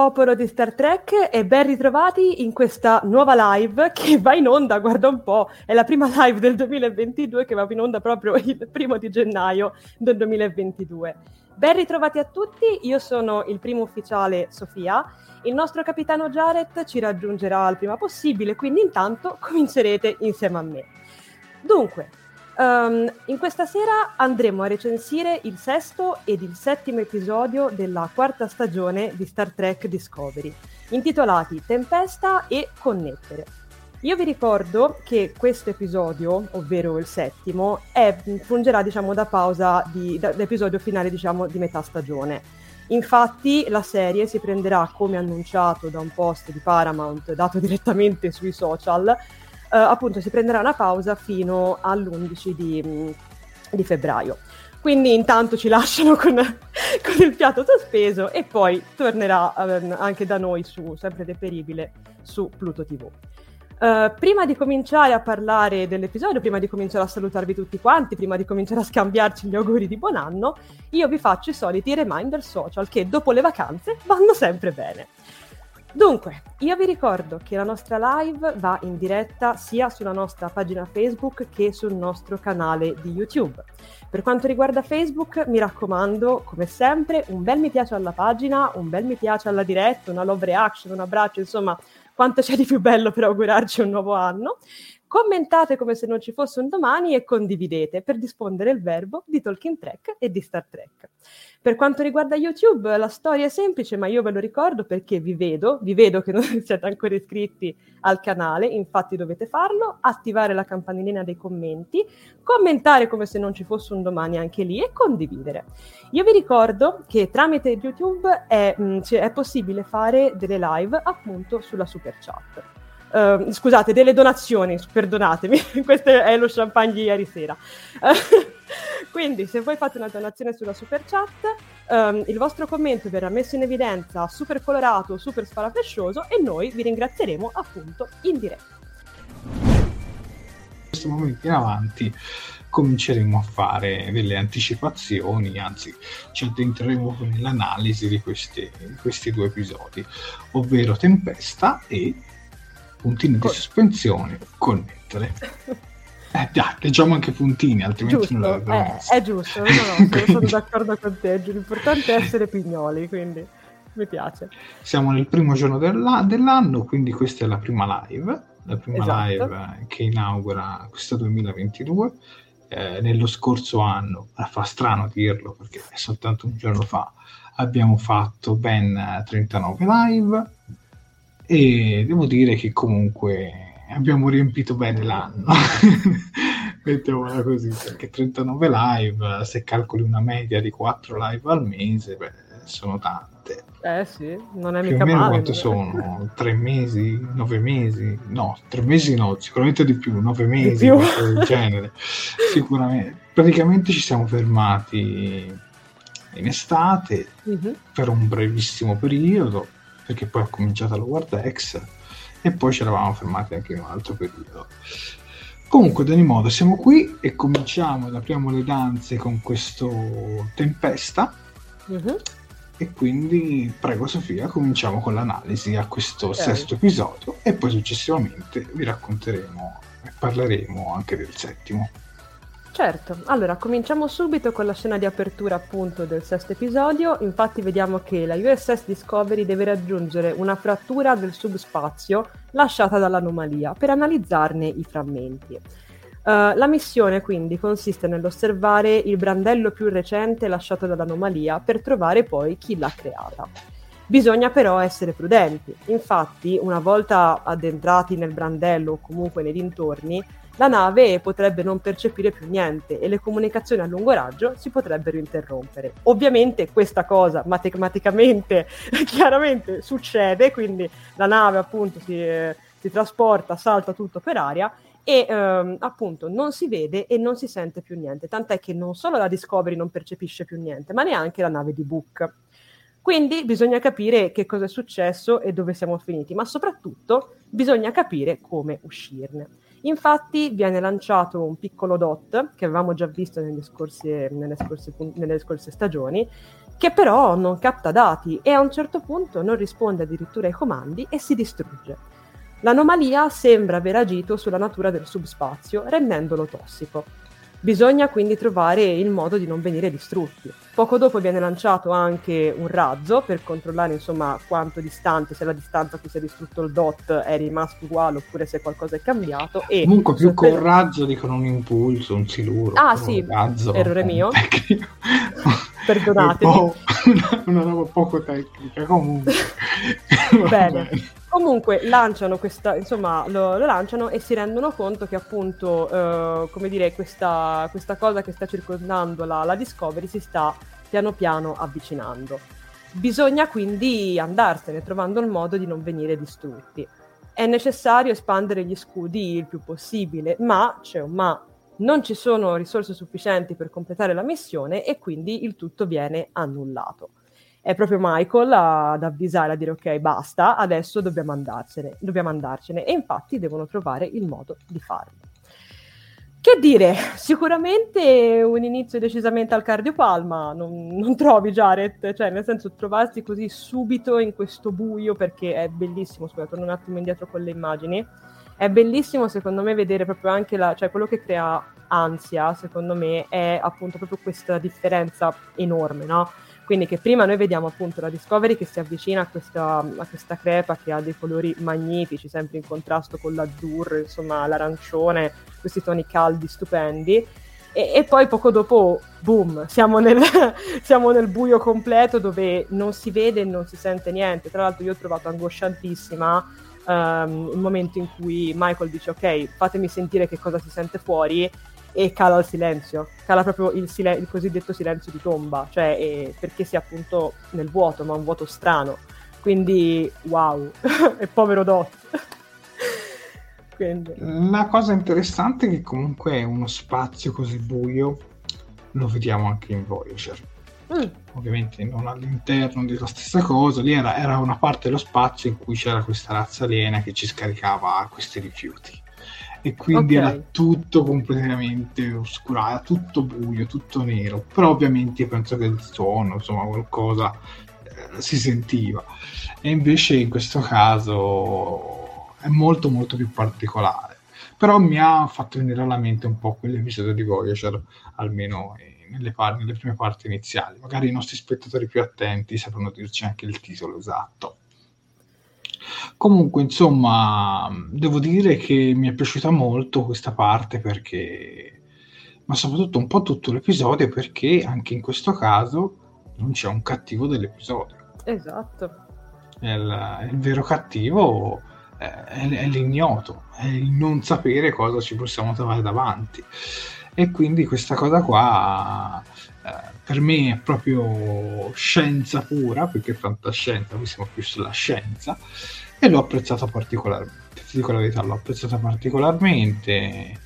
Popolo di Star Trek, e ben ritrovati in questa nuova live che va in onda, guarda un po', è la prima live del 2022 che va in onda proprio il primo di gennaio del 2022. Ben ritrovati a tutti, io sono il primo ufficiale Sofia, il nostro capitano Jared ci raggiungerà il prima possibile, quindi intanto comincerete insieme a me. Dunque, Um, in questa sera andremo a recensire il sesto ed il settimo episodio della quarta stagione di Star Trek Discovery, intitolati Tempesta e Connettere. Io vi ricordo che questo episodio, ovvero il settimo, è, fungerà diciamo, da pausa di, da, da episodio finale diciamo, di metà stagione. Infatti la serie si prenderà, come annunciato da un post di Paramount dato direttamente sui social, eh, appunto si prenderà una pausa fino all'11 di, mm, di febbraio. Quindi intanto ci lasciano con, con, il fiato sospeso e poi tornerà um, anche da noi su, sempre deperibile, su Pluto TV. Uh, eh, prima di cominciare a parlare dell'episodio, prima di cominciare a salutarvi tutti quanti, prima di cominciare a scambiarci gli auguri di buon anno, io vi faccio i soliti reminder social che dopo le vacanze vanno sempre bene. Dunque, io vi ricordo che la nostra live va in diretta sia sulla nostra pagina Facebook che sul nostro canale di YouTube. Per quanto riguarda Facebook, mi raccomando, come sempre, un bel mi piace alla pagina, un bel mi piace alla diretta, una love reaction, un abbraccio, insomma, quanto c'è di più bello per augurarci un nuovo anno. Commentate come se non ci fosse un domani e condividete per diffondere il verbo di Talking Track e di Star Trek. Per quanto riguarda YouTube, la storia è semplice, ma io ve lo ricordo perché vi vedo, vi vedo che non siete ancora iscritti al canale, infatti dovete farlo, attivare la campanellina dei commenti, commentare come se non ci fosse un domani anche lì e condividere. Io vi ricordo che tramite YouTube è, mh, mm, è possibile fare delle live appunto sulla super chat. Uh, scusate, delle donazioni, perdonatemi, questo è lo champagne di ieri sera. quindi, se voi fate una donazione sulla super chat, um, il vostro commento verrà messo in evidenza super colorato, super sparafrescioso e noi vi ringrazieremo appunto in diretta. In questo momento in avanti cominceremo a fare delle anticipazioni, anzi ci addentreremo nell'analisi di questi, questi due episodi, ovvero Tempesta e puntini di sospensione, connettere. Eh, dai, leggiamo anche puntini, altrimenti giusto, non lo eh, È giusto, no, no, sono d'accordo con te. L'importante è essere pignoli, quindi mi piace. Siamo nel primo giorno dell'anno, dell'anno quindi questa è la prima live, la prima esatto. live che inaugura questo 2022. Eh, nello scorso anno, eh, fa strano dirlo perché è soltanto un giorno fa, abbiamo fatto ben 39 live e devo dire che comunque abbiamo riempito bene l'anno mettiamola così perché 39 live se calcoli una media di 4 live al mese beh, sono tante eh sì non è Più mica male quanto sono? 3 mesi? 9 mesi? no 3 mesi no sicuramente di più 9 mesi del genere sicuramente praticamente ci siamo fermati in estate uh-huh. per un brevissimo periodo perché poi ha cominciato la World X e poi ci eravamo fermati anche in un altro periodo. Comunque, ad ogni modo, siamo qui e cominciamo ed apriamo le danze con questo Tempesta. Uh-huh. E quindi, prego Sofia, cominciamo con l'analisi a questo okay. sesto episodio e poi successivamente vi racconteremo e parleremo anche del settimo. Certo, allora cominciamo subito con la scena di apertura appunto del sesto episodio, infatti vediamo che la USS Discovery deve raggiungere una frattura del subspazio lasciata dall'anomalia per analizzarne i frammenti. Uh, la missione quindi consiste nell'osservare il brandello più recente lasciato dall'anomalia per trovare poi chi l'ha creata. Bisogna però essere prudenti, infatti una volta addentrati nel brandello o comunque nei dintorni, la nave potrebbe non percepire più niente e le comunicazioni a lungo raggio si potrebbero interrompere. Ovviamente questa cosa matematicamente chiaramente succede, quindi la nave appunto si, eh, si trasporta, salta tutto per aria e ehm, appunto non si vede e non si sente più niente, tant'è che non solo la Discovery non percepisce più niente, ma neanche la nave di Book. Quindi bisogna capire che cosa è successo e dove siamo finiti, ma soprattutto bisogna capire come uscirne. Infatti viene lanciato un piccolo dot che avevamo già visto nelle scorse, nelle scorse, nelle scorse stagioni, che però non capta dati e a un certo punto non risponde addirittura ai comandi e si distrugge. L'anomalia sembra aver agito sulla natura del subspazio, rendendolo tossico. Bisogna quindi trovare il modo di non venire distrutti. Poco dopo viene lanciato anche un razzo per controllare insomma quanto distante, se la distanza a cui si è distrutto il dot è rimasto uguale oppure se qualcosa è cambiato. E Comunque più con un razzo dicono un impulso, un siluro. Ah sì, razzo, errore mio. Perdonatemi. Un una roba poco tecnica, comunque. bene. Comunque lanciano questa, insomma, lo, lo, lanciano e si rendono conto che appunto, eh, come dire, questa, questa, cosa che sta circondando la, la Discovery si sta piano piano avvicinando. Bisogna quindi andarsene trovando il modo di non venire distrutti. È necessario espandere gli scudi il più possibile, ma c'è un ma. Non ci sono risorse sufficienti per completare la missione e quindi il tutto viene annullato è proprio Michael ad avvisare, a dire ok, basta, adesso dobbiamo andarcene, dobbiamo andarcene. E infatti devono trovare il modo di farlo. Che dire, sicuramente un inizio decisamente al cardiopalma, non, non trovi Jared, cioè nel senso trovarsi così subito in questo buio perché è bellissimo, scusa, torno un attimo indietro con le immagini, è bellissimo secondo me vedere proprio anche la, cioè quello che crea ansia, secondo me, è appunto proprio questa differenza enorme, no? Quindi che prima noi vediamo appunto la Discovery che si avvicina a questa, a questa crepa che ha dei colori magnifici, sempre in contrasto con l'azzurro, insomma l'arancione, questi toni caldi stupendi. E, e, poi poco dopo, boom, siamo nel, siamo nel, buio completo dove non si vede e non si sente niente. Tra l'altro io ho trovato angosciantissima um, il momento in cui Michael dice ok, fatemi sentire che cosa si sente fuori e cala il silenzio, cala proprio il, silen- il cosiddetto silenzio di tomba, cioè eh, perché si è appunto nel vuoto, ma un vuoto strano. Quindi, wow, e povero Dot. Quindi. La cosa interessante è che comunque è uno spazio così buio lo vediamo anche in Voyager. Mm. Ovviamente non all'interno della stessa cosa, lì era, era, una parte dello spazio in cui c'era questa razza aliena che ci scaricava questi rifiuti e quindi okay. era tutto completamente oscurato, tutto buio, tutto nero, però ovviamente penso che il suono, insomma qualcosa eh, si sentiva. E invece in questo caso è molto molto più particolare. Però mi ha fatto venire alla mente un po' quell'episodio di Voyager almeno nelle, par- nelle prime parti iniziali. Magari i nostri spettatori più attenti sapranno dirci anche il titolo esatto Comunque, insomma, devo dire che mi è piaciuta molto questa parte perché, ma soprattutto un po' tutto l'episodio perché anche in questo caso non c'è un cattivo dell'episodio. Esatto. Il, il vero cattivo è, è, l'ignoto, è il non sapere cosa ci possiamo trovare davanti. E quindi questa cosa qua eh, per me è proprio scienza pura, perché fantascienza, noi siamo più sulla scienza e l'ho apprezzata particolarmente. Ti dico la verità, l'ho apprezzata particolarmente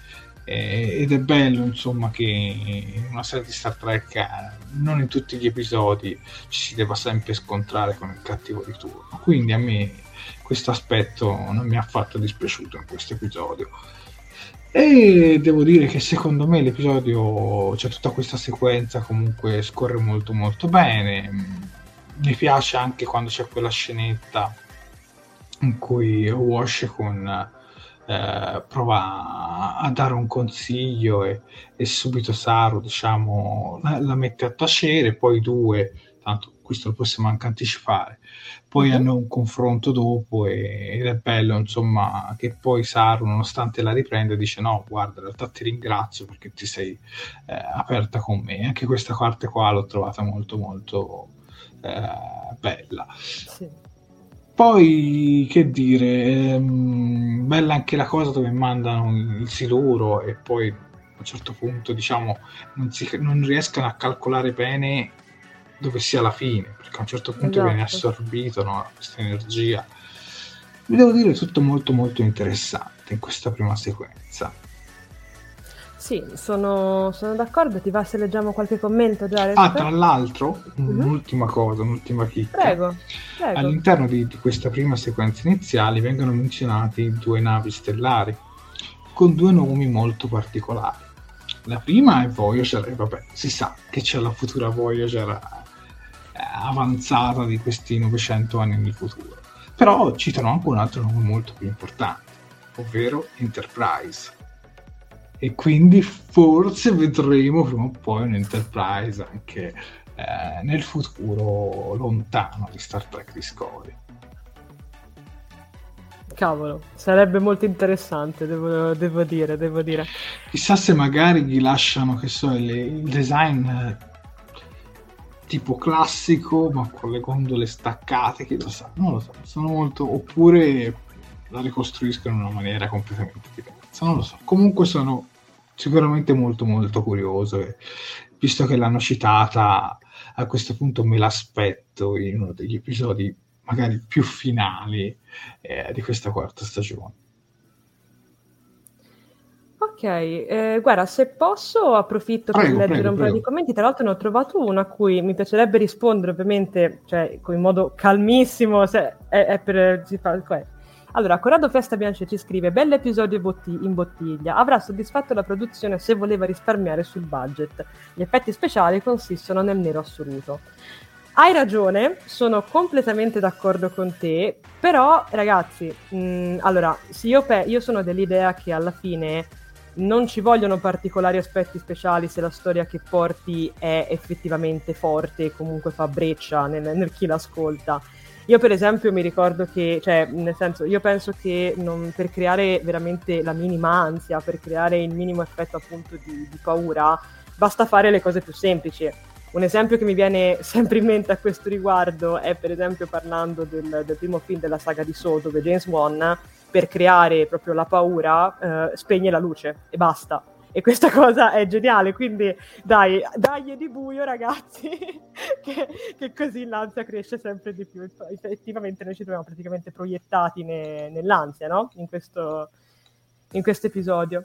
eh, ed è bello insomma che in una serie di Star Trek non in tutti gli episodi ci si debba sempre scontrare con il cattivo di turno. Quindi a me questo aspetto non mi ha affatto dispiaciuto in questo episodio. E devo dire che secondo me l'episodio, cioè tutta questa sequenza comunque scorre molto molto bene. Mi piace anche quando c'è quella scenetta in cui Wash con, eh, prova a dare un consiglio e, e subito Saru diciamo, la, la, mette a tacere, poi due, tanto questo lo possiamo anche anticipare, poi mm-hmm. hanno un confronto dopo e, ed è bello insomma che poi Saru nonostante la riprende dice no guarda in realtà ti ringrazio perché ti sei eh, aperta con me, anche questa parte qua l'ho trovata molto molto eh, bella. Sì. Poi, che dire, ehm, bella anche la cosa dove mandano il siluro e poi a un certo punto, diciamo, non, si, non riescono a calcolare bene dove sia la fine, perché a un certo punto esatto. viene assorbito no, questa energia. Vi devo dire tutto molto molto interessante in questa prima sequenza. Sì, sono, sono, d'accordo. Ti va se leggiamo qualche commento, Jared? Ah, tra l'altro, mm-hmm. un'ultima cosa, un'ultima chicca. Prego, prego. All'interno di, di, questa prima sequenza iniziale vengono menzionati due navi stellari con due nomi molto particolari. La prima è Voyager, e vabbè, si sa che c'è la futura Voyager avanzata di questi 900 anni nel futuro. Però citano anche un altro nome molto più importante, ovvero Enterprise e quindi forse vedremo prima o poi un Enterprise anche eh, nel futuro lontano di Star Trek Discovery. Cavolo, sarebbe molto interessante, devo, devo, dire, devo dire. Chissà se magari gli lasciano, che so, il, il design eh, tipo classico, ma con le gondole staccate, chi lo sa, non lo so, sono molto... oppure la ricostruiscono in una maniera completamente diversa, non lo so. Comunque sono sicuramente molto molto curioso e visto che l'hanno citata a questo punto me l'aspetto in uno degli episodi magari più finali eh, di questa quarta stagione. Ok, eh, guarda, se posso approfitto prego, per leggere prego, un paio di commenti, tra l'altro ne ho trovato uno a cui mi piacerebbe rispondere ovviamente, cioè in modo calmissimo, se è, è per... Si fa, allora, Corrado Festa Bianchi ci scrive: Bell'episodio botti- in bottiglia. Avrà soddisfatto la produzione se voleva risparmiare sul budget. Gli effetti speciali consistono nel nero assoluto. Hai ragione, sono completamente d'accordo con te, però ragazzi, mh, allora, io, pe- io sono dell'idea che alla fine non ci vogliono particolari aspetti speciali se la storia che porti è effettivamente forte e comunque fa breccia nel, nel chi l'ascolta. Io per esempio mi ricordo che, cioè, nel senso, io penso che non, per creare veramente la minima ansia, per creare il minimo effetto appunto di, di paura, basta fare le cose più semplici. Un esempio che mi viene sempre in mente a questo riguardo è per esempio parlando del, del primo film della saga di Saw, dove James Wan, per creare proprio la paura, eh, spegne la luce e basta e questa cosa è geniale, quindi dai, dai di buio ragazzi, che, che, così l'ansia cresce sempre di più. Effettivamente noi ci troviamo praticamente proiettati ne, nell'ansia, no? In questo, in questo episodio.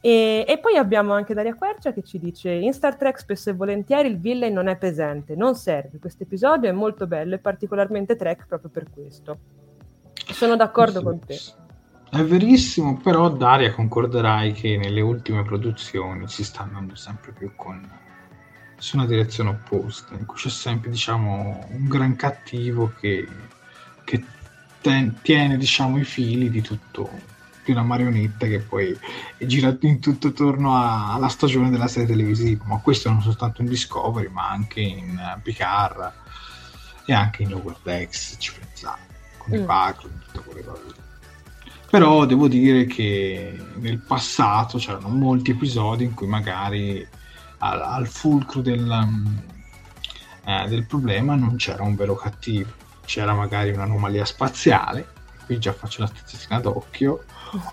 E, e, poi abbiamo anche Daria Quercia che ci dice in Star Trek spesso e volentieri il villain non è presente, non serve, questo episodio è molto bello e particolarmente Trek proprio per questo. Sono d'accordo con te. È verissimo, però Daria concorderai che nelle ultime produzioni si sta andando sempre più con, su una direzione opposta, in cui c'è sempre diciamo, un gran cattivo che, che ten, tiene diciamo, i fili di tutto, di una marionetta che poi è girata in tutto attorno a, alla stagione della serie televisiva, ma questo non soltanto in Discovery, ma anche in Picard e anche in Lower Decks, ci pensate, mm. i Pac, tutte quelle cose. Però devo dire che nel passato c'erano molti episodi in cui magari al, al fulcro del, um, eh, del, problema non c'era un vero cattivo, c'era magari un'anomalia spaziale, qui già faccio la stazzatina d'occhio,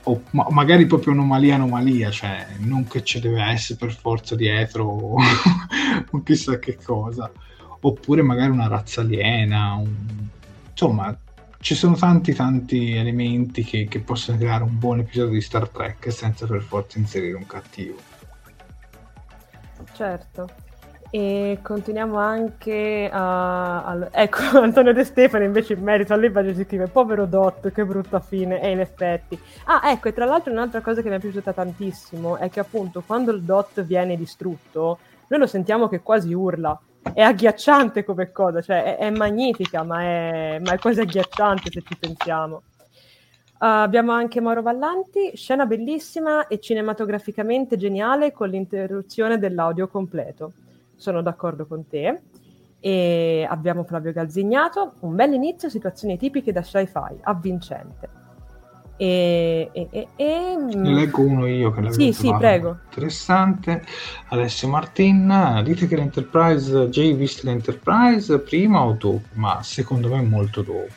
o ma- magari proprio anomalia anomalia, cioè non che ci deve essere per forza dietro o chissà che cosa, oppure magari una razza aliena, un... insomma ci sono tanti tanti elementi che, che, possono creare un buon episodio di Star Trek senza per forza inserire un cattivo. Certo. E continuiamo anche a... a... Ecco, Antonio De Stefano invece in merito all'immagine si scrive povero Dot, che brutta fine, e in effetti. Ah, ecco, e tra l'altro un'altra cosa che mi è piaciuta tantissimo è che appunto quando il Dot viene distrutto, noi lo sentiamo che quasi urla, è agghiacciante come cosa, cioè è, è magnifica, ma è, ma è, quasi agghiacciante se ci pensiamo. Uh, abbiamo anche Mauro Vallanti, scena bellissima e cinematograficamente geniale con l'interruzione dell'audio completo. Sono d'accordo con te. E abbiamo Flavio Galzignato, un bel inizio, situazioni tipiche da sci-fi, avvincente. E, e, e, e... Ne leggo uno io che l'avevo Sì, sì, prego. Interessante. Alessio Martin, dite che l'Enterprise, Jay visto l'Enterprise prima o dopo? Ma secondo me molto dopo.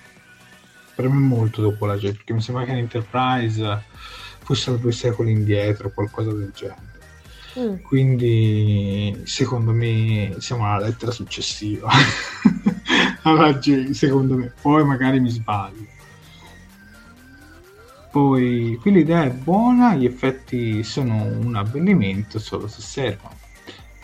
Per me molto dopo la J, perché mi sembra che l'Enterprise fosse due secoli indietro, qualcosa del genere. Mm. Quindi secondo me siamo alla lettera successiva alla J, secondo me. Poi magari mi sbaglio. Poi qui l'idea è buona, gli effetti sono un abbellimento solo se servono.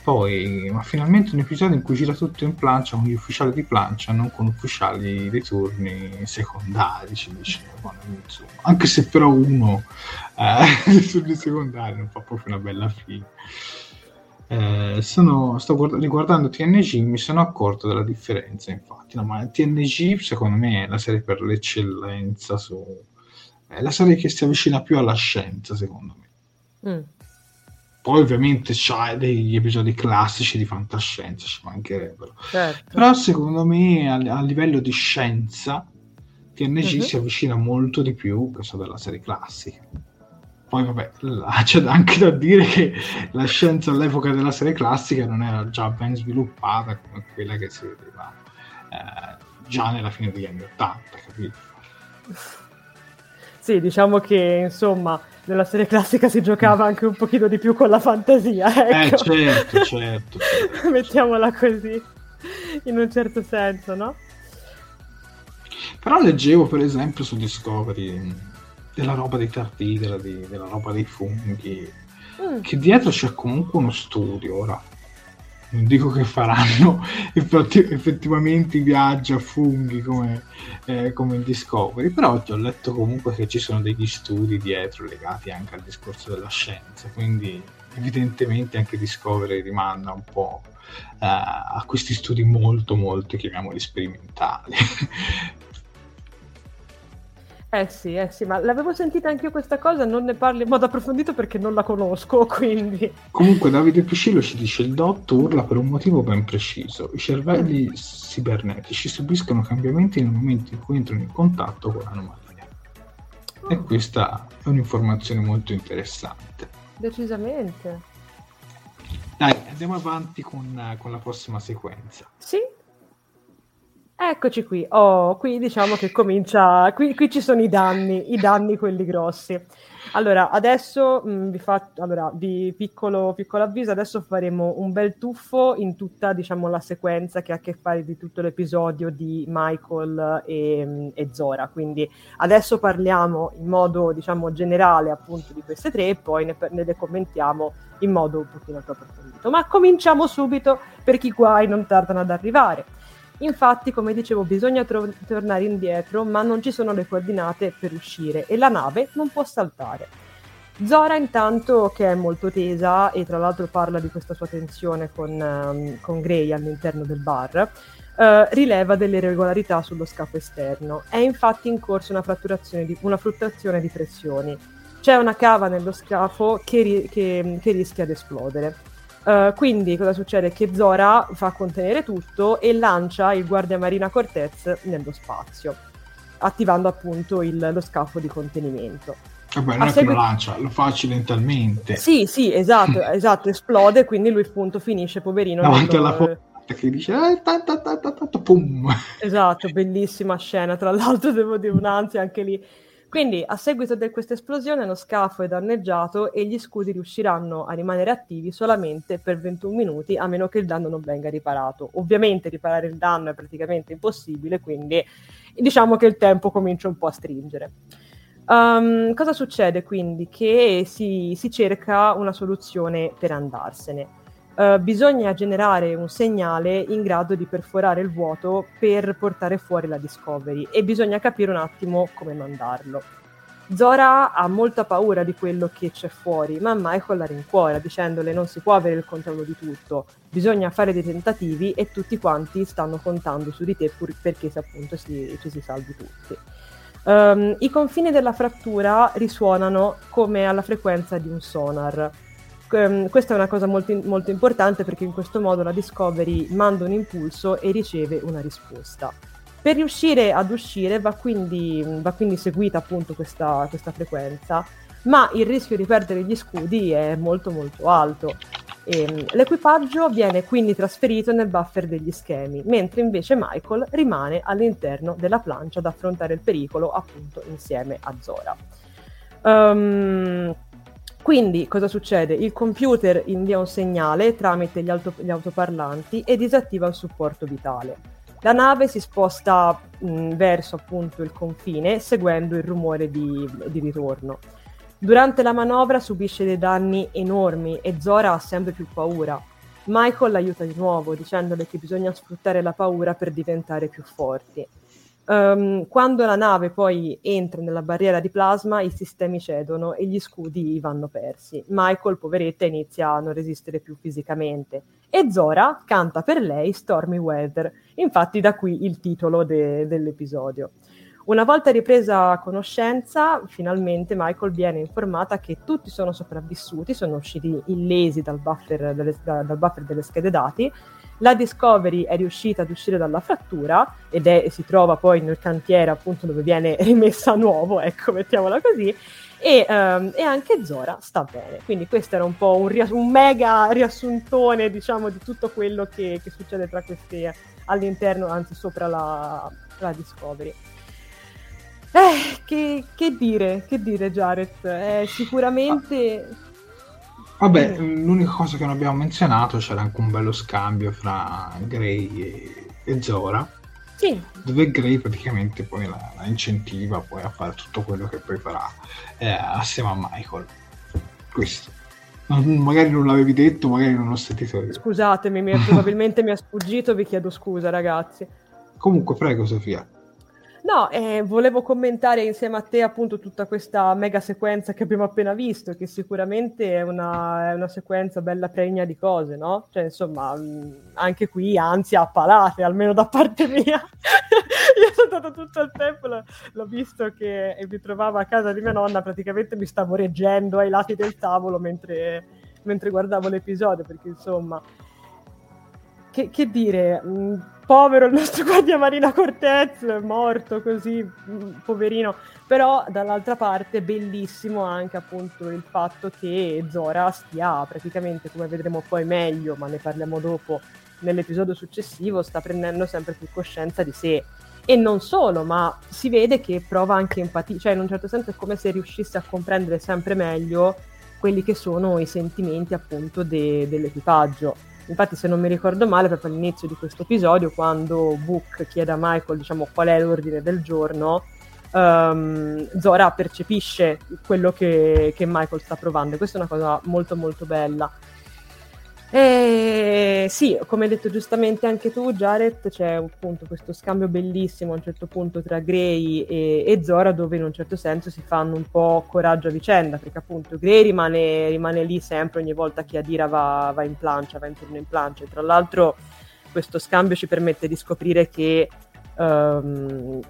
Poi, ma finalmente un episodio in cui gira tutto in plancia con gli ufficiali di plancia, non con ufficiali di turni secondari, ci dicevano. Insomma. Anche se però uno eh, turni secondari non fa proprio una bella fine. Eh, sono, sto guard- riguardando TNG mi sono accorto della differenza infatti no, ma TNG secondo me è la serie per l'eccellenza su, è la serie che si avvicina più alla scienza, secondo me. Mm. Poi ovviamente c'ha degli episodi classici di fantascienza, ci mancherebbero. Certo. Però secondo me a, a, livello di scienza TNG mm-hmm. si avvicina molto di più che so della serie classica. Poi vabbè, là, c'è anche da dire che la scienza all'epoca della serie classica non era già ben sviluppata come quella che si vedeva eh, già nella fine degli anni Ottanta, capito? Sì, diciamo che insomma nella serie classica si giocava anche un pochino di più con la fantasia. Eh, ecco. Eh, certo, certo. certo. Mettiamola così, in un certo senso, no? Però leggevo per esempio su Discovery della roba dei tardi, della, della roba dei funghi, mm. che dietro c'è comunque uno studio ora non dico che faranno effettivamente i viaggi a funghi come, eh, come in Discovery, però ho letto comunque che ci sono degli studi dietro legati anche al discorso della scienza, quindi evidentemente anche Discovery rimanda un po' eh, a questi studi molto molto, chiamiamoli sperimentali. Eh sì, eh sì, ma l'avevo sentita anche io questa cosa, non ne parli in modo approfondito perché non la conosco, quindi... Comunque Davide Piscillo ci dice il DOT urla per un motivo ben preciso. I cervelli cibernetici subiscono cambiamenti nel momento in cui entrano in contatto con l'anomalia. E oh. questa è un'informazione molto interessante. Decisamente. Dai, andiamo avanti con, con la prossima sequenza. Sì, Eccoci qui. Oh, qui diciamo che comincia. Qui, qui, ci sono i danni, i danni quelli grossi. Allora, adesso mh, mm, vi faccio. Allora, vi piccolo, piccolo avviso: adesso faremo un bel tuffo in tutta, diciamo, la sequenza che ha a che fare di tutto l'episodio di Michael e, e Zora. Quindi adesso parliamo in modo, diciamo, generale appunto di queste tre, e poi ne, ne le commentiamo in modo un pochino più approfondito. Ma cominciamo subito perché i guai non tardano ad arrivare. Infatti, come dicevo, bisogna tro- tornare indietro, ma non ci sono le coordinate per uscire e la nave non può saltare. Zora intanto, che è molto tesa e tra l'altro parla di questa sua tensione con, um, con Gray all'interno del bar, uh, rileva delle irregolarità sullo scafo esterno. È infatti in corso una, di, una fluttuazione di pressioni. C'è una cava nello scafo che, ri- che, che rischia di esplodere. Uh, quindi cosa succede? Che Zora fa contenere tutto e lancia il guardia marina Cortez nello spazio, attivando appunto il, lo scafo di contenimento. Vabbè, non è segui... che lo lancia, lo fa accidentalmente. Sì, sì, esatto, esatto, esplode, quindi lui appunto finisce, poverino. Davanti alla porta che dice eh, ta, ta, ta, pum. Esatto, bellissima scena, tra l'altro devo dire un'ansia anche lì quindi, a seguito di questa esplosione, lo scafo è danneggiato e gli scudi riusciranno a rimanere attivi solamente per 21 minuti, a meno che il danno non venga riparato. Ovviamente riparare il danno è praticamente impossibile, quindi diciamo che il tempo comincia un po' a stringere. Um, cosa succede quindi? Che si, si cerca una soluzione per andarsene. Uh, bisogna generare un segnale in grado di perforare il vuoto per portare fuori la Discovery e bisogna capire un attimo come mandarlo. Zora ha molta paura di quello che c'è fuori, ma Michael la rincuora dicendole non si può avere il controllo di tutto, bisogna fare dei tentativi e tutti quanti stanno contando su di te pur perché appunto si, ci si salvi tutti. Um, I confini della frattura risuonano come alla frequenza di un sonar, Um, questa è una cosa molto, molto, importante perché in questo modo la Discovery manda un impulso e riceve una risposta. Per riuscire ad uscire va quindi, va quindi seguita appunto questa, questa, frequenza, ma il rischio di perdere gli scudi è molto molto alto. E, um, l'equipaggio viene quindi trasferito nel buffer degli schemi, mentre invece Michael rimane all'interno della plancia ad affrontare il pericolo appunto insieme a Zora. Um, quindi cosa succede? Il computer invia un segnale tramite gli, auto- gli autoparlanti e disattiva il supporto vitale. La nave si sposta mh, verso appunto il confine seguendo il rumore di, di ritorno. Durante la manovra subisce dei danni enormi e Zora ha sempre più paura. Michael l'aiuta di nuovo dicendole che bisogna sfruttare la paura per diventare più forti. Um, quando la nave poi entra nella barriera di plasma, i sistemi cedono e gli scudi vanno persi. Michael, poveretta, inizia a non resistere più fisicamente e Zora canta per lei Stormy Weather, infatti da qui il titolo de- dell'episodio. Una volta ripresa conoscenza, finalmente Michael viene informata che tutti sono sopravvissuti, sono usciti illesi dal buffer delle, dal buffer delle schede dati la Discovery è riuscita ad uscire dalla frattura ed è, si trova poi nel cantiere appunto dove viene rimessa a nuovo, ecco, mettiamola così, e, um, e, anche Zora sta bene. Quindi questo era un po' un, riass- un mega riassuntone, diciamo, di tutto quello che, che, succede tra queste all'interno, anzi sopra la, la Discovery. Eh, che, che, dire, che dire Jared? Eh, sicuramente... Vabbè, l'unica cosa che non abbiamo menzionato c'era anche un bello scambio fra Gray e, e Zora. Sì. Dove Gray praticamente poi la, la, incentiva poi a fare tutto quello che poi farà eh, assieme a Michael. Questo. Non, magari non l'avevi detto, magari non l'ho sentito io. Scusatemi, mi, probabilmente mi ha sfuggito, vi chiedo scusa ragazzi. Comunque, prego Sofia. No, eh, volevo commentare insieme a te appunto tutta questa mega sequenza che abbiamo appena visto, che sicuramente è una, è una sequenza bella pregna di cose, no? Cioè, insomma, anche qui ansia a palate, almeno da parte mia. Io sono stato tutto il tempo, l'ho, l'ho visto che mi trovavo a casa di mia nonna, praticamente mi stavo reggendo ai lati del tavolo mentre, mentre guardavo l'episodio, perché insomma... Che, che dire, mh, povero il nostro guardia Marina Cortez, morto così, mm, poverino. Però dall'altra parte bellissimo anche appunto il fatto che Zora stia praticamente, come vedremo poi meglio, ma ne parliamo dopo nell'episodio successivo, sta prendendo sempre più coscienza di sé. E non solo, ma si vede che prova anche empatia, cioè in un certo senso è come se riuscisse a comprendere sempre meglio quelli che sono i sentimenti appunto de- dell'equipaggio Infatti, se non mi ricordo male, proprio all'inizio di questo episodio, quando Book chiede a Michael diciamo, qual è l'ordine del giorno, um, Zora percepisce quello che, che Michael sta provando. E questa è una cosa molto molto bella. E sì, come hai detto giustamente anche tu, Jared, c'è appunto questo scambio bellissimo a un certo punto tra Gray e, e, Zora, dove in un certo senso si fanno un po' coraggio a vicenda, perché appunto Gray rimane, rimane lì sempre ogni volta che Adira va, va, in plancia, va in turno in plancia. E tra l'altro questo scambio ci permette di scoprire che um,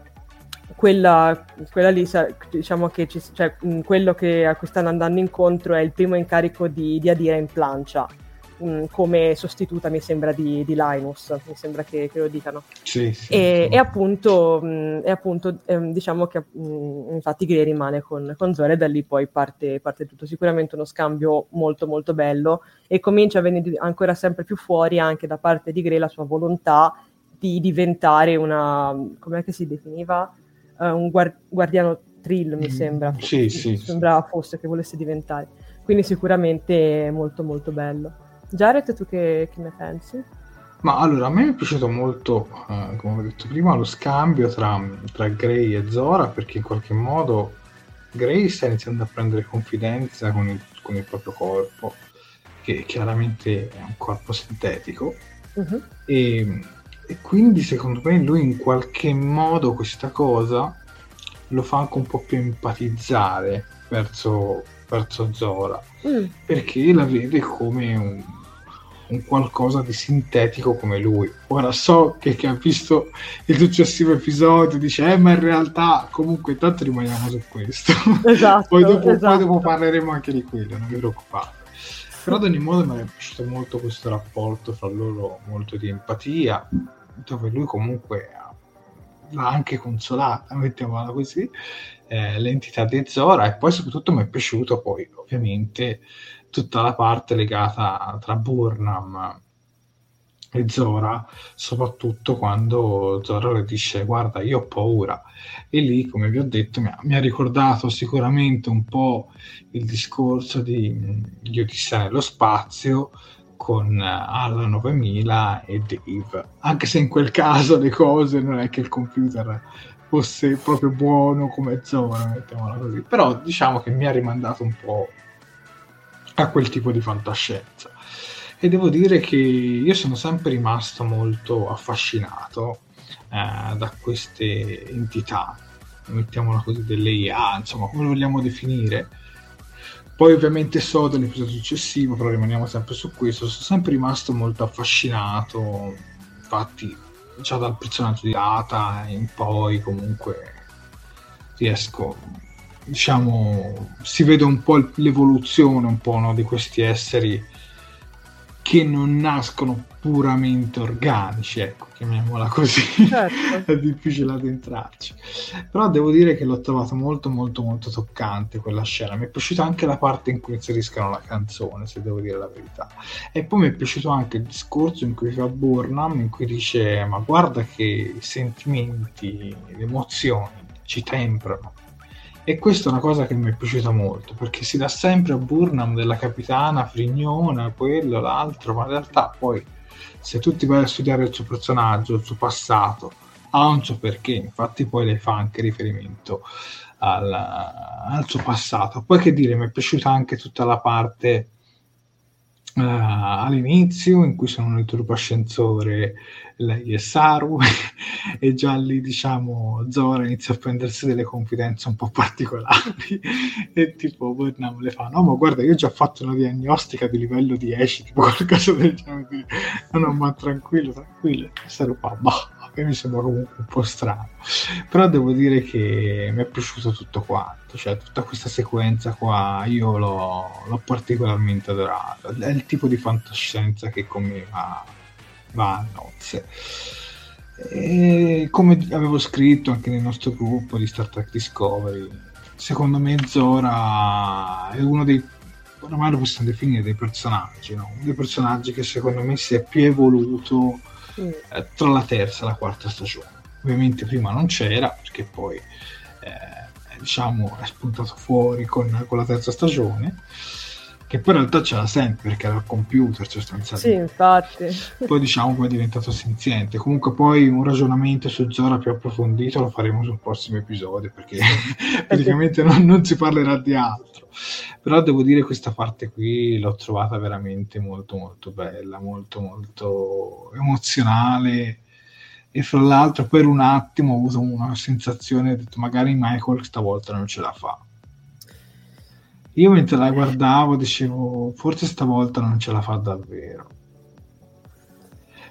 quella, quella, lì, diciamo che ci, cioè, quello che, a cui stanno andando incontro è il primo incarico di, di Adira in plancia mh, mm, come sostituta, mi sembra, di, di, Linus, mi sembra che, che lo dicano. Sì, sì, e, sì. e, appunto, mh, mm, e appunto ehm, diciamo che mh, mm, infatti Gray rimane con, con Zora e da lì poi parte, parte, tutto. Sicuramente uno scambio molto molto bello e comincia a venire ancora sempre più fuori anche da parte di Gray la sua volontà di diventare una, com'è che si definiva? Uh, un guard- guardiano Trill, mi sembra. Sì, sì. Sembrava fosse che volesse diventare. Quindi sicuramente molto molto bello. Jared, tu che, che ne pensi? Ma allora, a me è piaciuto molto, eh, come ho detto prima, lo scambio tra, tra Gray e Zora, perché in qualche modo Gray sta iniziando a prendere confidenza con il, con il proprio corpo, che chiaramente è un corpo sintetico, uh-huh. e, e, quindi secondo me lui in qualche modo questa cosa lo fa anche un po' più empatizzare verso, verso Zora, mm. perché la vede come un, un, qualcosa di sintetico come lui. Ora so che chi ha visto il successivo episodio dice, eh, ma in realtà comunque intanto rimaniamo su questo. Esatto, poi, dopo, esatto. poi dopo parleremo anche di quello, non vi preoccupate. Però ad ogni modo mi è piaciuto molto questo rapporto fra loro, molto di empatia, dove lui comunque l'ha anche consolata, mettiamola così, eh, l'entità di Zora e poi soprattutto mi è piaciuto poi ovviamente tutta la parte legata tra Burnham e Zora, soprattutto quando Zora le dice guarda io ho paura e lì come vi ho detto mi ha, mi ha ricordato sicuramente un po' il discorso di, di Odissea nello spazio con Alla 9000 e Dave anche se in quel caso le cose non è che il computer fosse proprio buono come Zora, mettiamola così. Però diciamo che mi ha rimandato un po' a quel tipo di fantascienza. E devo dire che io sono sempre rimasto molto affascinato eh, da queste entità, mettiamola così, delle IA, insomma, come lo vogliamo definire. Poi ovviamente so dell'episodio successivo, però rimaniamo sempre su questo, sono sempre rimasto molto affascinato, infatti già dal personaggio di Data in poi comunque riesco diciamo si vede un po' l'evoluzione un po' no, di questi esseri che non nascono puramente organici, ecco, chiamiamola così, certo. è difficile ad entrarci. Però devo dire che l'ho trovato molto molto molto toccante quella scena, mi è piaciuta anche la parte in cui inseriscono la canzone, se devo dire la verità. E poi mi è piaciuto anche il discorso in cui fa Burnham, in cui dice ma guarda che i sentimenti, le emozioni ci temprano e questa è una cosa che mi è piaciuta molto, perché si dà sempre a Burnham della capitana frignona, quello, l'altro, ma in realtà poi se tu ti vai a studiare il suo personaggio, il suo passato, ha un suo perché, infatti poi lei fa anche riferimento al, al suo passato. Poi che dire, mi è piaciuta anche tutta la parte uh, all'inizio in cui sono nel turbo ascensore lei è Saru e già lì diciamo Zora inizia a prendersi delle confidenze un po' particolari e tipo Burnham le fa no ma guarda io ho già fatto una diagnostica di livello 10 tipo qualcosa del genere no ma tranquillo tranquillo Saru fa che mi sembra comunque un po' strano. Però devo dire che mi è piaciuto tutto quanto, cioè tutta questa sequenza qua io l'ho, l'ho particolarmente adorato. È il tipo di fantascienza che con me va, va a nozze. E come avevo scritto anche nel nostro gruppo di Star Trek Discovery, secondo me Zora è uno dei ormai lo possiamo definire dei personaggi, no? dei personaggi che secondo me si è più evoluto eh, tra la terza e la quarta stagione. Ovviamente prima non c'era perché poi eh, diciamo è spuntato fuori con, con, la terza stagione che poi in realtà ce l'ha sempre perché era il computer sostanzialmente. Sì, infatti. Poi diciamo che è diventato senziente. Comunque poi un ragionamento su Zora più approfondito lo faremo sul prossimo episodio perché praticamente non, non si parlerà di altro. Però devo dire questa parte qui l'ho trovata veramente molto molto bella, molto molto emozionale e fra l'altro per un attimo ho avuto una sensazione, ho detto magari Michael stavolta non ce la fa io mentre la guardavo dicevo, forse stavolta non ce la fa davvero.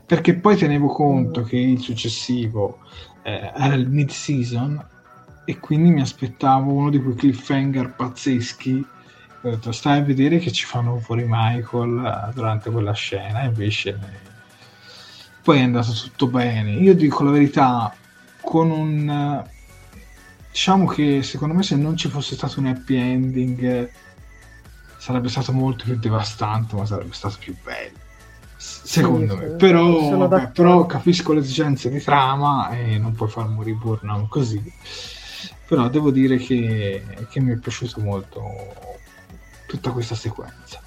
Perché poi tenevo conto che il successivo eh, era il mid-season e quindi mi aspettavo uno di quei cliffhanger pazzeschi. Ho detto, stai a vedere che ci fanno fuori Michael eh, durante quella scena, invece poi è andato tutto bene. Io dico la verità, con un diciamo che secondo me se non ci fosse stato un happy ending sarebbe stato molto più devastante ma sarebbe stato più bello secondo sì, me sì. Però, beh, però, capisco le esigenze di trama e non puoi far morire Burnham così però devo dire che, che mi è piaciuto molto tutta questa sequenza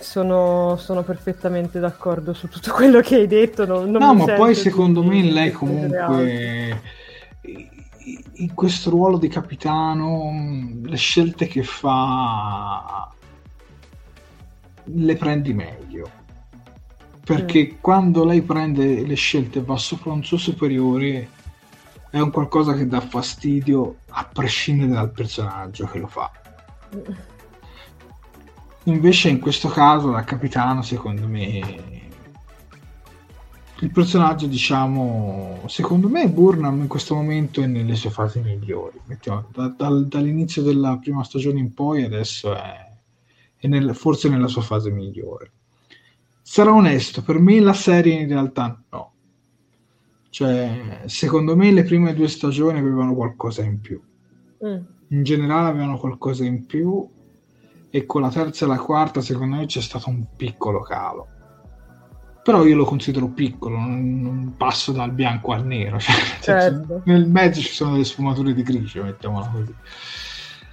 sono, sono, perfettamente d'accordo su tutto quello che hai detto. Non, non no, ma poi secondo me lei comunque in questo ruolo di capitano le scelte che fa le prendi meglio. Perché mm. quando lei prende le scelte e va sopra un suo superiore è un qualcosa che dà fastidio a prescindere dal personaggio che lo fa. Invece in questo caso da capitano secondo me il personaggio, diciamo, secondo me Burnham in questo momento è nelle sue fasi migliori. Mettiamo, da, dal, dall'inizio della prima stagione in poi adesso è, è nel, forse nella sua fase migliore. Sarò onesto, per me la serie in realtà no. Cioè, secondo me le prime due stagioni avevano qualcosa in più. Mm. In generale avevano qualcosa in più e con la terza e la quarta secondo me c'è stato un piccolo calo però io lo considero piccolo, non, passo dal bianco al nero, cioè, certo. nel mezzo ci sono delle sfumature di grigio, mettiamola così.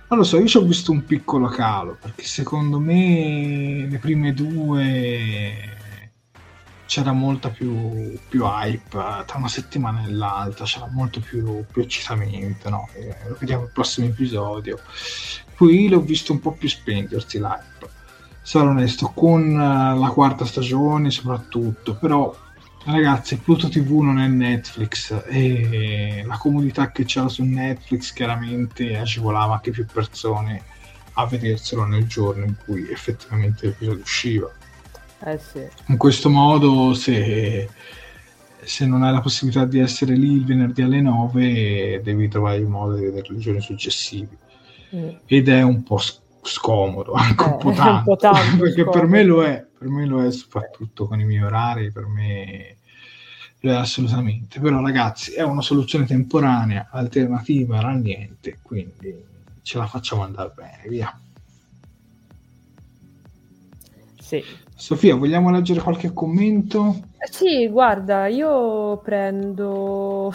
Non lo so, io ci ho visto un piccolo calo, perché secondo me le prime due c'era molta più, più hype, tra una settimana e l'altra c'era molto più, più eccitamento, no? lo vediamo nel prossimo episodio. Qui l'ho visto un po' più spendersi l'hype sarò onesto, con uh, la quarta stagione soprattutto, però ragazzi Pluto TV non è Netflix e la comodità che c'era su Netflix chiaramente agevolava anche più persone a vederselo nel giorno in cui effettivamente l'episodio usciva. Eh sì. In questo modo se, se non hai la possibilità di essere lì il venerdì alle 9 devi trovare il modo di vederlo i giorni successivi. Mm. Ed è un po' sc- scomodo, anche eh, un po' tanto, un po tanto perché scomodo. per me lo è, per me lo è soprattutto con i miei orari, per me lo è assolutamente, però ragazzi è una soluzione temporanea, alternativa era niente, quindi ce la facciamo andare bene, via. Sì. Sofia, vogliamo leggere qualche commento? Sì, guarda, io prendo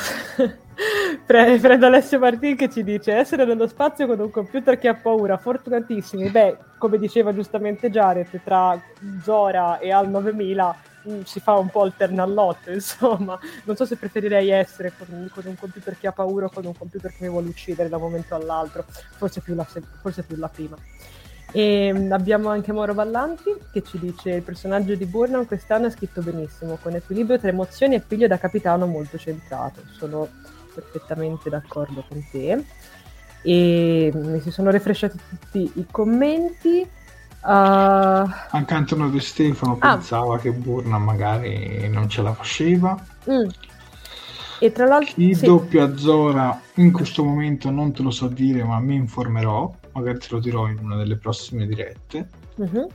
Pre- prendo Alessio Martin che ci dice essere nello spazio con un computer che ha paura, fortunatissimi. Beh, come diceva giustamente Jared, tra Zora e Al 9000 mh, mm, si fa un po' il ternallotto, insomma. Non so se preferirei essere con, con, un computer che ha paura o con un computer che mi vuole uccidere da un momento all'altro. Forse più la, forse più la prima. E mm, abbiamo anche Moro Ballanti che ci dice il personaggio di Burnham quest'anno è scritto benissimo, con equilibrio tra emozioni e figlio da capitano molto centrato. Sono perfettamente d'accordo con te. E mi si sono refresciati tutti i commenti. Uh... Anche Antonio De Stefano ah. pensava che Burnham magari non ce la faceva. Mm. E tra l'altro... Chi sì. doppia Zora in questo momento non te lo so dire, ma mi informerò. Magari te lo dirò in una delle prossime dirette. Uh-huh.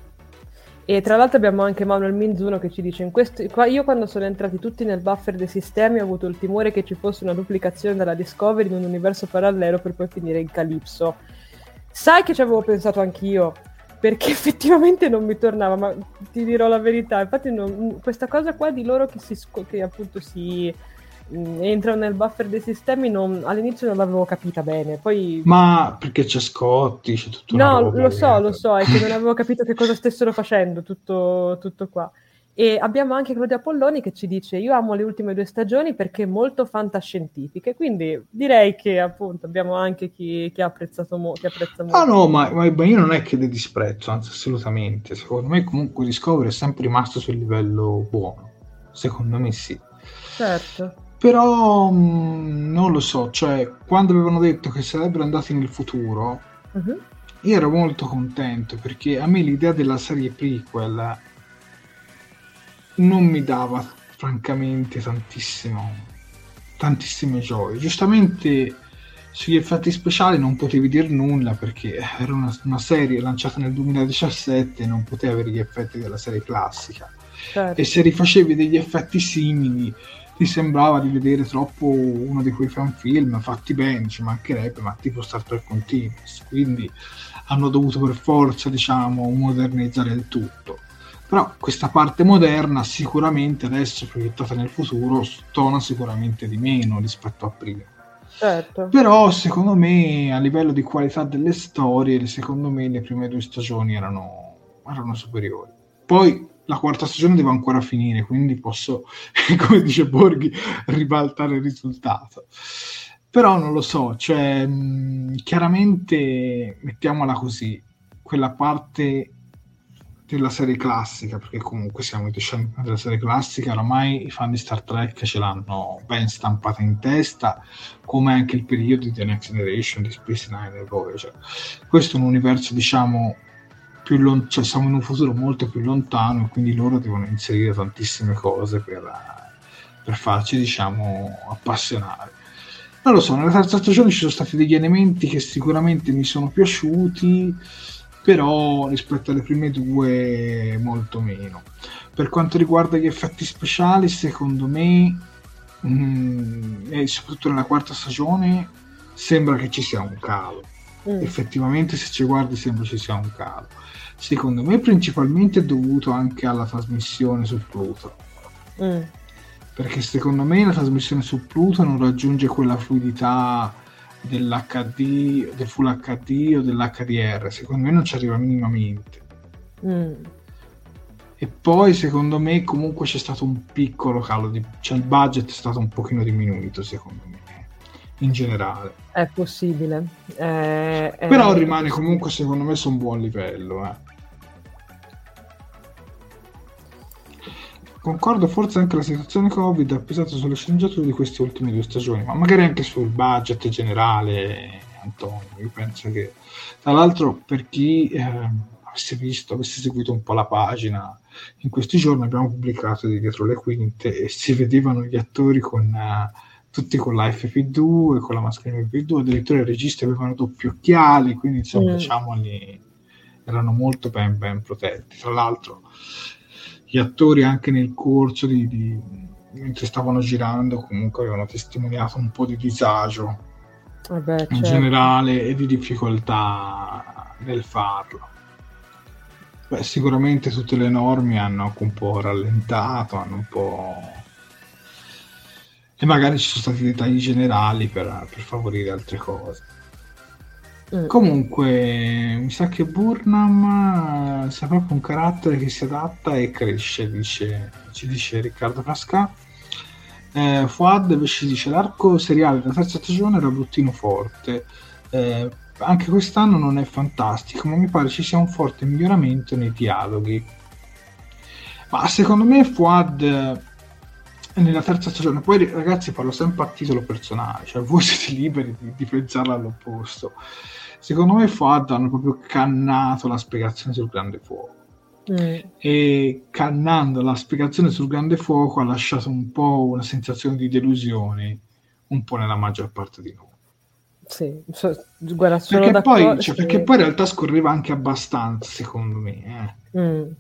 E tra l'altro abbiamo anche Manuel Minzuno che ci dice: in questo, Io quando sono entrati tutti nel buffer dei sistemi ho avuto il timore che ci fosse una duplicazione della Discovery in un universo parallelo per poi finire in Calypso. Sai che ci avevo pensato anch'io, perché effettivamente non mi tornava, ma ti dirò la verità. Infatti, non, questa cosa qua di loro che, si, che appunto si entrano nel buffer dei sistemi non, all'inizio non l'avevo capita bene poi... ma perché c'è Scotti c'è tutto no lo so lo so è che non avevo capito che cosa stessero facendo tutto, tutto qua. E abbiamo anche Claudia Polloni che ci dice io amo le ultime due stagioni perché molto fantascientifiche quindi direi che appunto abbiamo anche chi, chi ha apprezzato mo- chi apprezza molto. ah no ma, ma, io non è che le disprezzo anzi assolutamente. Secondo me comunque Discovery è sempre rimasto sul livello buono. Secondo me sì. Certo però mh, mm, non lo so, cioè quando avevano detto che sarebbero andati nel futuro, uh-huh. io ero molto contento perché a me l'idea della serie prequel non mi dava francamente tantissimo, tantissime gioie. Giustamente sugli effetti speciali non potevi dire nulla perché era una, una serie lanciata nel 2017 e non poteva avere gli effetti della serie classica. Certo. E se rifacevi degli effetti simili ti sembrava di vedere troppo uno di quei fan film fatti bene, ci mancherebbe, ma tipo Star Trek Continuous, quindi hanno dovuto per forza, diciamo, modernizzare il tutto. Però questa parte moderna sicuramente adesso proiettata nel futuro stona sicuramente di meno rispetto a prima. Certo. Però secondo me a livello di qualità delle storie, secondo me le prime due stagioni erano, erano superiori. Poi la quarta stagione deve ancora finire, quindi posso, come dice Borghi, ribaltare il risultato. Però non lo so, cioè, mh, chiaramente, mettiamola così, quella parte della serie classica, perché comunque siamo discendenti della serie classica, oramai i fan di Star Trek ce l'hanno ben stampata in testa, come anche il periodo di The Next Generation, di Space Nine e Voyager. Questo è un universo, diciamo, più lon- cioè siamo in un futuro molto più lontano e quindi loro devono inserire tantissime cose per, per farci diciamo appassionare. Non lo so nella terza stagione ci sono stati degli elementi che sicuramente mi sono piaciuti però rispetto alle prime due molto meno. Per quanto riguarda gli effetti speciali secondo me mh, mm, e soprattutto nella quarta stagione sembra che ci sia un calo. Mm. effettivamente se ci guardi sembra ci sia un calo secondo me principalmente è dovuto anche alla trasmissione su Pluto. Mm. Perché secondo me la trasmissione su Pluto non raggiunge quella fluidità dell'HD, del Full HD o dell'HDR, secondo me non ci arriva minimamente. Mm. E poi secondo me comunque c'è stato un piccolo calo, di, cioè il budget è stato un pochino diminuito secondo me, in generale. È possibile. È, è... Però rimane comunque secondo me su un buon livello. Eh. Concordo, forse anche la situazione Covid ha pesato sulle sceneggiature di queste ultime due stagioni, ma magari anche sul budget generale, Antonio. Io penso che, tra l'altro, per chi eh, avesse visto, avesse seguito un po' la pagina, in questi giorni abbiamo pubblicato di dietro le quinte e si vedevano gli attori con. Uh, tutti con la FP2 con la mascherina FP2 addirittura i registi avevano doppi occhiali quindi insomma mm. diciamoli erano molto ben, ben protetti tra l'altro gli attori anche nel corso di, di, mentre stavano girando comunque avevano testimoniato un po' di disagio Vabbè, certo. in generale e di difficoltà nel farlo. Beh, sicuramente tutte le norme hanno un po' rallentato, hanno un po' e magari ci sono stati dettagli generali per, per favorire altre cose. Mm. Comunque, mi sa che Burnham eh, sia proprio un carattere che si adatta e cresce, dice, ci dice Riccardo Frasca. Eh, Fuad invece dice l'arco seriale della terza stagione era bruttino forte. Eh, anche quest'anno non è fantastico, ma mi pare ci sia un forte miglioramento nei dialoghi. Ma secondo me Fuad nella terza stagione, poi ragazzi parlo sempre a titolo personale, cioè voi siete liberi di, di pensarla all'opposto. Secondo me Fuad hanno proprio cannato la spiegazione sul grande fuoco. Mm. E cannando la spiegazione sul grande fuoco ha lasciato un po' una sensazione di delusione un po' nella maggior parte di noi. Sì, so, guarda, perché, poi, cioè, perché poi in realtà scorreva anche abbastanza, secondo me. Eh. Mm.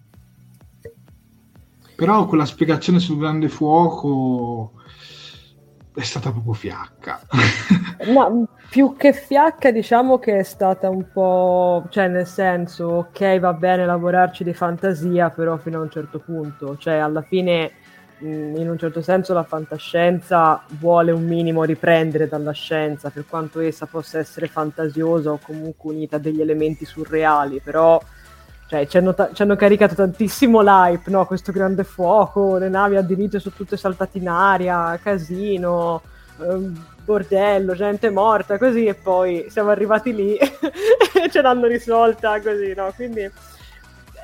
Però quella spiegazione sul grande fuoco è stata proprio fiacca. no, più che fiacca, diciamo che è stata un po', cioè nel senso, ok, va bene lavorarci di fantasia, però fino a un certo punto, cioè alla fine in un certo senso la fantascienza vuole un minimo riprendere dalla scienza, per quanto essa possa essere fantasiosa o comunque unita a degli elementi surreali, però cioè, ci, hanno ta- ci hanno caricato tantissimo l'hype, no? questo grande fuoco, le navi all'inizio sono tutte saltate in aria, casino, ehm, bordello, gente morta, così, e poi siamo arrivati lì e ce l'hanno risolta così, no? Quindi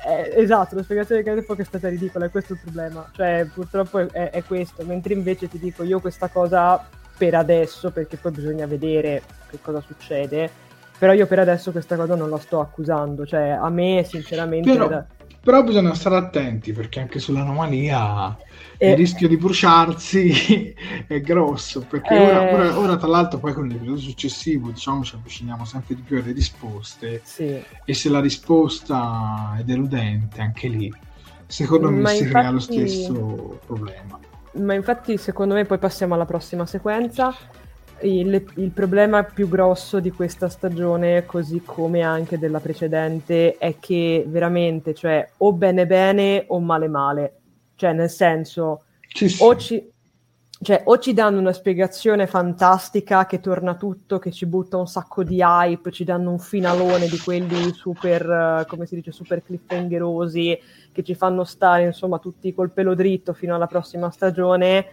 eh, esatto, la spiegazione del grande fuoco è stata ridicola, è questo il problema. Cioè, purtroppo è, è, questo. Mentre invece ti dico io questa cosa per adesso, perché poi bisogna vedere che cosa succede. Però io per adesso questa cosa non la sto accusando. Cioè, a me, sinceramente. Però, da... però bisogna stare attenti perché anche sull'anomalia e... il rischio di bruciarsi è grosso perché eh... ora, ora, ora, tra l'altro poi con l'episodio successivo diciamo ci avviciniamo sempre di più alle risposte sì. e se la risposta è deludente anche lì secondo me Ma si infatti... crea lo stesso problema ma infatti secondo me poi passiamo alla prossima sequenza il, il, problema più grosso di questa stagione, così come anche della precedente, è che veramente, cioè, o bene bene o male male. Cioè, nel senso, sì, sì. O, ci, cioè, o ci danno una spiegazione fantastica che torna tutto, che ci butta un sacco di hype, ci danno un finalone di quelli super, come si dice, super cliffhangerosi, che ci fanno stare, insomma, tutti col pelo dritto fino alla prossima stagione,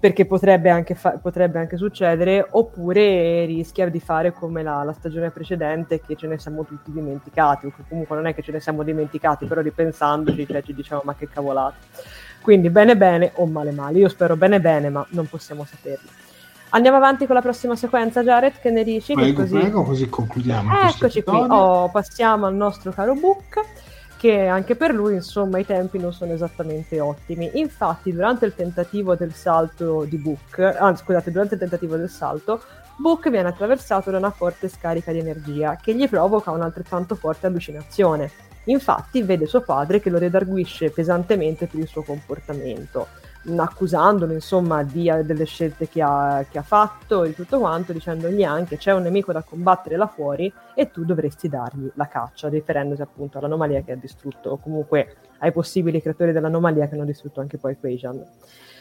perché potrebbe anche, fa- potrebbe anche succedere, oppure rischia di fare come la, la, stagione precedente, che ce ne siamo tutti dimenticati, o comunque non è che ce ne siamo dimenticati, però ripensandoci cioè, ci diciamo ma che cavolate. Quindi bene bene o male male, io spero bene bene, ma non possiamo saperlo. Andiamo avanti con la prossima sequenza, Jared, che ne dici? Prego, così... prego, così concludiamo. Eccoci qui, oh, passiamo al nostro caro book che anche per lui insomma i tempi non sono esattamente ottimi. Infatti durante il tentativo del salto di Book, anzi scusate, durante il tentativo del salto, Book viene attraversato da una forte scarica di energia che gli provoca un'altrettanto forte allucinazione. Infatti vede suo padre che lo redarguisce pesantemente per il suo comportamento accusandolo insomma di, eh, delle scelte che ha, che ha fatto e tutto quanto, dicendogli anche c'è un nemico da combattere là fuori e tu dovresti dargli la caccia, riferendosi appunto all'anomalia che ha distrutto, o comunque ai possibili creatori dell'anomalia che hanno distrutto anche poi Quajan.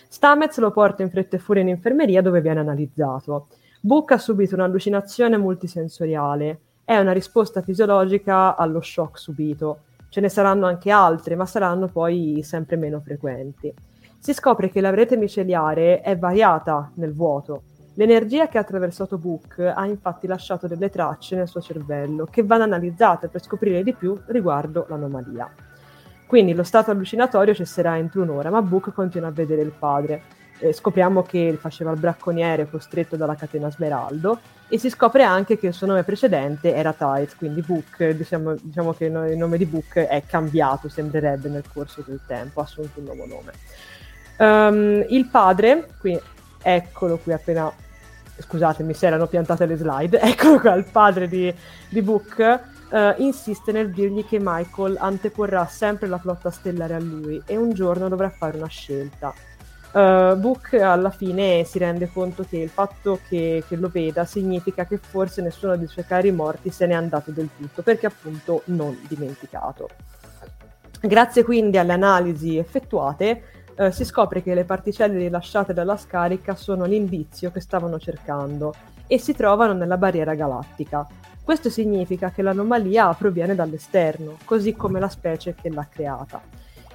Stamez lo porta in fretta e furia in infermeria dove viene analizzato. Book ha subito un'allucinazione multisensoriale, è una risposta fisiologica allo shock subito. Ce ne saranno anche altre, ma saranno poi sempre meno frequenti si scopre che la rete miceliare è variata nel vuoto. L'energia che ha attraversato Book ha infatti lasciato delle tracce nel suo cervello che vanno analizzate per scoprire di più riguardo l'anomalia. Quindi lo stato allucinatorio cesserà entro un'ora, ma Book continua a vedere il padre. Eh, scopriamo che faceva il bracconiere costretto dalla catena Smeraldo e si scopre anche che il suo nome precedente era Tight, quindi Book, diciamo, diciamo che il nome di Book è cambiato, sembrerebbe nel corso del tempo, ha assunto un nuovo nome. Um, il padre, qui, eccolo qui appena, scusatemi se erano piantate le slide, eccolo qua, il padre di, di Book, uh, insiste nel dirgli che Michael anteporrà sempre la flotta stellare a lui e un giorno dovrà fare una scelta. Uh, Book alla fine si rende conto che il fatto che, che, lo veda significa che forse nessuno dei suoi cari morti se n'è andato del tutto, perché appunto non dimenticato. Grazie quindi alle analisi effettuate, eh, si scopre che le particelle rilasciate dalla scarica sono l'indizio che stavano cercando e si trovano nella barriera galattica. Questo significa che l'anomalia proviene dall'esterno, così come la specie che l'ha creata.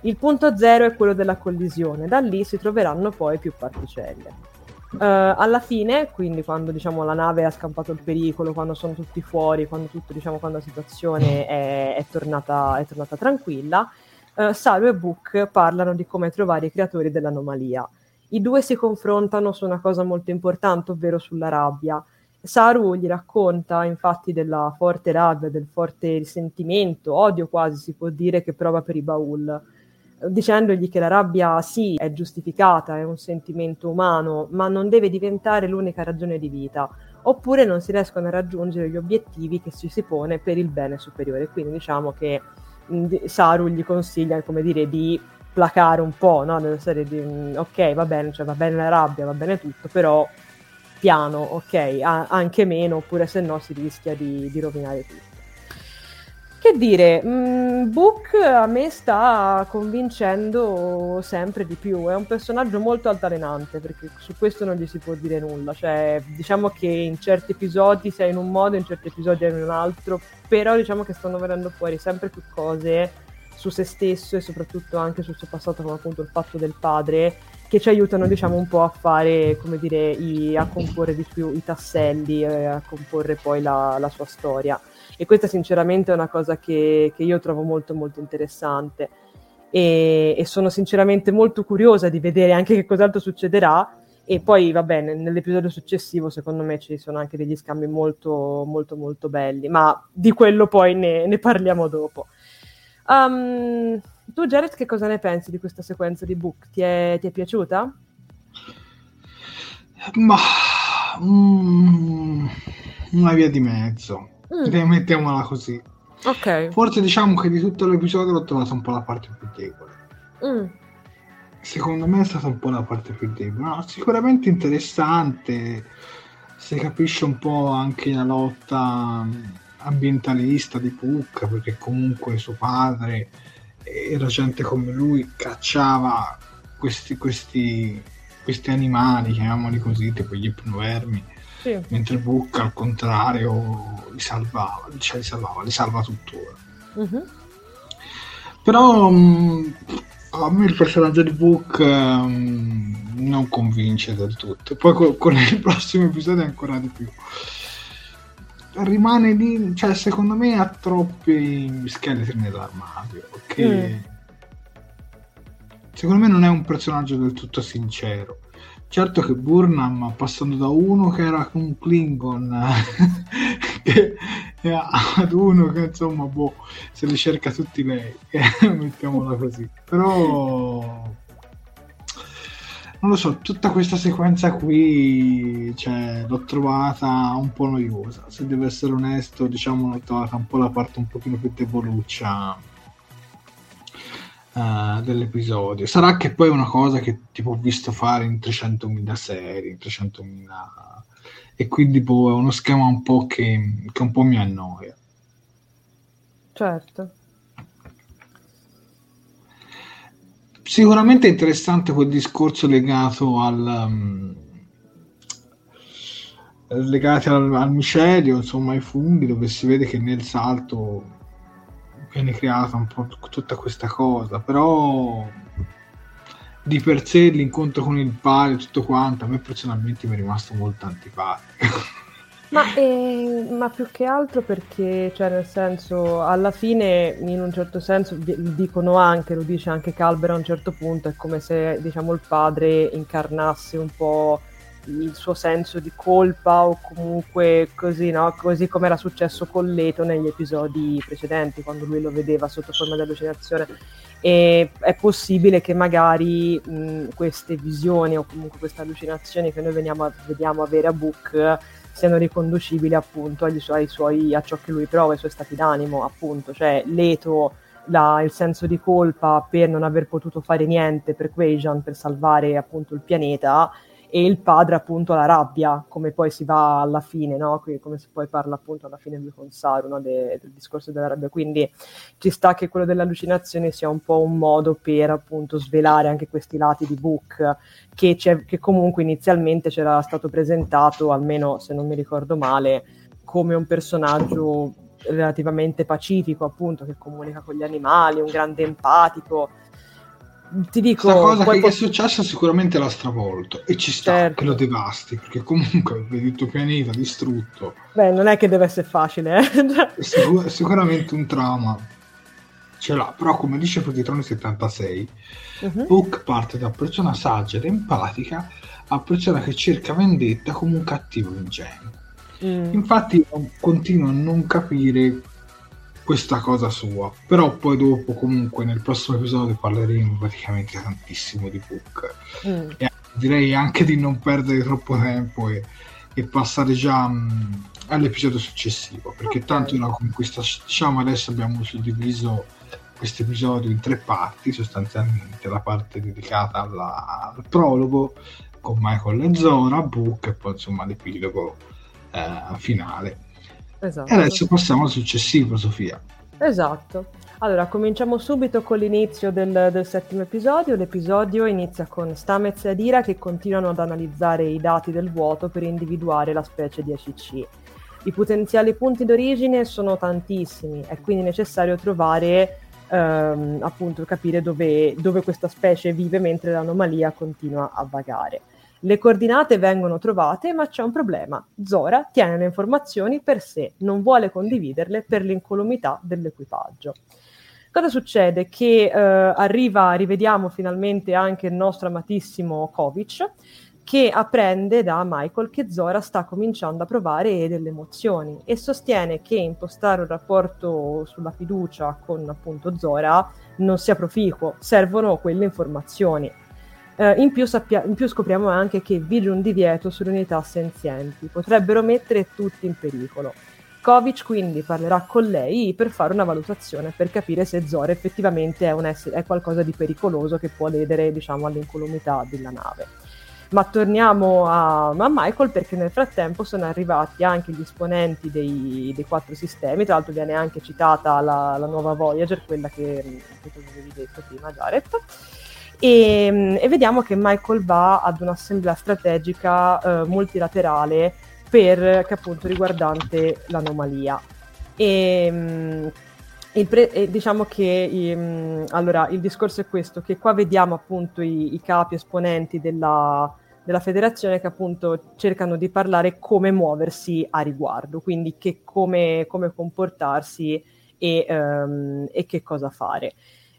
Il punto zero è quello della collisione, da lì si troveranno poi più particelle. Uh, alla fine, quindi quando diciamo, la nave ha scampato il pericolo, quando sono tutti fuori, quando, tutto, diciamo, quando la situazione è, è, tornata, è tornata, tranquilla, uh, Saru e Book parlano di come trovare i creatori dell'anomalia. I due si confrontano su una cosa molto importante, ovvero sulla rabbia. Saru gli racconta infatti della forte rabbia, del forte risentimento, odio quasi si può dire, che prova per i Baul dicendogli che la rabbia sì è giustificata, è un sentimento umano, ma non deve diventare l'unica ragione di vita, oppure non si riescono a raggiungere gli obiettivi che ci si pone per il bene superiore. Quindi diciamo che Saru gli consiglia, come dire, di placare un po', no? Nella serie di mh, ok, va bene, cioè va bene la rabbia, va bene tutto, però piano, ok, a- anche meno, oppure se no si rischia di, di rovinare tutto. Che dire, mh, mm, Book a me sta convincendo sempre di più, è un personaggio molto altalenante perché su questo non gli si può dire nulla, cioè diciamo che in certi episodi sei in un modo, in certi episodi è in un altro, però diciamo che stanno venendo fuori sempre più cose su se stesso e soprattutto anche sul suo passato come appunto il fatto del padre che ci aiutano diciamo un po' a fare, come dire, i, a comporre di più i tasselli, e a comporre poi la, la sua storia e questa sinceramente è una cosa che, che io trovo molto molto interessante e, e, sono sinceramente molto curiosa di vedere anche che cos'altro succederà e poi va bene, nell'episodio successivo secondo me ci sono anche degli scambi molto molto molto belli, ma di quello poi ne, ne parliamo dopo. Um, tu Jared che cosa ne pensi di questa sequenza di book? Ti è, ti è piaciuta? Ma... Mm, una via di mezzo Mm. Mettiamola così. Ok. Forse diciamo che di tutto l'episodio l'ho trovato un po' la parte più debole. Mm. Secondo me è stata un po' la parte più debole. No, sicuramente interessante. Si capisce un po' anche la lotta ambientalista di Pucca, perché comunque suo padre era gente come lui, cacciava questi, questi, questi animali, chiamiamoli così, tipo gli ipnovermi sì. mentre Book al contrario li salvava, cioè li salvava, li salva tuttora. Uh-huh. Però mh, mm, a me il personaggio di Book mh, non convince del tutto. Poi con, con il prossimo episodio ancora di più. Rimane lì, cioè secondo me ha troppi scheletri nell'armadio. Che mm. secondo me non è un personaggio del tutto sincero Certo che Burnham, passando da uno che era un Klingon che, ad uno che insomma, boh, se li cerca tutti lei, mettiamola così. Però non lo so, tutta questa sequenza qui cioè, l'ho trovata un po' noiosa. Se devo essere onesto, diciamo, l'ho trovata un po' la parte un pochino più deboluccia uh, dell'episodio. Sarà che poi è una cosa che tipo ho visto fare in 300.000 serie, in 300.000 e quindi boh, è uno schema un po' che, che un po' mi annoia. Certo. Sicuramente è interessante quel discorso legato al um, legati al, al micelio, insomma ai funghi, dove si vede che nel salto viene creata un po' tutta questa cosa, però di per sé l'incontro con il padre, tutto quanto, a me personalmente mi è rimasto molto antipatico. Ma, eh, ma, più che altro perché, cioè, nel senso, alla fine, in un certo senso, dicono anche, lo dice anche Calbera a un certo punto, è come se, diciamo, il padre incarnasse un po' il suo senso di colpa o comunque così, no? così come era successo con Leto negli episodi precedenti, quando lui lo vedeva sotto forma di allucinazione. E è possibile che magari mh, queste visioni o comunque queste allucinazioni che noi veniamo a, vediamo avere a Book siano riconducibili appunto agli suoi, suoi, a ciò che lui prova, ai suoi stati d'animo, appunto, cioè Leto. La, il senso di colpa per non aver potuto fare niente per Quajan per salvare appunto il pianeta e il padre appunto la rabbia, come poi si va alla fine, no? come si poi parla appunto alla fine con Saru, no? De, del discorso della rabbia. Quindi ci sta che quello dell'allucinazione sia un po' un modo per appunto svelare anche questi lati di Book, che, che comunque inizialmente c'era stato presentato, almeno se non mi ricordo male, come un personaggio relativamente pacifico, appunto, che comunica con gli animali, un grande empatico ti dico... Questa cosa poi che è successa sicuramente l'ha stravolto e ci sta Certo. che lo devasti, perché comunque vedi il tuo pianeta distrutto, Beh, non è che deve essere facile, eh. Sicur- sicuramente un trauma ce l'ha, però come dice Potitrone 76, mhm. Book parte da persona saggia ed empatica a persona che cerca vendetta come un cattivo ingenuo. Mm. Infatti continuo a non capire questa cosa sua, però poi dopo comunque nel prossimo episodio parleremo praticamente tantissimo di Book. Mm. E direi anche di non perdere troppo tempo e, e passare già mh, all'episodio successivo, perché Ok. tanto la conquista, diciamo adesso abbiamo suddiviso questo episodio in tre parti sostanzialmente, la parte dedicata alla- al prologo con Michael e Zora, Book e poi insomma l'epilogo eh, finale. Esatto. E adesso passiamo al successivo, Sofia. Esatto. Allora, cominciamo subito con l'inizio del, del settimo episodio. L'episodio inizia con Stamez e Adira che continuano ad analizzare i dati del vuoto per individuare la specie di ACC. I potenziali punti d'origine sono tantissimi, è quindi necessario trovare, ehm, appunto, capire dove, dove questa specie vive mentre l'anomalia continua a vagare. Le coordinate vengono trovate, ma c'è un problema. Zora tiene le informazioni per sé, non vuole condividerle per l'incolumità dell'equipaggio. Cosa succede? Che eh, arriva, rivediamo finalmente anche il nostro amatissimo Kovic, che apprende da Michael che Zora sta cominciando a provare delle emozioni e sostiene che impostare un rapporto sulla fiducia con appunto Zora non sia proficuo, servono quelle informazioni. Eh, in, più sappia- in più scopriamo anche che vige un divieto sulle unità senzienti, potrebbero mettere tutti in pericolo. Kovic quindi parlerà con lei per fare una valutazione per capire se Zora effettivamente è, essere- è qualcosa di pericoloso che può ledere diciamo, all'incolumità della nave. Ma torniamo a, a Michael perché nel frattempo sono arrivati anche gli esponenti dei, dei quattro sistemi, tra l'altro viene anche citata la, la nuova Voyager, quella che, che tu avevi detto prima, Jared. E, e vediamo che Michael va ad un'assemblea strategica eh, multilaterale per, che appunto riguardante l'anomalia. E, mm, pre- diciamo che mm, allora, il discorso è questo, che qua vediamo appunto i, i capi esponenti della, della federazione che appunto cercano di parlare come muoversi a riguardo, quindi come, come comportarsi e, ehm, e che cosa fare.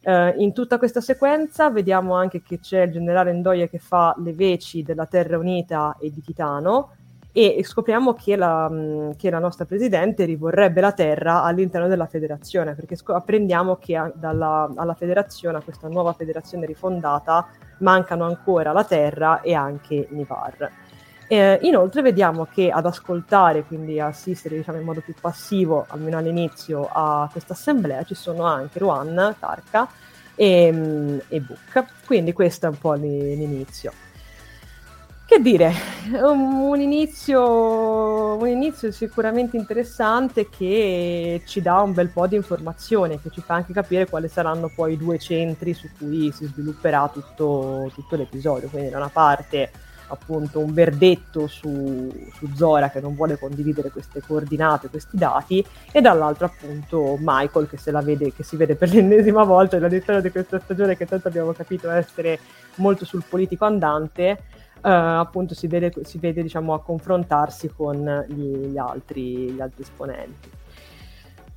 Eh, in tutta questa sequenza vediamo anche che c'è il generale Ndoye che fa le veci della Terra Unita e di Titano e scopriamo che la, mh, che la nostra presidente rivorrebbe la Terra all'interno della federazione, perché sc- apprendiamo che a- dalla, alla federazione, a questa nuova federazione rifondata, mancano ancora la Terra e anche Nivar. Eh, inoltre vediamo che ad ascoltare, quindi assistere diciamo, in modo più passivo, almeno all'inizio, a questa assemblea ci sono anche Ruan, Tarka e, e Book. Quindi questo è un po' l'i- l'inizio. Che dire, un, un inizio, un inizio sicuramente interessante che ci dà un bel po' di informazione, che ci fa anche capire quali saranno poi i due centri su cui si svilupperà tutto, tutto l'episodio. Quindi da una parte appunto un verdetto su, su Zora che non vuole condividere queste coordinate, questi dati, e dall'altro appunto Michael che se la vede, che si vede per l'ennesima volta all'interno di questa stagione che tanto abbiamo capito essere molto sul politico andante, eh, appunto si vede, si vede diciamo a confrontarsi con gli, gli altri, gli altri esponenti.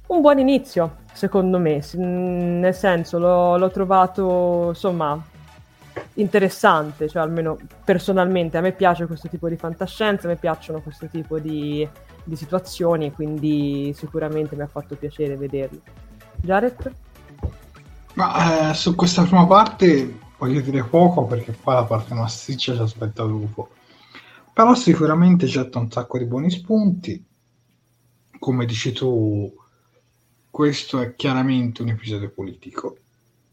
Un buon inizio, secondo me, nel senso l'ho, l'ho trovato insomma interessante, cioè almeno personalmente a me piace questo tipo di fantascienza, a me piacciono questo tipo di, di situazioni, quindi sicuramente mi ha fatto piacere vederlo. Jared? Ma eh, su questa prima parte voglio dire poco perché poi la parte massiccia ci aspetta dopo. Però sicuramente getta un sacco di buoni spunti. Come dici tu, questo è chiaramente un episodio politico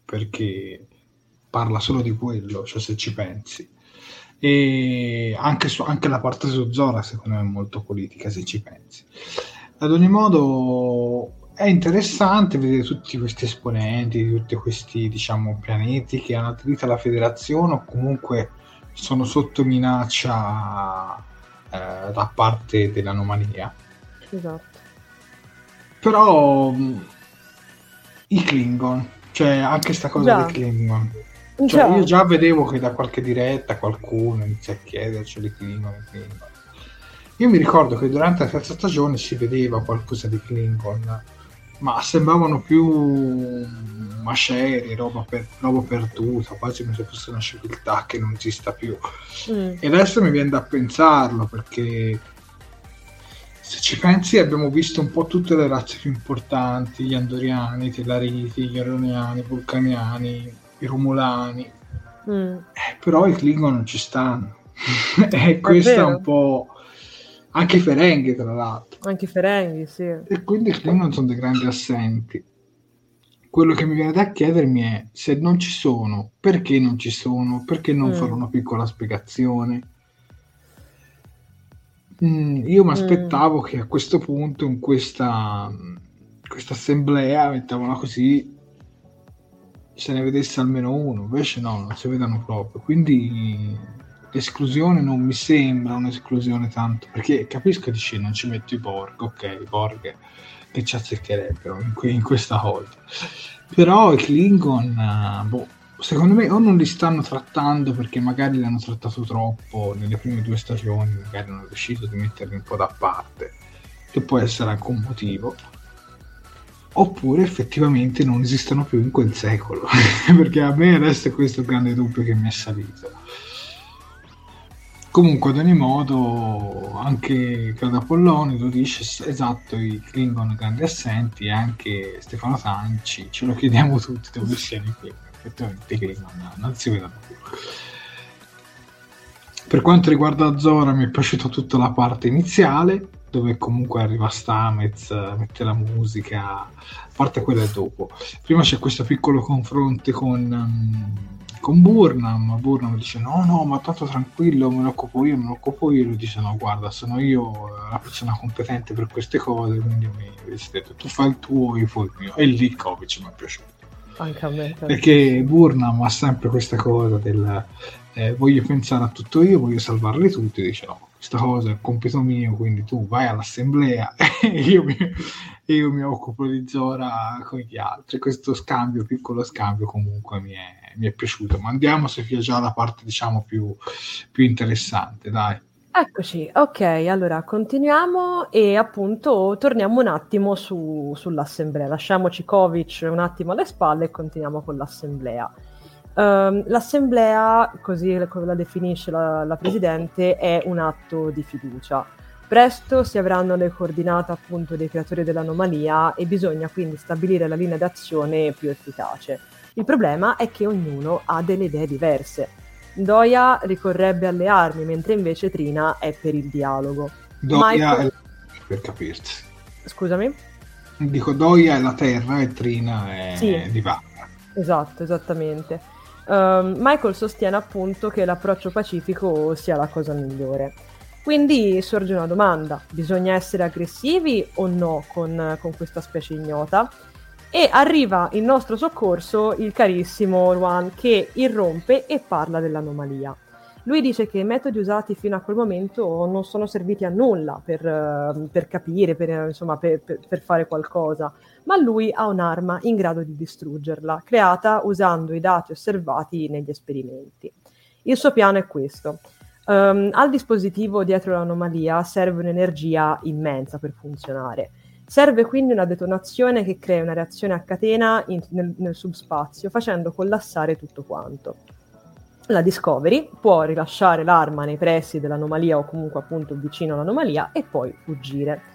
perché parla solo di quello, cioè se ci pensi. E anche, su- anche la parte su Zora secondo me è molto politica se ci pensi. Ad ogni modo è interessante vedere tutti questi esponenti di tutti questi diciamo pianeti che hanno aderito alla federazione o comunque sono sotto minaccia eh, da parte dell'anomalia. Esatto. Però mh, i Klingon, cioè anche sta cosa Già. dei Klingon. Cioè, già. io già vedevo che da qualche diretta qualcuno inizia a chiederci di Klingon Klingon. Io mi ricordo che durante la terza stagione si vedeva qualcosa di Klingon, ma sembravano più macerie, roba, per, roba perduta, quasi come se fosse una civiltà che non esista più. Mm. E adesso mi viene da pensarlo perché se ci pensi abbiamo visto un po' tutte le razze più importanti, gli andoriani, i tellariti, gli aroniani, i vulcaniani, i romulani, mm. eh, però i Klingon non ci stanno. e questo è un po'... Anche i Ferenghi, tra l'altro. Anche i Ferenghi, sì. E quindi i Klingon sono dei grandi assenti. Quello che mi viene da chiedermi è, se non ci sono, perché non ci sono? Perché non mm. fare una piccola spiegazione? Mm, io mi mm. aspettavo mm. che a questo punto, in questa, questa assemblea, mettiamola così, se ne vedesse almeno uno, invece no, non si vedono proprio. Quindi l'esclusione non mi sembra un'esclusione tanto, perché capisco dici non ci metto i Borg, ok, i Borg che ci azzeccherebbero in, in questa volta. Però i Klingon, boh, secondo me o non li stanno trattando perché magari li hanno trattato troppo nelle prime due stagioni, magari hanno deciso di metterli un po' da parte, che può essere anche un motivo oppure effettivamente non esistono più in quel secolo, perché a me è questo grande dubbio che mi è salito. Comunque, ad ogni modo, anche Polloni lo dice esatto, i Klingon grandi assenti e anche Stefano Sanci, ce lo chiediamo tutti dove siano i Klingon, effettivamente i Klingon non si vedono più. Per quanto riguarda Zora mi è piaciuta tutta la parte iniziale, dove comunque arriva Stamez, mette la musica, a parte quella è dopo. Prima c'è questo piccolo confronto con, um, con Burnham, Burnham dice no no ma tanto tranquillo, me ne occupo io, me ne occupo io, lui dice no guarda sono io la persona competente per queste cose, quindi mi detto, tu fai il tuo, io fai il mio. E lì Kovic mi è piaciuto. Anche a me. Perché Burnham ha sempre questa cosa del eh, voglio pensare a tutto io, voglio salvarli tutti, dice no, questa cosa è compito mio, quindi tu vai all'assemblea e io mi, io mi occupo di Zora con gli altri. Questo scambio, piccolo scambio, comunque mi è, mi è piaciuto. Ma andiamo se via già la parte, diciamo, più, più interessante, dai. Eccoci, ok, allora continuiamo e appunto torniamo un attimo su, sull'assemblea. Lasciamoci Kovic un attimo alle spalle e continuiamo con l'assemblea. Um, l'assemblea, così la definisce la, la, Presidente, è un atto di fiducia. Presto si avranno le coordinate appunto dei creatori dell'anomalia e bisogna quindi stabilire la linea d'azione più efficace. Il problema è che ognuno ha delle idee diverse. Doia ricorrebbe alle armi, mentre invece Trina è per il dialogo. Doia Michael... è per capirsi. Scusami? Dico Doia è la terra e Trina è sì. di Vanga. Esatto, esattamente. Um, Michael sostiene appunto che l'approccio pacifico sia la cosa migliore. Quindi sorge una domanda, bisogna essere aggressivi o no con, con questa specie ignota? E arriva in nostro soccorso il carissimo Juan che irrompe e parla dell'anomalia. Lui dice che i metodi usati fino a quel momento non sono serviti a nulla per, uh, per capire, per, insomma, per, per, fare qualcosa, ma lui ha un'arma in grado di distruggerla, creata usando i dati osservati negli esperimenti. Il suo piano è questo. Um, al dispositivo dietro l'anomalia serve un'energia immensa per funzionare. Serve quindi una detonazione che crea una reazione a catena in, nel, nel subspazio, facendo collassare tutto quanto la Discovery può rilasciare l'arma nei pressi dell'anomalia o comunque appunto vicino all'anomalia e poi fuggire.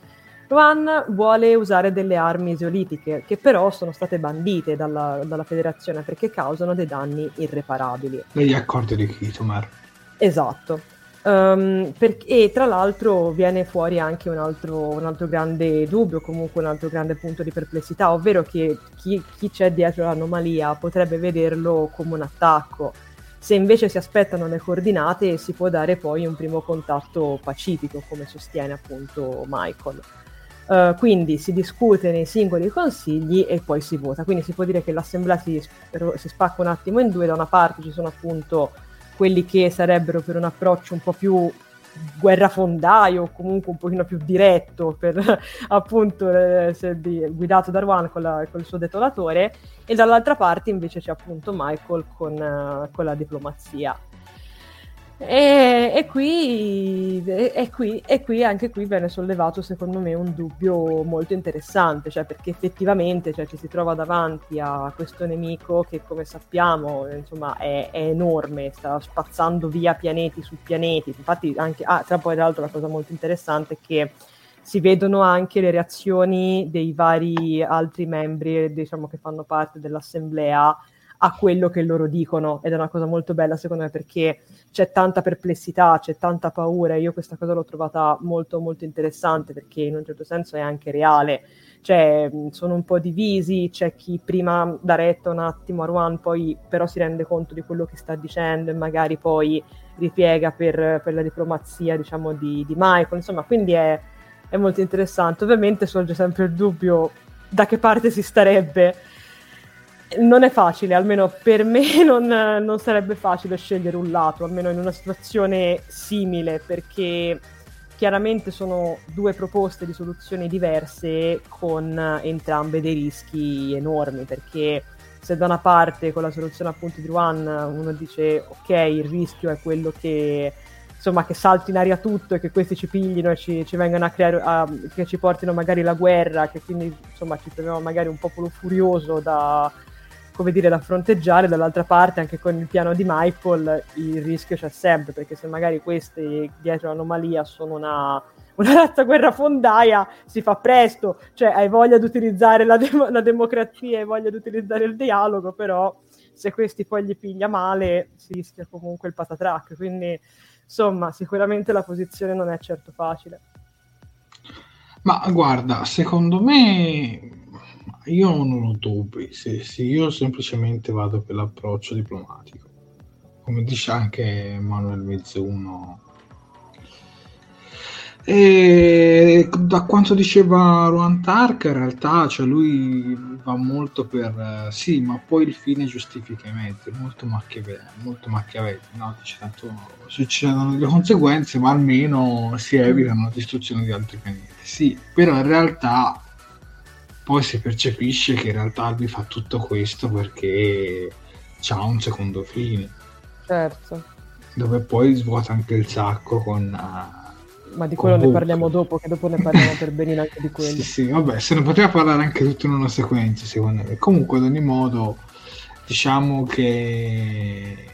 Rowan vuole usare delle armi esolitiche che però sono state bandite dalla, dalla federazione perché causano dei danni irreparabili. Negli accordi di Kitomer. Esatto. Um, per, e tra l'altro viene fuori anche un altro, un altro, grande dubbio, comunque un altro grande punto di perplessità, ovvero che chi, chi c'è dietro l'anomalia potrebbe vederlo come un attacco se invece si aspettano le coordinate si può dare poi un primo contatto pacifico, come sostiene appunto Michael. Uh, quindi si discute nei singoli consigli e poi si vota. Quindi si può dire che l'assemblea si, si, spacca un attimo in due. Da una parte ci sono appunto quelli che sarebbero per un approccio un po' più guerrafondaio comunque un pochino più diretto per appunto eh, guidato da Ruan con, la, con, il suo detonatore e dall'altra parte invece c'è appunto Michael con, uh, con la diplomazia e, e, qui, e, qui, e, qui, anche qui viene sollevato secondo me un dubbio molto interessante, cioè perché effettivamente cioè, ci si trova davanti a questo nemico che come sappiamo insomma, è, è, enorme, sta spazzando via pianeti su pianeti, infatti anche, ah, tra poi l'altro la cosa molto interessante è che si vedono anche le reazioni dei vari altri membri diciamo, che fanno parte dell'assemblea a quello che loro dicono ed è una cosa molto bella secondo me perché c'è tanta perplessità, c'è tanta paura e io questa cosa l'ho trovata molto molto interessante perché in un certo senso è anche reale, cioè sono un po' divisi, c'è chi prima dà retta un attimo a Ruan poi però si rende conto di quello che sta dicendo e magari poi ripiega per, per la diplomazia diciamo di, di Michael, insomma quindi è, è molto interessante, ovviamente sorge sempre il dubbio da che parte si starebbe non è facile, almeno per me non, non, sarebbe facile scegliere un lato, almeno in una situazione simile, perché chiaramente sono due proposte di soluzioni diverse con entrambe dei rischi enormi, perché se da una parte con la soluzione appunto di Ruan uno dice ok, il rischio è quello che insomma che salti in aria tutto e che questi ci piglino e ci, ci vengano a creare, a, che ci portino magari la guerra, che quindi insomma ci troviamo magari un popolo furioso da, come dire, da fronteggiare, dall'altra parte anche con il piano di Michael il rischio c'è sempre, perché se magari questi dietro l'anomalia sono una, una razza guerrafondaia si fa presto, cioè hai voglia di utilizzare la, de- la democrazia, hai voglia di utilizzare il dialogo, però se questi poi gli piglia male si rischia comunque il patatrack, quindi insomma sicuramente la posizione non è certo facile. Ma guarda, secondo me io non ho dubbi, sì, sì, io semplicemente vado per l'approccio diplomatico. Come dice anche Manuel Mizzuno. E da quanto diceva Ruan Tark, in realtà cioè lui va molto per sì, ma poi il fine giustifica i mezzi, molto machiavelli, molto machiavelli, no? Dice tanto succedono delle conseguenze, ma almeno si evitano la distruzione di altri pianeti. Sì, però in realtà poi si percepisce che in realtà Albi fa tutto questo perché ha un secondo fine. Certo. Dove poi svuota anche il sacco con... Uh, Ma di quello ne parliamo dopo, che dopo ne parliamo per benino anche di quello. Sì, sì, vabbè, se ne poteva parlare anche tutto in una sequenza, secondo me. Comunque, ad ogni modo, diciamo che,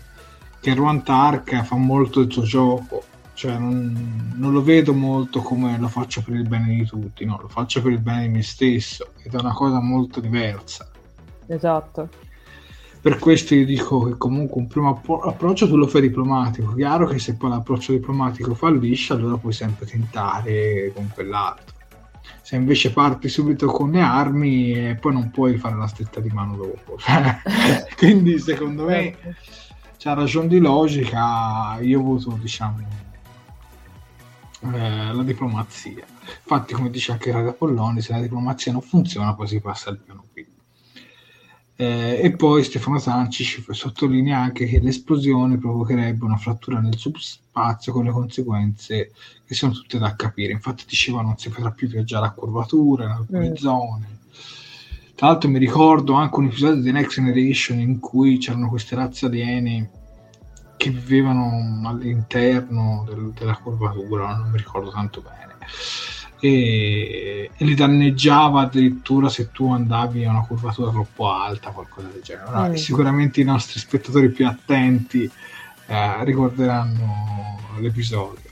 che Ruan Tark fa molto il suo gioco cioè non, non, lo vedo molto come lo faccio per il bene di tutti, no, lo faccio per il bene di me stesso ed è una cosa molto diversa. Esatto. Per questo io dico che comunque un primo appro- approccio tu lo fai diplomatico, chiaro che se poi l'approccio diplomatico fallisce allora puoi sempre tentare con quell'altro. Se invece parti subito con le armi e poi non puoi fare la stretta di mano dopo. Quindi secondo me certo. c'ha ragione di logica, io voto diciamo eh, la diplomazia. Infatti, come dice anche Raga Polloni, se la diplomazia non funziona, poi si passa al piano B. Eh, e poi Stefano Sanci sottolinea anche che l'esplosione provocherebbe una frattura nel subspazio con le conseguenze che sono tutte da capire. Infatti diceva non si potrà più viaggiare a curvatura in alcune mm. zone. Tra l'altro mi ricordo anche un episodio di Next Generation in cui c'erano queste razze aliene che vivevano all'interno del, della curvatura, non mi ricordo tanto bene. E, e, li danneggiava addirittura se tu andavi a una curvatura troppo alta, qualcosa del genere. No, mm. Sicuramente i nostri spettatori più attenti eh, ricorderanno l'episodio.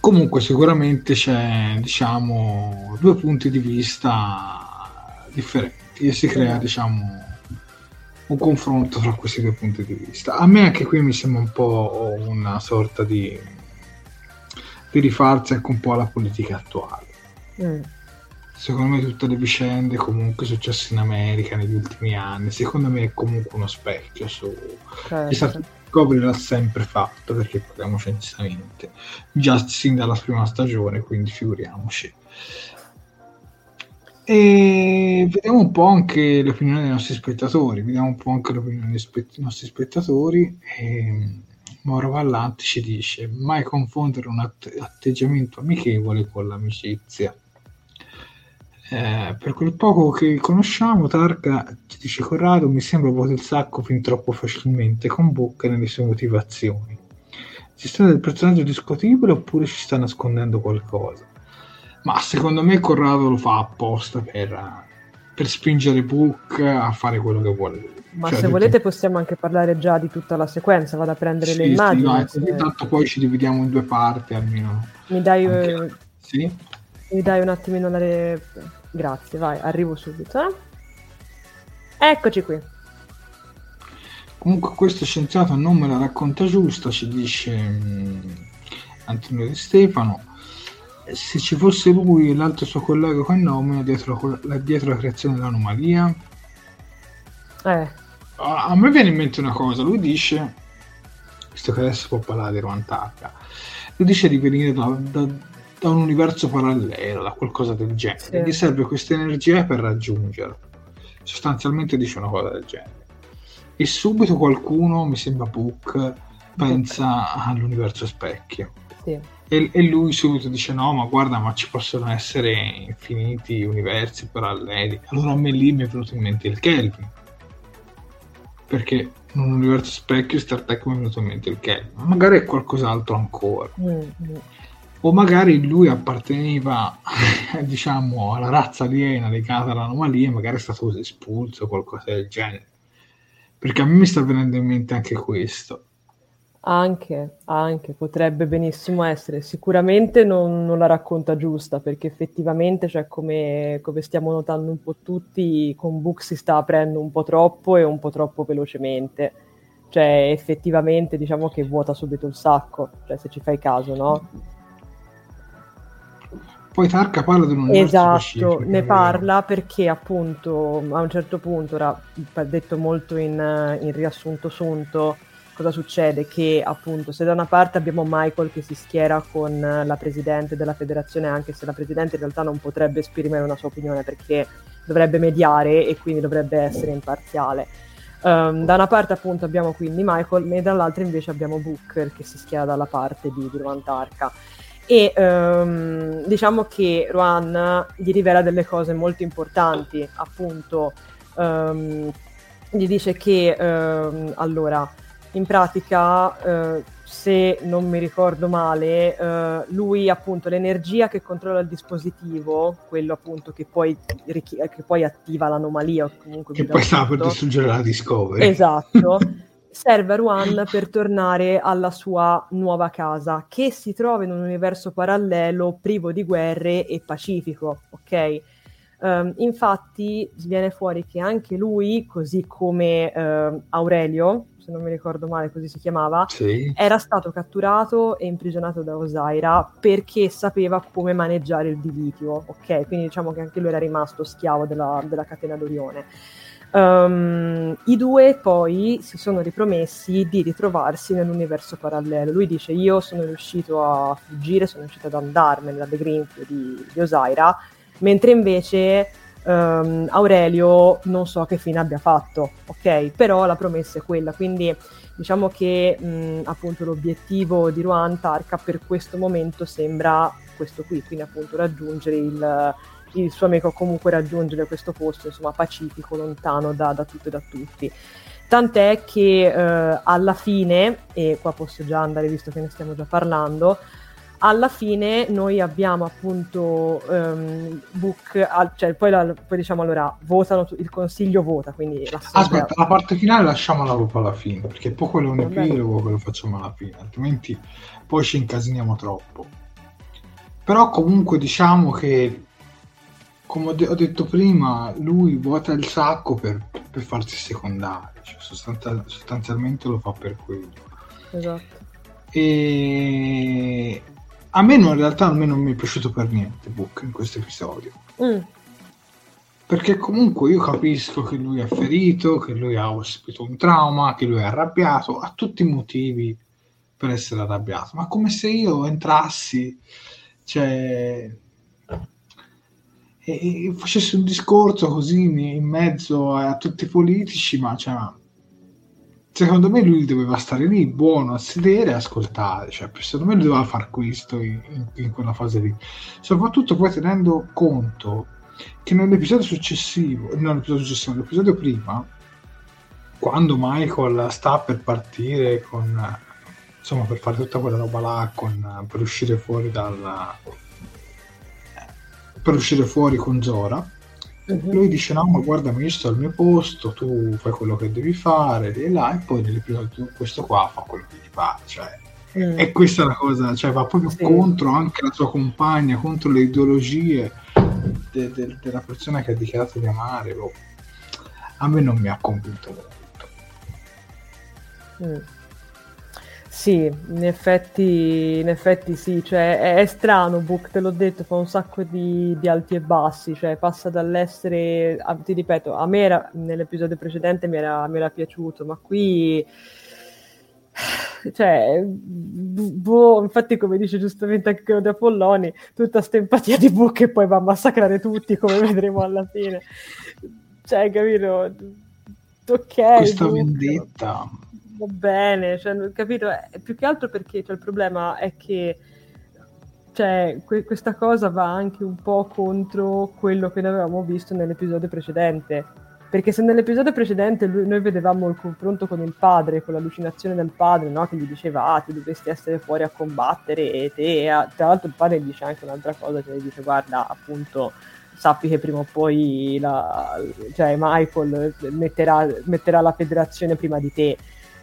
Comunque sicuramente c'è diciamo due punti di vista differenti e si crea diciamo un confronto tra questi due punti di vista. A me anche qui mi sembra un po' una sorta di, di rifarsi anche un po' alla politica attuale. Mm. Secondo me tutte le vicende comunque successe in America negli ultimi anni, secondo me è comunque uno specchio su... Certo. Discovery l'ha sempre fatto, perché parliamoci onestamente, già sin dalla prima stagione, quindi figuriamoci. E vediamo un po' anche l'opinione dei nostri spettatori, vediamo un po' anche l'opinione dei, spe- nostri spettatori. E Mauro Vallanti ci dice mai confondere un att- atteggiamento amichevole con l'amicizia. Eh, per quel poco che conosciamo, Targa ci dice Corrado mi sembra vuoto il sacco fin troppo facilmente, con bocca nelle sue motivazioni. Gestione del personaggio discutibile oppure ci sta nascondendo qualcosa? Ma secondo me Corrado lo fa apposta per, per spingere Book a fare quello che vuole lui. Ma Cioè, se perché- volete possiamo anche parlare già di tutta la sequenza, vado a prendere le Sì, sì, immagini. no, se- così tanto poi ci dividiamo in due parti almeno. mi, dai, eh, Sì? mi dai un attimino la... re- Grazie, vai, arrivo subito. eh. Eccoci qui. Comunque questo scienziato non me la racconta giusta, ci dice mm, Antonio Di Stefano. Se ci fosse lui e l'altro suo collega con nomina dietro dietro la creazione dell'anomalia, Eh, a, a me viene in mente una cosa, lui dice, visto che adesso può parlare di Ruantacca, lui dice di venire da, da- da un universo parallelo, da qualcosa del genere, Sì. gli serve questa energia per raggiungerlo. Sostanzialmente dice una cosa del genere. E subito qualcuno, mi sembra Book, pensa all'universo specchio. sì. E, e lui subito dice: No, ma guarda, ma ci possono essere infiniti universi paralleli. Allora a me lì mi è venuto in mente il Kelvin. Perché in un universo specchio Star Trek mi è venuto in mente il Kelvin. Ma magari è qualcos'altro ancora. Mm, mm. O magari lui apparteneva, diciamo, alla razza aliena legata all'anomalia e magari è stato espulso o qualcosa del genere. Perché a me mi sta venendo in mente anche questo. Anche, anche, potrebbe benissimo essere. Sicuramente non, non la racconta giusta, perché effettivamente, cioè, come, come stiamo notando un po' tutti, con Book si sta aprendo un po' troppo e un po' troppo velocemente. Cioè, effettivamente, diciamo che vuota subito il sacco, cioè, se ci fai caso, no? Poi Tarka parla di un Esatto, ne parla perché appunto a un certo punto, ora detto molto in, in riassunto sunto, cosa succede? Che appunto se da una parte abbiamo Michael che si schiera con eh, la presidente della federazione, anche se la presidente in realtà non potrebbe esprimere una sua opinione perché dovrebbe mediare e quindi dovrebbe essere imparziale. Ehm, da una parte appunto abbiamo quindi Michael e dall'altra invece abbiamo Booker che si schiera dalla parte di, di Ruan Tarka e ehm, diciamo che Ruan gli rivela delle cose molto importanti, appunto ehm, gli dice che allora in pratica eh, se non mi ricordo male eh, lui appunto l'energia che controlla il dispositivo quello appunto che poi, richi- che poi attiva l'anomalia o comunque Che poi stava per distruggere la Discovery. Esatto. Serve a Ruan per tornare alla sua nuova casa, che si trova in un universo parallelo privo di guerre e pacifico, ok? Ehm, infatti viene fuori che anche lui, così come ehm, Aurelio, se non mi ricordo male così si chiamava, Sì. era stato catturato e imprigionato da Osaira perché sapeva come maneggiare il dilitio, ok? Quindi diciamo che anche lui era rimasto schiavo della, della catena d'Orione. Um, I due poi si sono ripromessi di ritrovarsi nell'universo parallelo. Lui dice: Io sono riuscito a fuggire, sono riuscito ad andarmene dalle Greenfield di, di Osaira, mentre invece um, Aurelio non so che fine abbia fatto, ok? Però la promessa è quella, quindi diciamo che mh, appunto l'obiettivo di Ruan Tarka per questo momento sembra questo qui, quindi appunto raggiungere il, il suo amico comunque raggiungere questo posto insomma pacifico, lontano da, da tutto e da tutti. Tant'è che eh, alla fine, e qua posso già andare visto che ne stiamo già parlando, alla fine noi abbiamo appunto um, book, al, cioè poi, la, poi diciamo allora votano, il consiglio vota, quindi Aspetta, la parte finale lasciamola proprio alla fine, perché poi quello è un epilogo che lo facciamo alla fine, altrimenti poi ci incasiniamo troppo. Però comunque diciamo che, come ho, de- ho detto prima, lui vuota il sacco per, per farsi secondario, cioè sostanza- sostanzialmente lo fa per quello. Esatto. E a me no, in realtà a me non mi è piaciuto per niente Book in questo episodio. Mm. Perché comunque io capisco che lui è ferito, che lui ha subito un trauma, che lui è arrabbiato, ha tutti i motivi per essere arrabbiato, ma come se io entrassi, cioè, e, e facessi un discorso così in mezzo a tutti i politici, ma cioè, secondo me lui doveva stare lì buono a sedere e ascoltare cioè, secondo me lui doveva fare questo in, in, quella fase lì. Soprattutto poi tenendo conto che nell'episodio successivo non nell'episodio successivo nell'episodio prima quando Michael sta per partire con insomma per fare tutta quella roba là con, per uscire fuori dal per uscire fuori con Zora uh-huh. lui dice no ma guarda io sto al mio posto tu fai quello che devi fare e là e poi nell'episodio questo qua fa quello che gli pare cioè mm. e questa è la cosa cioè va proprio sì. contro anche la sua compagna contro le ideologie de- de- della persona che ha dichiarato di amare boh. a me non mi ha convinto molto mm. Sì, in effetti, in effetti sì, cioè è, è, strano Book, te l'ho detto, fa un sacco di, di alti e bassi, cioè passa dall'essere, a, ti ripeto, a me era, nell'episodio precedente mi era, mi era piaciuto, ma qui cioè, boh, infatti come dice giustamente anche quello di Apolloni, tutta questa empatia di Book che poi va a massacrare tutti come vedremo alla fine. Cioè, capito? Ok. Questa Book, vendetta va bene, cioè, capito? Eh, più che altro perché cioè, il problema è che cioè, que- questa cosa va anche un po' contro quello che avevamo visto nell'episodio precedente. Perché se nell'episodio precedente lui, noi vedevamo il confronto con il padre, con l'allucinazione del padre, no? che gli diceva ah, ti dovresti essere fuori a combattere e te, tra l'altro il padre dice anche un'altra cosa, cioè dice guarda appunto sappi che prima o poi la, cioè Michael metterà, metterà la federazione prima di te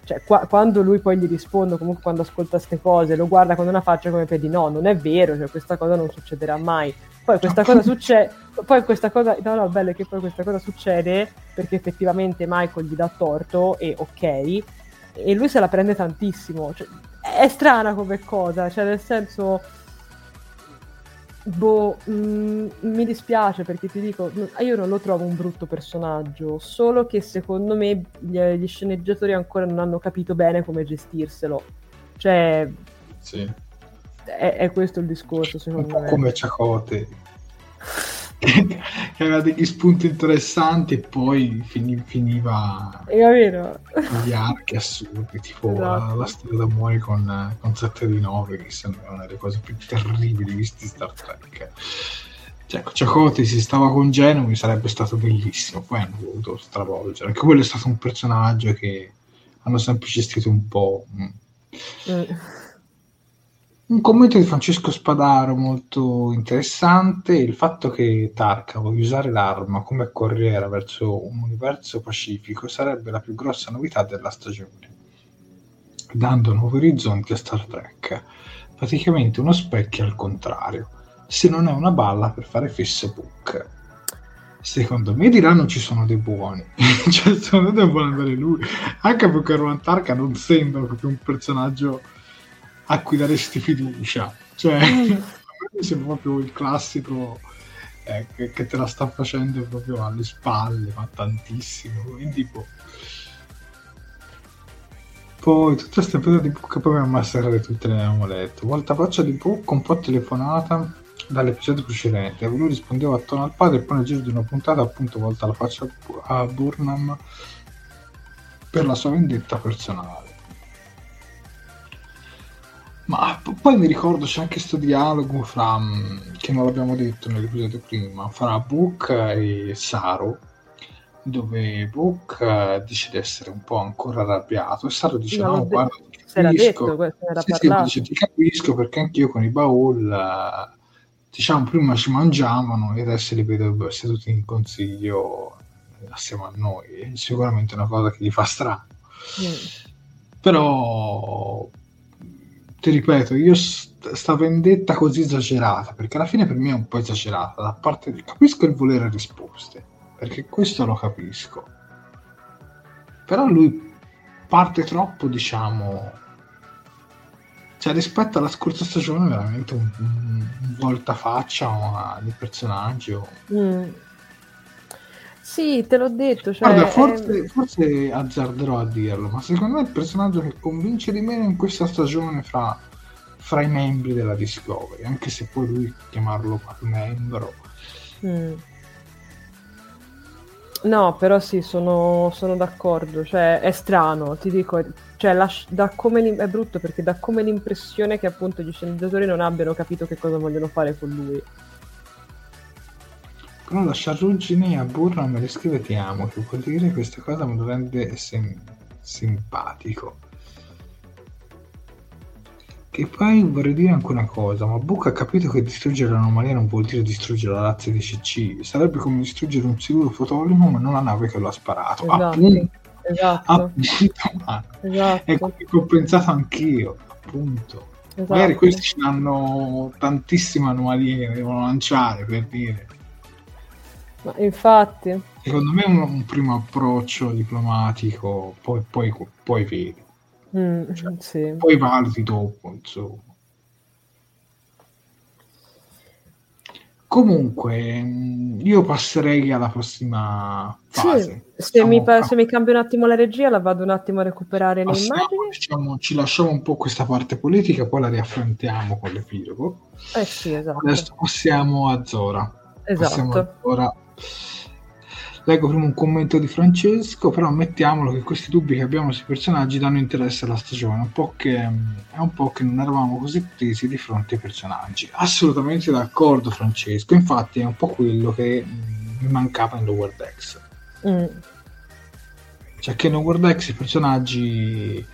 cioè, qua, quando lui poi gli risponde, comunque quando ascolta queste cose, lo guarda con una faccia come per di no, non è vero, cioè, questa cosa non succederà mai. Poi questa cosa succede, poi questa cosa, no, no, bello è che poi questa cosa succede perché effettivamente Michael gli dà torto e ok, e lui se la prende tantissimo. Cioè, è strana come cosa, cioè nel senso Boh, mh, mm, mi dispiace perché ti dico, io non lo trovo un brutto personaggio, solo che secondo me gli, gli sceneggiatori ancora non hanno capito bene come gestirselo. Cioè, sì. è, è questo il discorso secondo un po' me. Come Ciacote. che aveva degli spunti interessanti e poi fini, finiva gli archi assurdi tipo esatto. la, la, storia d'amore con, con 7 di 9 che sembra una delle cose più terribili visti Star Trek. Cioè Ciacotti si stava con Genomi sarebbe stato bellissimo. Poi hanno voluto stravolgere. Anche quello è stato un personaggio che hanno sempre gestito un po' mm. Un commento di Francesco Spadaro molto interessante, il fatto che Tarka voglia usare l'arma come corriera verso un universo pacifico sarebbe la più grossa novità della stagione, dando nuovi orizzonti a Star Trek, praticamente uno specchio al contrario, se non è una balla per fare Facebook. Secondo me diranno ci sono dei buoni, cioè secondo me devono andare lui, anche perché Rowan Tarka non sembra proprio un personaggio a cui daresti fiducia. Cioè, mi sembra proprio il classico eh, che, che, te la sta facendo proprio alle spalle, ma tantissimo. Quindi, boh. Poi tutte queste prese di book poi a massacrare tutte le abbiamo letto. Volta faccia di book un po' telefonata dall'episodio precedente. Lui rispondeva a tono al padre e poi nel giro di una puntata appunto volta la faccia a Burnham per la sua vendetta personale. Ma poi mi ricordo c'è anche questo dialogo fra, mm, che non l'abbiamo detto nell'episodio prima, fra Book e Saru, dove Book eh, dice di essere un po' ancora arrabbiato e Saru dice no, no guarda, ti capisco. Detto, sì, sì, dice, ti capisco perché anch'io con i baul, eh, diciamo, prima ci mangiavano e adesso li vedo seduti in consiglio assieme a noi. Sicuramente è una cosa che gli fa strano. Mm. Però ti ripeto, io st- sta vendetta così esagerata, perché alla fine per me è un po' esagerata, da parte di... capisco il volere risposte, perché questo lo capisco. Però lui parte troppo, diciamo, cioè rispetto alla scorsa stagione veramente un, un voltafaccia di personaggio. Mm. Sì, te l'ho detto. Cioè, Guarda, forse, è... forse azzarderò a dirlo, ma secondo me il personaggio che convince di meno in questa stagione fra, fra i membri della Discovery, anche se poi lui chiamarlo membro. Mm. No, però sì, sono, sono d'accordo, cioè è strano, ti dico, cioè, la, da come è brutto perché dà come l'impressione che appunto gli sceneggiatori non abbiano capito che cosa vogliono fare con lui. Però la Sciarruggine a burro me le scrive ti amo, che vuol dire questa cosa lo rende sim- simpatico. Che poi vorrei dire anche una cosa, ma Book ha capito che distruggere l'anomalia non vuol dire distruggere la razza di CC, sarebbe come distruggere un sicuro fotolimo ma non la nave che lo ha sparato. Esatto, appunto, esatto. appunto esatto. è quello che ho pensato anch'io, appunto. esatto. Magari questi ce l'hanno tantissime anomalie che devono lanciare per dire. Ma infatti, Secondo me un, un primo approccio diplomatico, poi, poi, poi vedi, mm, Cioè, sì. poi valuti dopo, insomma. Comunque, mh, io passerei alla prossima fase. Sì, se mi, pa- se mi cambia un attimo la regia, la vado un attimo a recuperare le passiamo, immagini. diciamo, ci lasciamo un po' questa parte politica, poi la riaffrontiamo con l'epilogo. Eh sì, esatto. Adesso passiamo a Zora. Passiamo Esatto. a Zora. Leggo prima un commento di Francesco, però ammettiamolo che questi dubbi che abbiamo sui personaggi danno interesse alla stagione, un po' che, è un po' che non eravamo così presi di fronte ai personaggi. Assolutamente d'accordo Francesco, infatti è un po' quello che mh, mi mancava in Lower Decks. Mm, Cioè che in Lower Decks i personaggi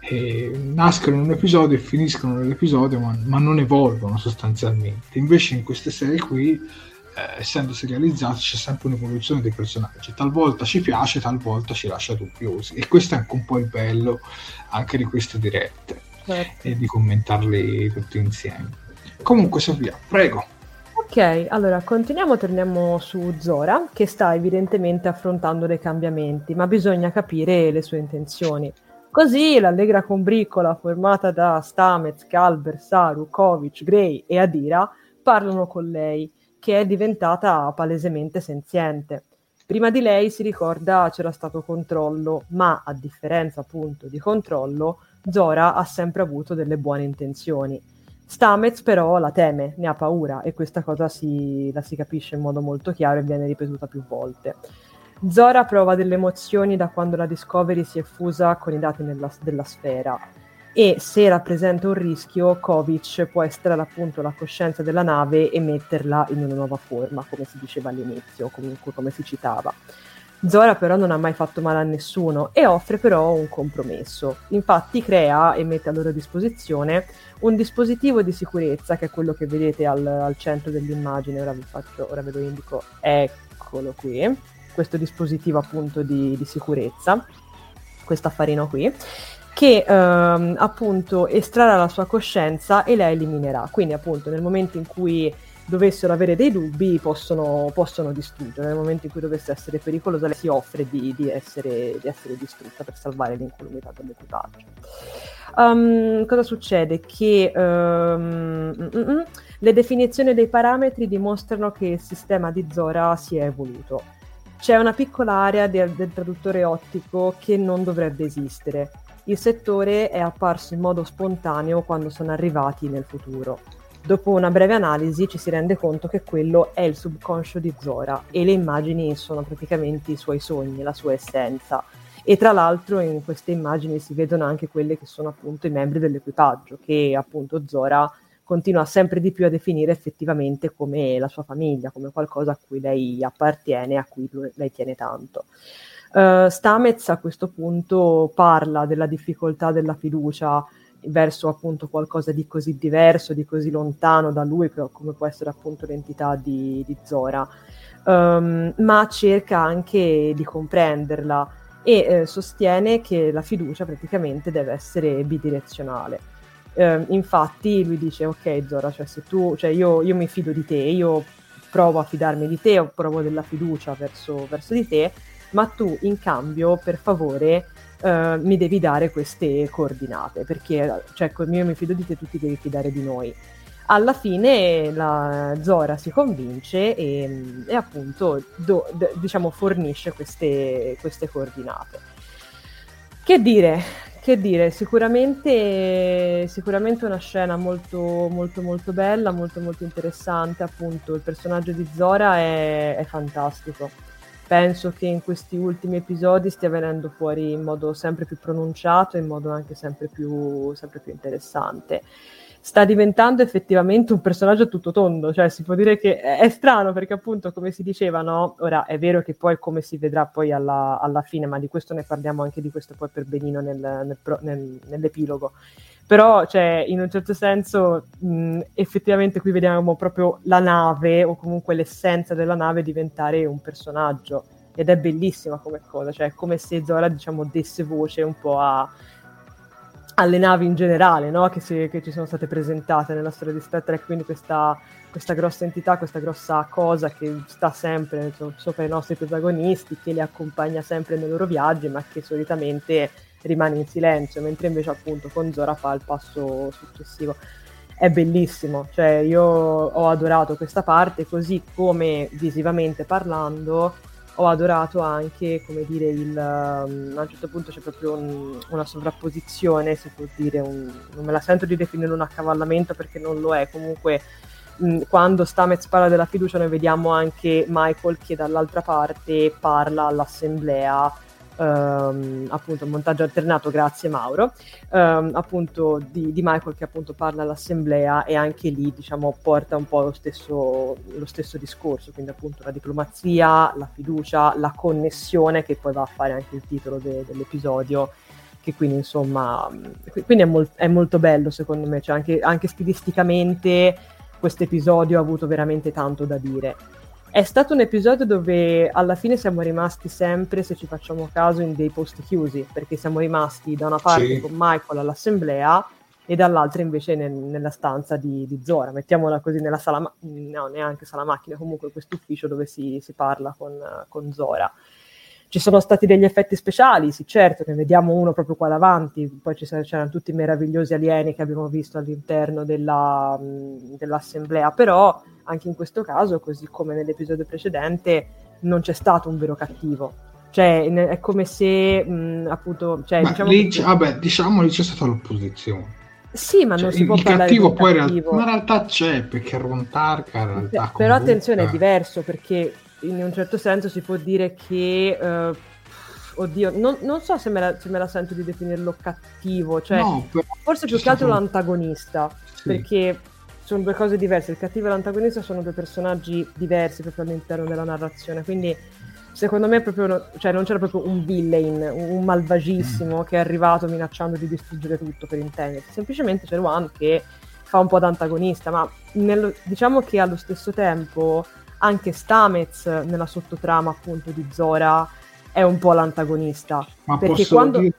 eh, nascono in un episodio e finiscono nell'episodio, ma, ma non evolvono sostanzialmente. Invece in queste serie qui eh, essendo serializzati c'è sempre un'evoluzione dei personaggi. Talvolta ci piace talvolta ci lascia dubbiosi. E questo è anche un po' il bello anche di queste dirette certo. e di commentarli tutti insieme. Comunque Sofia prego. Ok, allora continuiamo, torniamo su Zora, che sta evidentemente affrontando dei cambiamenti, ma bisogna capire le sue intenzioni. Così l'allegra combriccola formata da Stamez, Calber, Saru, Kovic, Gray e Adira parlano con lei, che è diventata palesemente senziente. Prima di lei si ricorda c'era stato controllo, ma a differenza appunto di controllo, Zora ha sempre avuto delle buone intenzioni. Stamez però la teme, ne ha paura e questa cosa si, la si capisce in modo molto chiaro e viene ripetuta più volte. Zora prova delle emozioni da quando la Discovery si è fusa con i dati nella- della sfera e se rappresenta un rischio, Kovic può estrarre appunto la coscienza della nave e metterla in una nuova forma, come si diceva all'inizio, comunque come si citava. Zora però non ha mai fatto male a nessuno e offre però un compromesso. Infatti crea e mette a loro disposizione un dispositivo di sicurezza, che è quello che vedete al, al centro dell'immagine, ora, faccio, ora ve lo indico, eccolo qui, questo dispositivo appunto di, di sicurezza, questo affarino qui, che ehm, appunto estrarrà la sua coscienza e la eliminerà. Quindi appunto nel momento in cui dovessero avere dei dubbi possono, possono distruggere, nel momento in cui dovesse essere pericolosa lei si offre di, di essere, di essere distrutta per salvare l'incolumità dell'equipaggio. Um, cosa succede? Che um, le definizioni dei parametri dimostrano che il sistema di Zora si è evoluto. C'è una piccola area del, del traduttore ottico che non dovrebbe esistere. Il settore è apparso in modo spontaneo quando sono arrivati nel futuro. Dopo una breve analisi ci si rende conto che quello è il subconscio di Zora e le immagini sono praticamente i suoi sogni, la sua essenza. E tra l'altro in queste immagini si vedono anche quelle che sono appunto i membri dell'equipaggio, che appunto Zora continua sempre di più a definire effettivamente come la sua famiglia, come qualcosa a cui lei appartiene, a cui lei tiene tanto. Uh, Stamez a questo punto parla della difficoltà della fiducia verso appunto qualcosa di così diverso, di così lontano da lui, come può essere appunto l'entità di, di Zora, Um, ma cerca anche di comprenderla e eh, sostiene che la fiducia praticamente deve essere bidirezionale. Eh, infatti lui dice ok Zora, cioè se tu, cioè io, io mi fido di te, io provo a fidarmi di te, provo della fiducia verso, verso di te, ma tu in cambio per favore eh, mi devi dare queste coordinate, perché cioè, io mi fido di te, tu ti devi fidare di noi. Alla fine la Zora si convince e, e appunto do- d- diciamo fornisce queste, queste coordinate. Che dire? Che dire? Sicuramente, sicuramente una scena molto, molto, molto bella, molto, molto interessante. Appunto, il personaggio di Zora è, è fantastico. Penso che in questi ultimi episodi stia venendo fuori in modo sempre più pronunciato in modo anche sempre più, sempre più interessante sta diventando effettivamente un personaggio tutto tondo, cioè si può dire che è, strano perché appunto come si diceva, no? Ora è vero che poi come si vedrà poi alla, alla fine, ma di questo ne parliamo anche di questo poi per benino nel, nel, nel, nell'epilogo, però cioè, in un certo senso mh, effettivamente qui vediamo proprio la nave o comunque l'essenza della nave diventare un personaggio ed è bellissima come cosa, cioè è come se Zora diciamo desse voce un po' a alle navi in generale no? che, si, che, ci sono state presentate nella storia di Star Trek, quindi questa, questa grossa entità, questa grossa cosa che sta sempre sopra i nostri protagonisti, che li accompagna sempre nei loro viaggi, ma che solitamente rimane in silenzio, mentre invece appunto con Zora fa il passo successivo. È bellissimo, cioè io ho adorato questa parte, così come visivamente parlando ho adorato anche, come dire, il, um, a un certo punto c'è proprio un, una sovrapposizione, si può dire, un, non me la sento di definire un accavallamento perché non lo è, comunque mh, quando Stamez parla della fiducia noi vediamo anche Michael che dall'altra parte parla all'assemblea ehm, appunto montaggio alternato, grazie Mauro, ehm, appunto di, di, Michael che appunto parla all'assemblea e anche lì diciamo porta un po' lo stesso, lo stesso discorso, quindi appunto la diplomazia, la fiducia, la connessione che poi va a fare anche il titolo de, dell'episodio che quindi insomma quindi è, mol- è, molto bello secondo me, cioè anche, anche stilisticamente questo episodio ha avuto veramente tanto da dire è stato un episodio dove alla fine siamo rimasti sempre, se ci facciamo caso, in dei posti chiusi, perché siamo rimasti da una parte sì. con Michael all'assemblea e dall'altra invece nel, nella stanza di, di, Zora, mettiamola così nella sala, ma- no, neanche sala macchina, comunque questo ufficio dove si, si parla con, con, Zora. Ci sono stati degli effetti speciali, sì certo, ne vediamo uno proprio qua davanti, poi ci, c'erano tutti i meravigliosi alieni che abbiamo visto all'interno della, dell'assemblea, però anche in questo caso, così come nell'episodio precedente, non c'è stato un vero cattivo. Cioè, è come se mh, appunto. Cioè, ma diciamo lì, che... vabbè, diciamo lì c'è stata l'opposizione. Sì, ma cioè, non si può il parlare cattivo poi cattivo. ma in realtà c'è perché Ron Tarka in realtà Però comunque... attenzione, è diverso perché in un certo senso si può dire che uh, oddio, non, non so se me, la, se me, la, sento di definirlo cattivo, cioè no, forse più che altro stato... l'antagonista, sì. perché sono due cose diverse. Il cattivo e l'antagonista sono due personaggi diversi proprio all'interno della narrazione. Quindi, secondo me, proprio, cioè, non c'era proprio un villain, un malvagissimo mm. che è arrivato minacciando di distruggere tutto per intendersi. Semplicemente c'è Luan che fa un po' da antagonista, ma nello, diciamo che allo stesso tempo anche Stamez nella sottotrama appunto di Zora è un po' l'antagonista. Ma perché quando... Dire...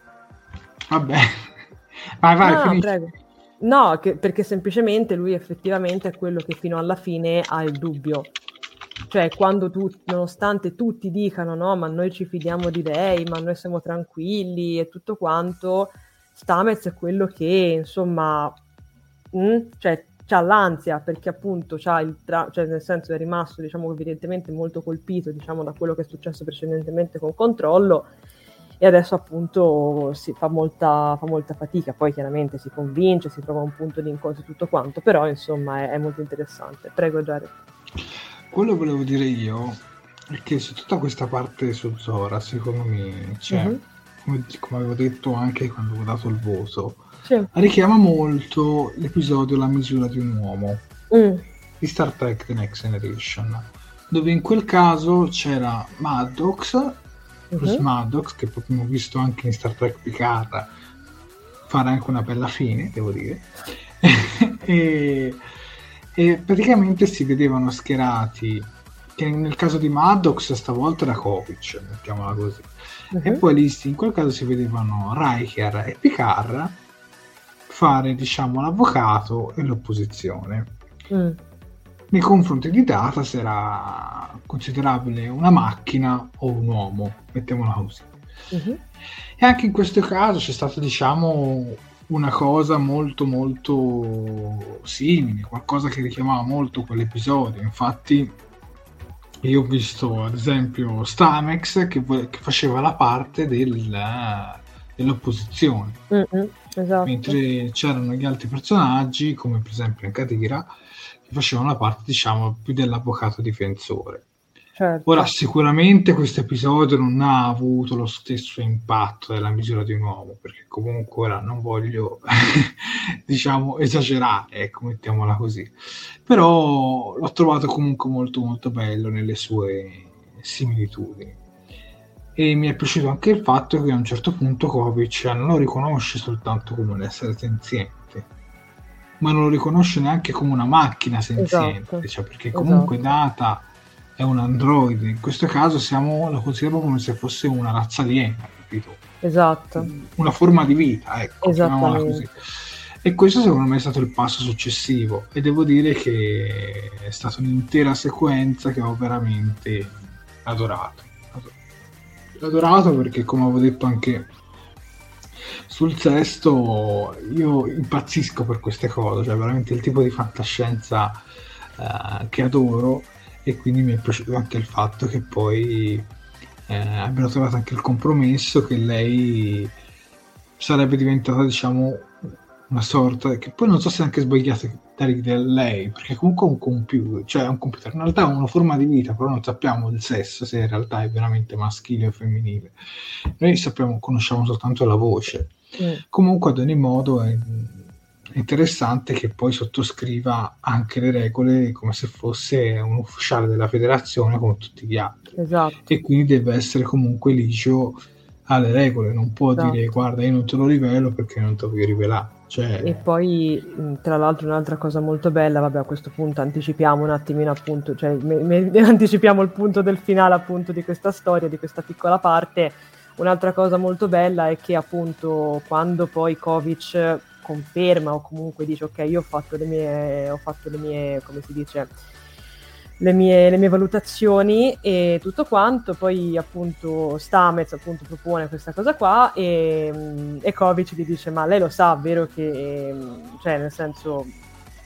Vabbè, vai, vai, no, prego. No, che, perché semplicemente lui effettivamente è quello che fino alla fine ha il dubbio. Cioè, quando tu, nonostante tutti dicano no, ma noi ci fidiamo di lei, ma noi siamo tranquilli e tutto quanto, Stamez è quello che, insomma, mh, mm, cioè, c'ha l'ansia perché appunto c'ha il tra- cioè nel senso è rimasto, diciamo, evidentemente molto colpito, diciamo, da quello che è successo precedentemente con Controllo e adesso appunto si fa molta, fa molta fatica, poi chiaramente si convince, si trova un punto di incontro e tutto quanto, però insomma è, è molto interessante. Prego Giare. Quello che volevo dire io è che su tutta questa parte su Zora, secondo me, cioè, mm-hmm. come, come, avevo detto anche quando ho dato il voto, sì. richiama molto l'episodio La misura di un uomo mm. di Star Trek The Next Generation, dove in quel caso c'era Maddox Bruce uh-huh. Maddox, che abbiamo visto anche in Star Trek Picard fare anche una bella fine, devo dire. e, e, praticamente si vedevano schierati, che nel caso di Maddox stavolta era Kovic, mettiamola così. Uh-huh. E poi lì in quel caso si vedevano Riker e Picard fare, diciamo, l'avvocato e l'opposizione. Mm nei confronti di Datas era considerabile una macchina o un uomo, mettiamola così. Uh-huh. E anche in questo caso c'è stata, diciamo, una cosa molto molto simile, qualcosa che richiamava molto quell'episodio. Infatti io ho visto ad esempio Stamex che, che faceva la parte del, dell'opposizione. Uh-huh. Esatto. Mentre c'erano gli altri personaggi, come per esempio in Katira, che facevano la parte, diciamo, più dell'avvocato difensore. Certo. Ora, sicuramente questo episodio non ha avuto lo stesso impatto della misura di un uomo, perché comunque ora non voglio, diciamo, esagerare, ecco, mettiamola così. Però l'ho trovato comunque molto molto bello nelle sue similitudini. E mi è piaciuto anche il fatto che a un certo punto Kovic non lo riconosce soltanto come un essere senziente, ma non lo riconosce neanche come una macchina senziente, esatto. cioè perché comunque esatto. Data è un androide. In questo caso siamo, lo consideriamo come se fosse una razza aliena, capito? Esatto. Una forma di vita, ecco, così. E questo secondo me è stato il passo successivo e devo dire che è stata un'intera sequenza che ho veramente adorato. Adorato perché come avevo detto anche sul sesto io impazzisco per queste cose, cioè veramente il tipo di fantascienza uh, che adoro e quindi mi è piaciuto anche il fatto che poi eh, abbiano trovato anche il compromesso che lei sarebbe diventata diciamo una sorta che poi non so se è anche sbagliato dare a lei perché comunque è un computer cioè è un computer in realtà è una forma di vita però non sappiamo il sesso se in realtà è veramente maschile o femminile noi sappiamo conosciamo soltanto la voce mm. comunque ad ogni modo è interessante che poi sottoscriva anche le regole come se fosse un ufficiale della federazione come tutti gli altri. Esatto. E quindi deve essere comunque ligio alle regole, non può esatto. dire guarda io non te lo rivelo perché non te lo voglio rivelare. Cioè... E poi tra l'altro un'altra cosa molto bella, vabbè a questo punto anticipiamo un attimino appunto, cioè me, me, anticipiamo il punto del finale appunto di questa storia, di questa piccola parte. Un'altra cosa molto bella è che appunto quando poi Kovic conferma o comunque dice ok io ho fatto le mie, ho fatto le mie come si dice, le mie, le mie valutazioni e tutto quanto, poi appunto Stamez appunto propone questa cosa qua e, e Kovic gli dice ma lei lo sa, vero che, cioè nel senso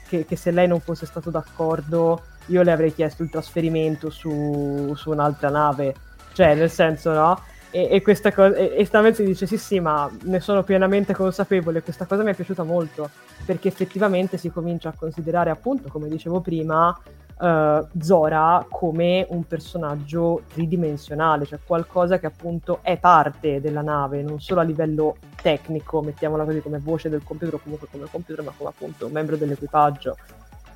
che, che se lei non fosse stato d'accordo io le avrei chiesto il trasferimento su, su un'altra nave, cioè nel senso no? E, e, questa cosa, e, e Stamets dice sì sì ma ne sono pienamente consapevole, questa cosa mi è piaciuta molto. Perché effettivamente si comincia a considerare appunto come dicevo prima uh, Zora come un personaggio tridimensionale, cioè qualcosa che appunto è parte della nave, non solo a livello tecnico, mettiamola così come voce del computer o comunque come computer, ma come appunto un membro dell'equipaggio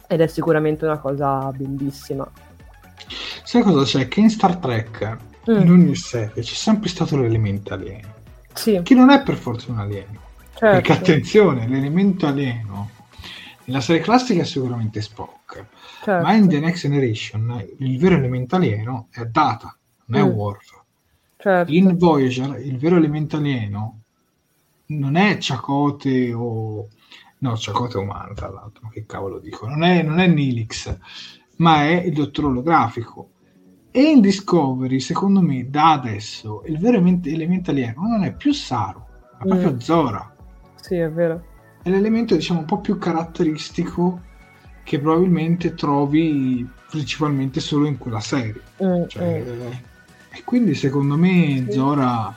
ed è sicuramente una cosa bellissima. Sai cosa c'è? Che in Star Trek mm. in ogni serie c'è sempre stato l'elemento alieno. Sì. Che non è per forza un alieno. Certo. Perché attenzione, l'elemento alieno nella serie classica è sicuramente Spock, certo. ma in The Next Generation il vero elemento alieno è Data, non è mm. Worf. Certo. In Voyager il vero elemento alieno non è Chakotay o... No, Chakotay è umano, tra l'altro, ma che cavolo dico? Non è, non è Nilix, ma è il dottore olografico. E in Discovery, secondo me, da adesso il vero elemento alieno non è più Saru, ma mm. proprio Zora. Sì, è vero. È l'elemento, diciamo, un po' più caratteristico che probabilmente trovi principalmente solo in quella serie. Mm, cioè, mm. E quindi, secondo me, sì. Zora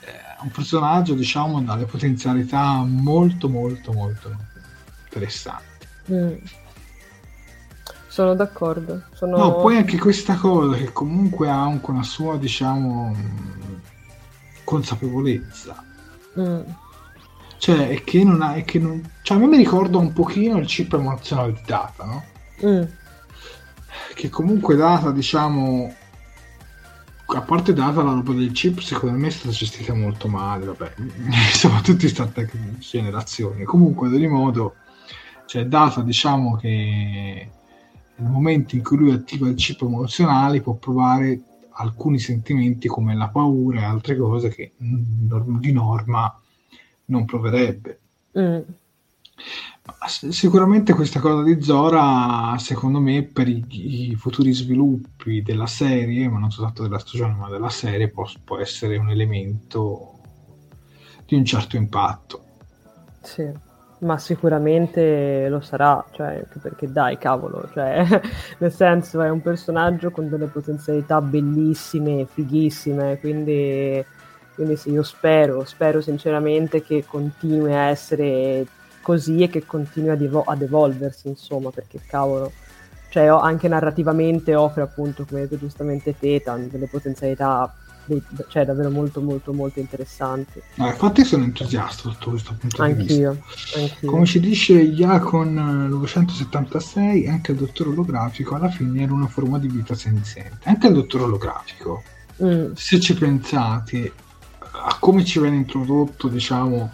è un personaggio, diciamo, dalle potenzialità molto, molto, molto interessanti. Mm. Sono d'accordo. Sono... No, poi anche questa cosa che comunque ha anche una sua, diciamo, consapevolezza. Cioè, è che non ha... È che non... Cioè, a me mi ricorda un pochino il chip emozionale di Data, no? Mm. Che comunque Data, diciamo... A parte Data, la roba del chip secondo me è stata gestita molto male, vabbè, soprattutto in state generazioni. Comunque, ad ogni modo, cioè Data, diciamo che nel momento in cui lui attiva il chip emozionale può provare alcuni sentimenti come la paura e altre cose che di norma non proverebbe. Mm. Sicuramente questa cosa di Zora, secondo me, per i, i, futuri sviluppi della serie, ma non soltanto della stagione, ma della serie, può, può essere un elemento di un certo impatto. Sì ma sicuramente lo sarà, cioè, perché dai, cavolo, cioè, nel senso è un personaggio con delle potenzialità bellissime, fighissime, quindi, quindi sì, io spero, spero sinceramente che continui a essere così e che continui ad, evo- ad evolversi, insomma, perché cavolo, cioè anche narrativamente offre appunto, come hai detto giustamente Tetan, delle potenzialità cioè davvero molto molto molto interessanti. No, infatti sono entusiasta sotto questo punto anch'io, di vista. Anch'io. Come ci dice Iacon 976, anche il dottor olografico alla fine era una forma di vita senziente. Anche il dottor olografico, mm. se ci pensate a come ci viene introdotto, diciamo,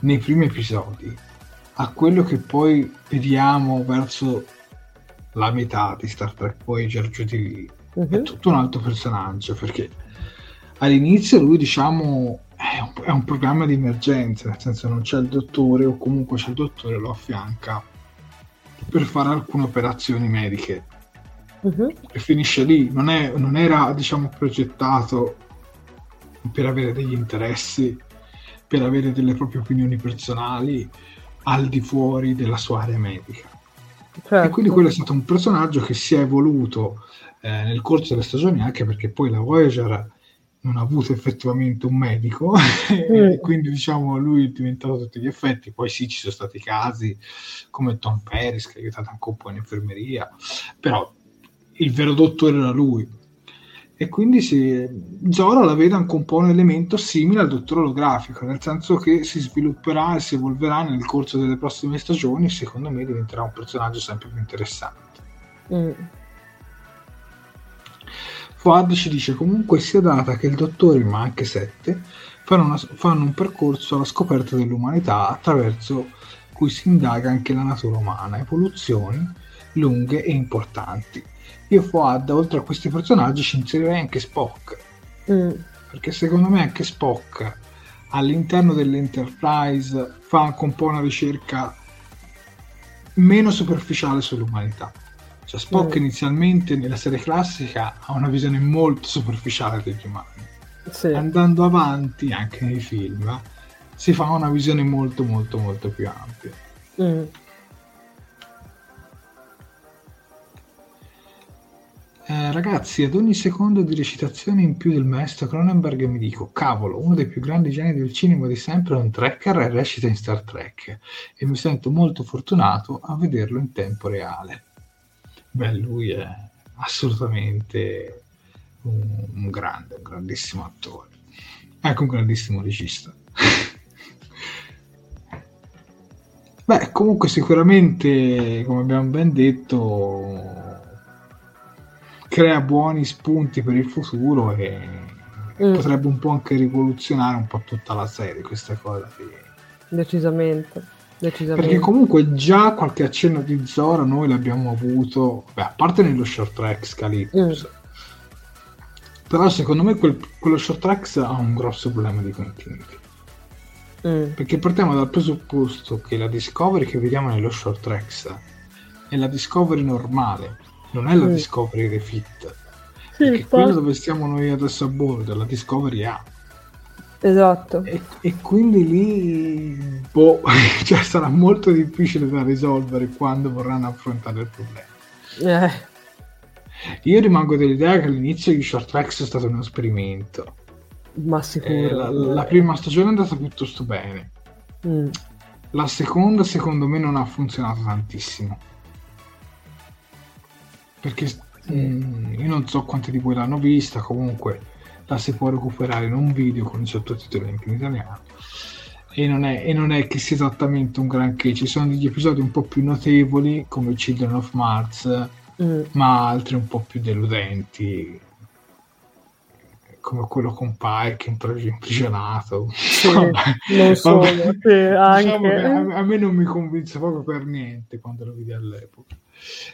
nei primi episodi, a quello che poi vediamo verso la metà di Star Trek Voyager giù di lì, uh-huh. è tutto un altro personaggio perché all'inizio lui diciamo è un, è un, programma di emergenza, nel senso non c'è il dottore o comunque c'è il dottore lo affianca per fare alcune operazioni mediche uh-huh. e finisce lì, non, è, non era diciamo progettato per avere degli interessi, per avere delle proprie opinioni personali al di fuori della sua area medica. Certo. E quindi quello è stato un personaggio che si è evoluto eh, nel corso delle stagioni, anche perché poi la Voyager non ha avuto effettivamente un medico, mm. e quindi diciamo lui è diventato a tutti gli effetti. Poi sì, ci sono stati casi come Tom Ferris che ha aiutato anche un po' in infermeria, però il vero dottore era lui. E quindi si, Zoro la vede anche un po' un elemento simile al dottore olografico, nel senso che si svilupperà e si evolverà nel corso delle prossime stagioni. Secondo me diventerà un personaggio sempre più interessante. Mm. Fuad ci dice comunque sia data che il dottore, ma anche Sette, fanno, una, fanno un percorso alla scoperta dell'umanità attraverso cui si indaga anche la natura umana, evoluzioni lunghe e importanti. Io Fuad, oltre a questi personaggi, ci inserirei anche Spock. Mm. Perché secondo me anche Spock all'interno dell'Enterprise fa anche un po' una ricerca meno superficiale sull'umanità. Cioè Spock mm. inizialmente nella serie classica ha una visione molto superficiale degli umani. Sì. Andando avanti, anche nei film, si fa una visione molto molto molto più ampia. Mm. Eh, ragazzi, ad ogni secondo di recitazione in più del maestro Cronenberg mi dico, cavolo, uno dei più grandi geni del cinema di sempre è un tracker e recita in Star Trek e mi sento molto fortunato a vederlo in tempo reale. Beh, lui è assolutamente un, un grande, un grandissimo attore, anche un grandissimo regista. Beh, comunque sicuramente, come abbiamo ben detto, crea buoni spunti per il futuro e mm. potrebbe un po' anche rivoluzionare un po' tutta la serie questa cosa. Decisamente. Decisamente. Perché comunque già qualche accenno di Zora noi l'abbiamo avuto, beh, a parte nello short track Scalicus. Mm. Però secondo me quel, quello short track ha un grosso problema di continuity. Mm. Perché partiamo dal presupposto che la Discovery che vediamo nello short tracks è la Discovery normale, non è la mm. Discovery Refit. Sì, perché quello dove stiamo noi adesso a bordo la Discovery A. Esatto. E, e quindi lì boh, cioè, sarà molto difficile da risolvere quando vorranno affrontare il problema. Eh. Io rimango dell'idea che all'inizio di Short Tracks è stato un esperimento. Ma sicuro. Eh, la, la, prima stagione è andata piuttosto bene. Mm. La seconda, secondo me, non ha funzionato tantissimo perché mm, io non so quanti di voi l'hanno vista, comunque la si può recuperare in un video con i sottotitoli anche in italiano. E non, è, e non è che sia esattamente un granché, ci sono degli episodi un po' più notevoli come Children of Mars, mm. ma altri un po' più deludenti, come quello con Pike imprigionato. Sì, non solo, sì, diciamo a, a, me non mi convinse proprio per niente quando lo vidi all'epoca.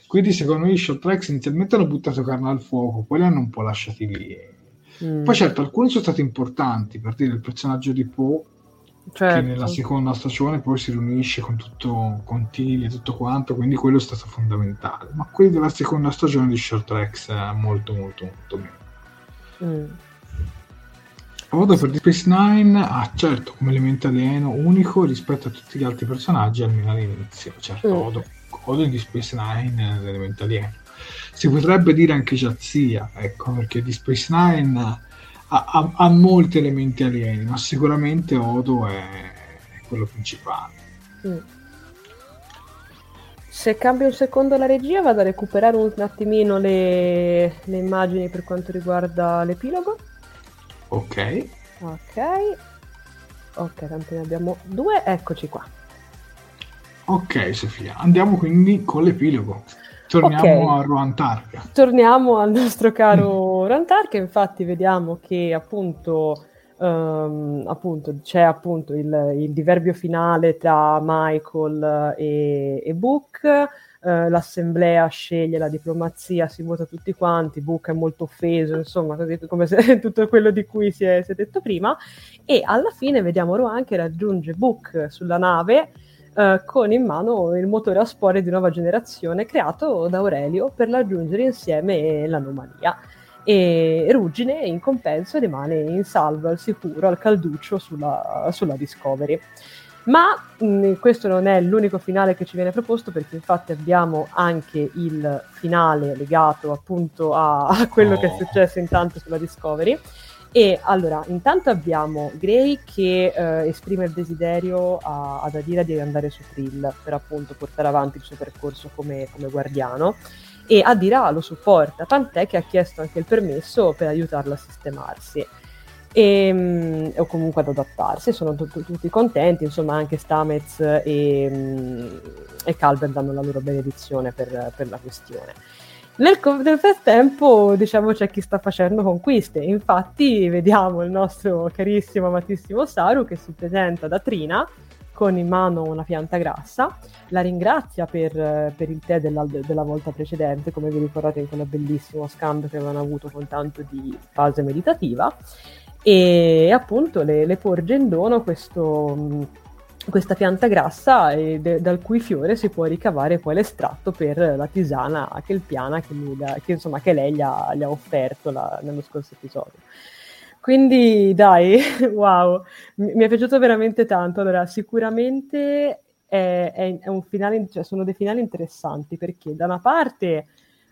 Quindi secondo me i short tracks inizialmente hanno buttato carne al fuoco, poi li hanno un po' lasciati lì. Mm. Poi certo, alcuni sono stati importanti, per dire il personaggio di Poe, certo. che nella seconda stagione poi si riunisce con tutto, con Tilly e tutto quanto, quindi quello è stato fondamentale. Ma quelli della seconda stagione di short tracks è molto molto molto meno. Mm. Odo per Deep Space Nine ha ah, certo come elemento alieno unico rispetto a tutti gli altri personaggi almeno all'inizio certo mm. Odo di Space Nine è l'elemento alieno. Si potrebbe dire anche Jazia, ecco, perché di Space Nine ha, ha, ha, molti elementi alieni, ma sicuramente Odo è, è quello principale. Mm. Se cambio un secondo la regia vado a recuperare un attimino le, le immagini per quanto riguarda l'epilogo. Ok. Ok. Ok, tanto ne abbiamo due, eccoci qua. Ok Sofia, andiamo quindi con l'epilogo. Torniamo okay. a Ruantark. Torniamo al nostro caro Ruantark, infatti vediamo che appunto Um, appunto, c'è appunto il, il, diverbio finale tra Michael e, e Book, uh, l'assemblea sceglie la diplomazia, si vota tutti quanti, Book è molto offeso, insomma, così come se, tutto quello di cui si è, si è, detto prima, e alla fine vediamo Rohan che raggiunge Book sulla nave uh, con in mano il motore a spore di nuova generazione creato da Aurelio per raggiungere insieme l'anomalia e Ruggine in compenso rimane in salvo al sicuro al calduccio sulla, sulla Discovery. Ma mh, questo non è l'unico finale che ci viene proposto perché infatti abbiamo anche il finale legato appunto a, a quello oh. che è oh. successo intanto sulla Discovery. E allora, intanto abbiamo Gray che eh, esprime il desiderio a, ad Adira di andare su Trill per appunto portare avanti il suo percorso come, come guardiano e Adira lo supporta, tant'è che ha chiesto anche il permesso per aiutarlo a sistemarsi. E, ehm, o comunque ad adattarsi, sono t- t- tutti contenti, insomma anche Stamez e, mm, e Calvert danno la loro benedizione per, per la questione. Nel, nel, frattempo, diciamo, c'è chi sta facendo conquiste. Infatti, vediamo il nostro carissimo, amatissimo Saru che si presenta da Trina con in mano una pianta grassa, la ringrazia per, per il tè della, della, volta precedente, come vi ricordate in quello bellissimo scambio che avevano avuto con tanto di fase meditativa, e appunto le, le porge in dono questo, questa pianta grassa de, dal cui fiore si può ricavare poi l'estratto per la tisana che, il piana che, lui, che, insomma, che lei gli ha, gli ha offerto la, nello scorso episodio. Quindi dai, wow, mi è piaciuto veramente tanto. Allora, sicuramente è, è, è un finale, cioè sono dei finali interessanti perché da una parte,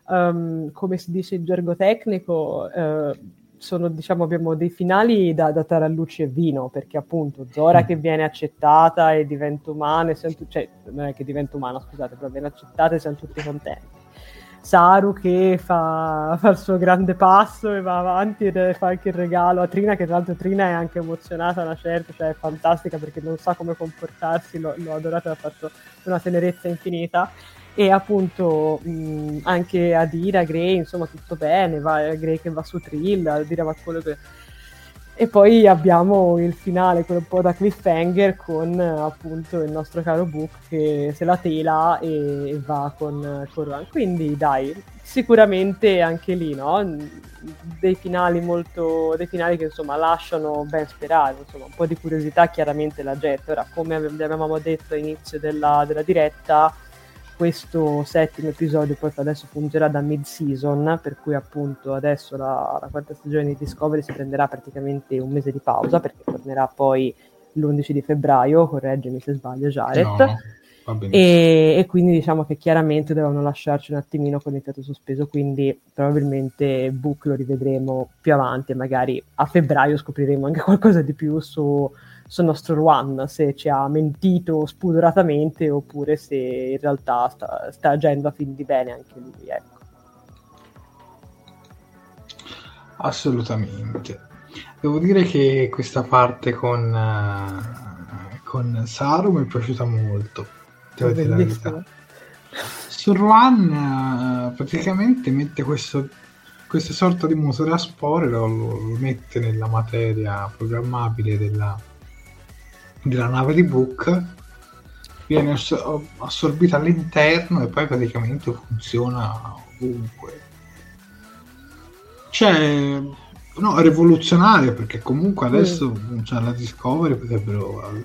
um, come si dice in gergo tecnico, uh, sono, diciamo, abbiamo dei finali da, da tarallucci e vino, perché appunto Zora mm. che viene accettata e diventa umana, e siamo cioè non è che diventa umana, scusate, però viene accettata e siamo tutti contenti. Saru che fa, fa, il suo grande passo e va avanti e fa anche il regalo a Trina, che tra l'altro Trina è anche emozionata, una certa, cioè è fantastica perché non sa come comportarsi, l'ho, l'ho adorata, ha fatto una tenerezza infinita. E appunto mh, anche Adira, Gray, insomma tutto bene, va, Gray che va su Trill, Adira va quello che e poi abbiamo il finale, quello un po' da cliffhanger, con appunto il nostro caro Book che se la tela e, va con Corran. Quindi dai, sicuramente anche lì, no? Dei finali molto. dei finali che insomma lasciano ben sperare, insomma, un po' di curiosità chiaramente la gente. Ora, come avevamo detto all'inizio della, della diretta questo settimo episodio poi adesso fungerà da mid-season, per cui appunto adesso la, la, quarta stagione di Discovery si prenderà praticamente un mese di pausa, perché tornerà poi l'11 di febbraio, correggimi se sbaglio Jared. No, e, e, quindi diciamo che chiaramente dovevano lasciarci un attimino con il fiato sospeso, quindi probabilmente Book lo rivedremo più avanti magari a febbraio scopriremo anche qualcosa di più su sul nostro Ruan, se ci ha mentito spudoratamente oppure se in realtà sta, sta agendo a fin di bene anche lui. Ecco. Assolutamente. Devo dire che questa parte con, uh, con Saru mi è piaciuta molto. Devo dire la verità. Su Ruan uh, praticamente mette questo, questa sorta di motore a spore, lo, lo mette nella materia programmabile della, della nave di Book viene assorbita all'interno e poi praticamente funziona ovunque. Cioè, no, è rivoluzionario perché comunque adesso mm. cioè, la Discovery potrebbero.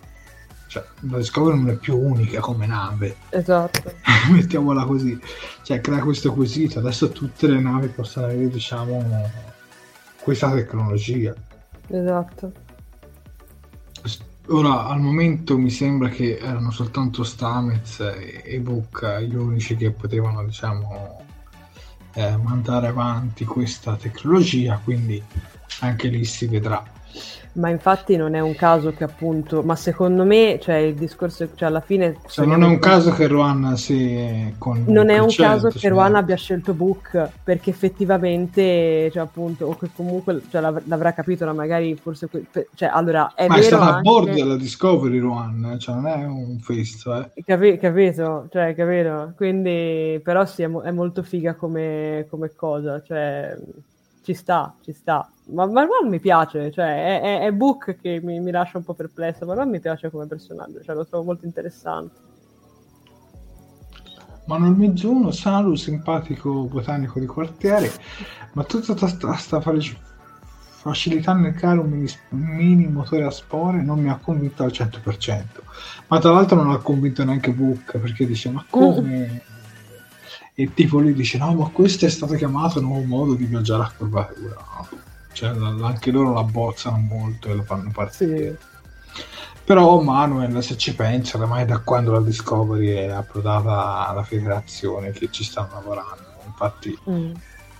Cioè, la Discovery non è più unica come nave. Esatto. Mettiamola così. Cioè, crea questo quesito. Adesso tutte le navi possono avere, diciamo, questa tecnologia. Esatto Ora, al momento mi sembra che erano soltanto Stamez e, e gli unici che potevano, diciamo, eh, mandare avanti questa tecnologia, quindi anche lì si vedrà. Ma infatti non è un caso che appunto, ma secondo me, cioè il discorso, cioè alla fine... Cioè, non è un caso che Rohan si... Con non è un caso che Rohan abbia scelto Book, perché effettivamente, cioè appunto, o che comunque cioè, l'av- l'avrà capito, magari forse... Cioè, allora, è ma è stato anche... a bordo della Discovery Rohan, cioè non è un festo, eh. Capi- capito, cioè, capito? Quindi, però sì, è, mo- è molto figa come, come cosa, cioè ci sta, ci sta. Ma Marwan mi piace, cioè è, è, è Book che mi, mi, lascia un po' perplesso, Marwan mi piace come personaggio, cioè lo trovo molto interessante. Ma nel mezzo uno, Salu, simpatico botanico di quartiere, ma tutta questa facilità nel creare un mini, mini, motore a spore non mi ha convinto al 100%. Ma tra l'altro non ha convinto neanche Book, perché dice, ma come... E tipo lui dice no ma questo è stato chiamato nuovo modo di viaggiare a curvatura cioè anche loro la bozzano molto e lo fanno partire sì. però Manuel se ci pensa ormai da quando la Discovery è approdata alla federazione che ci stanno lavorando infatti mm.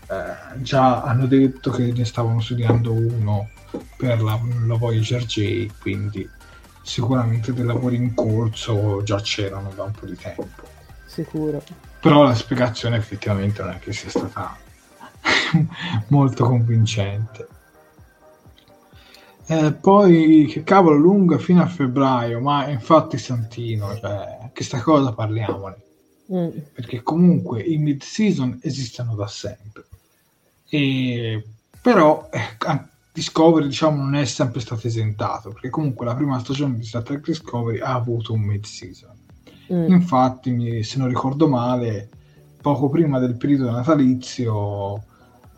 eh, già hanno detto che ne stavano studiando uno per la, la Voyager J quindi sicuramente dei lavori in corso già c'erano da un po' di tempo sicuro però la spiegazione effettivamente non è che sia stata molto convincente. Eh, poi che cavolo lunga fino a febbraio, ma infatti Santino, cioè, questa cosa parliamone. Mm. Perché comunque i mid season esistono da sempre. E, però eh, Discovery diciamo non è sempre stato esentato, perché comunque la prima stagione di Star Trek Discovery ha avuto un mid season Mm. Infatti, se non ricordo male, poco prima del periodo natalizio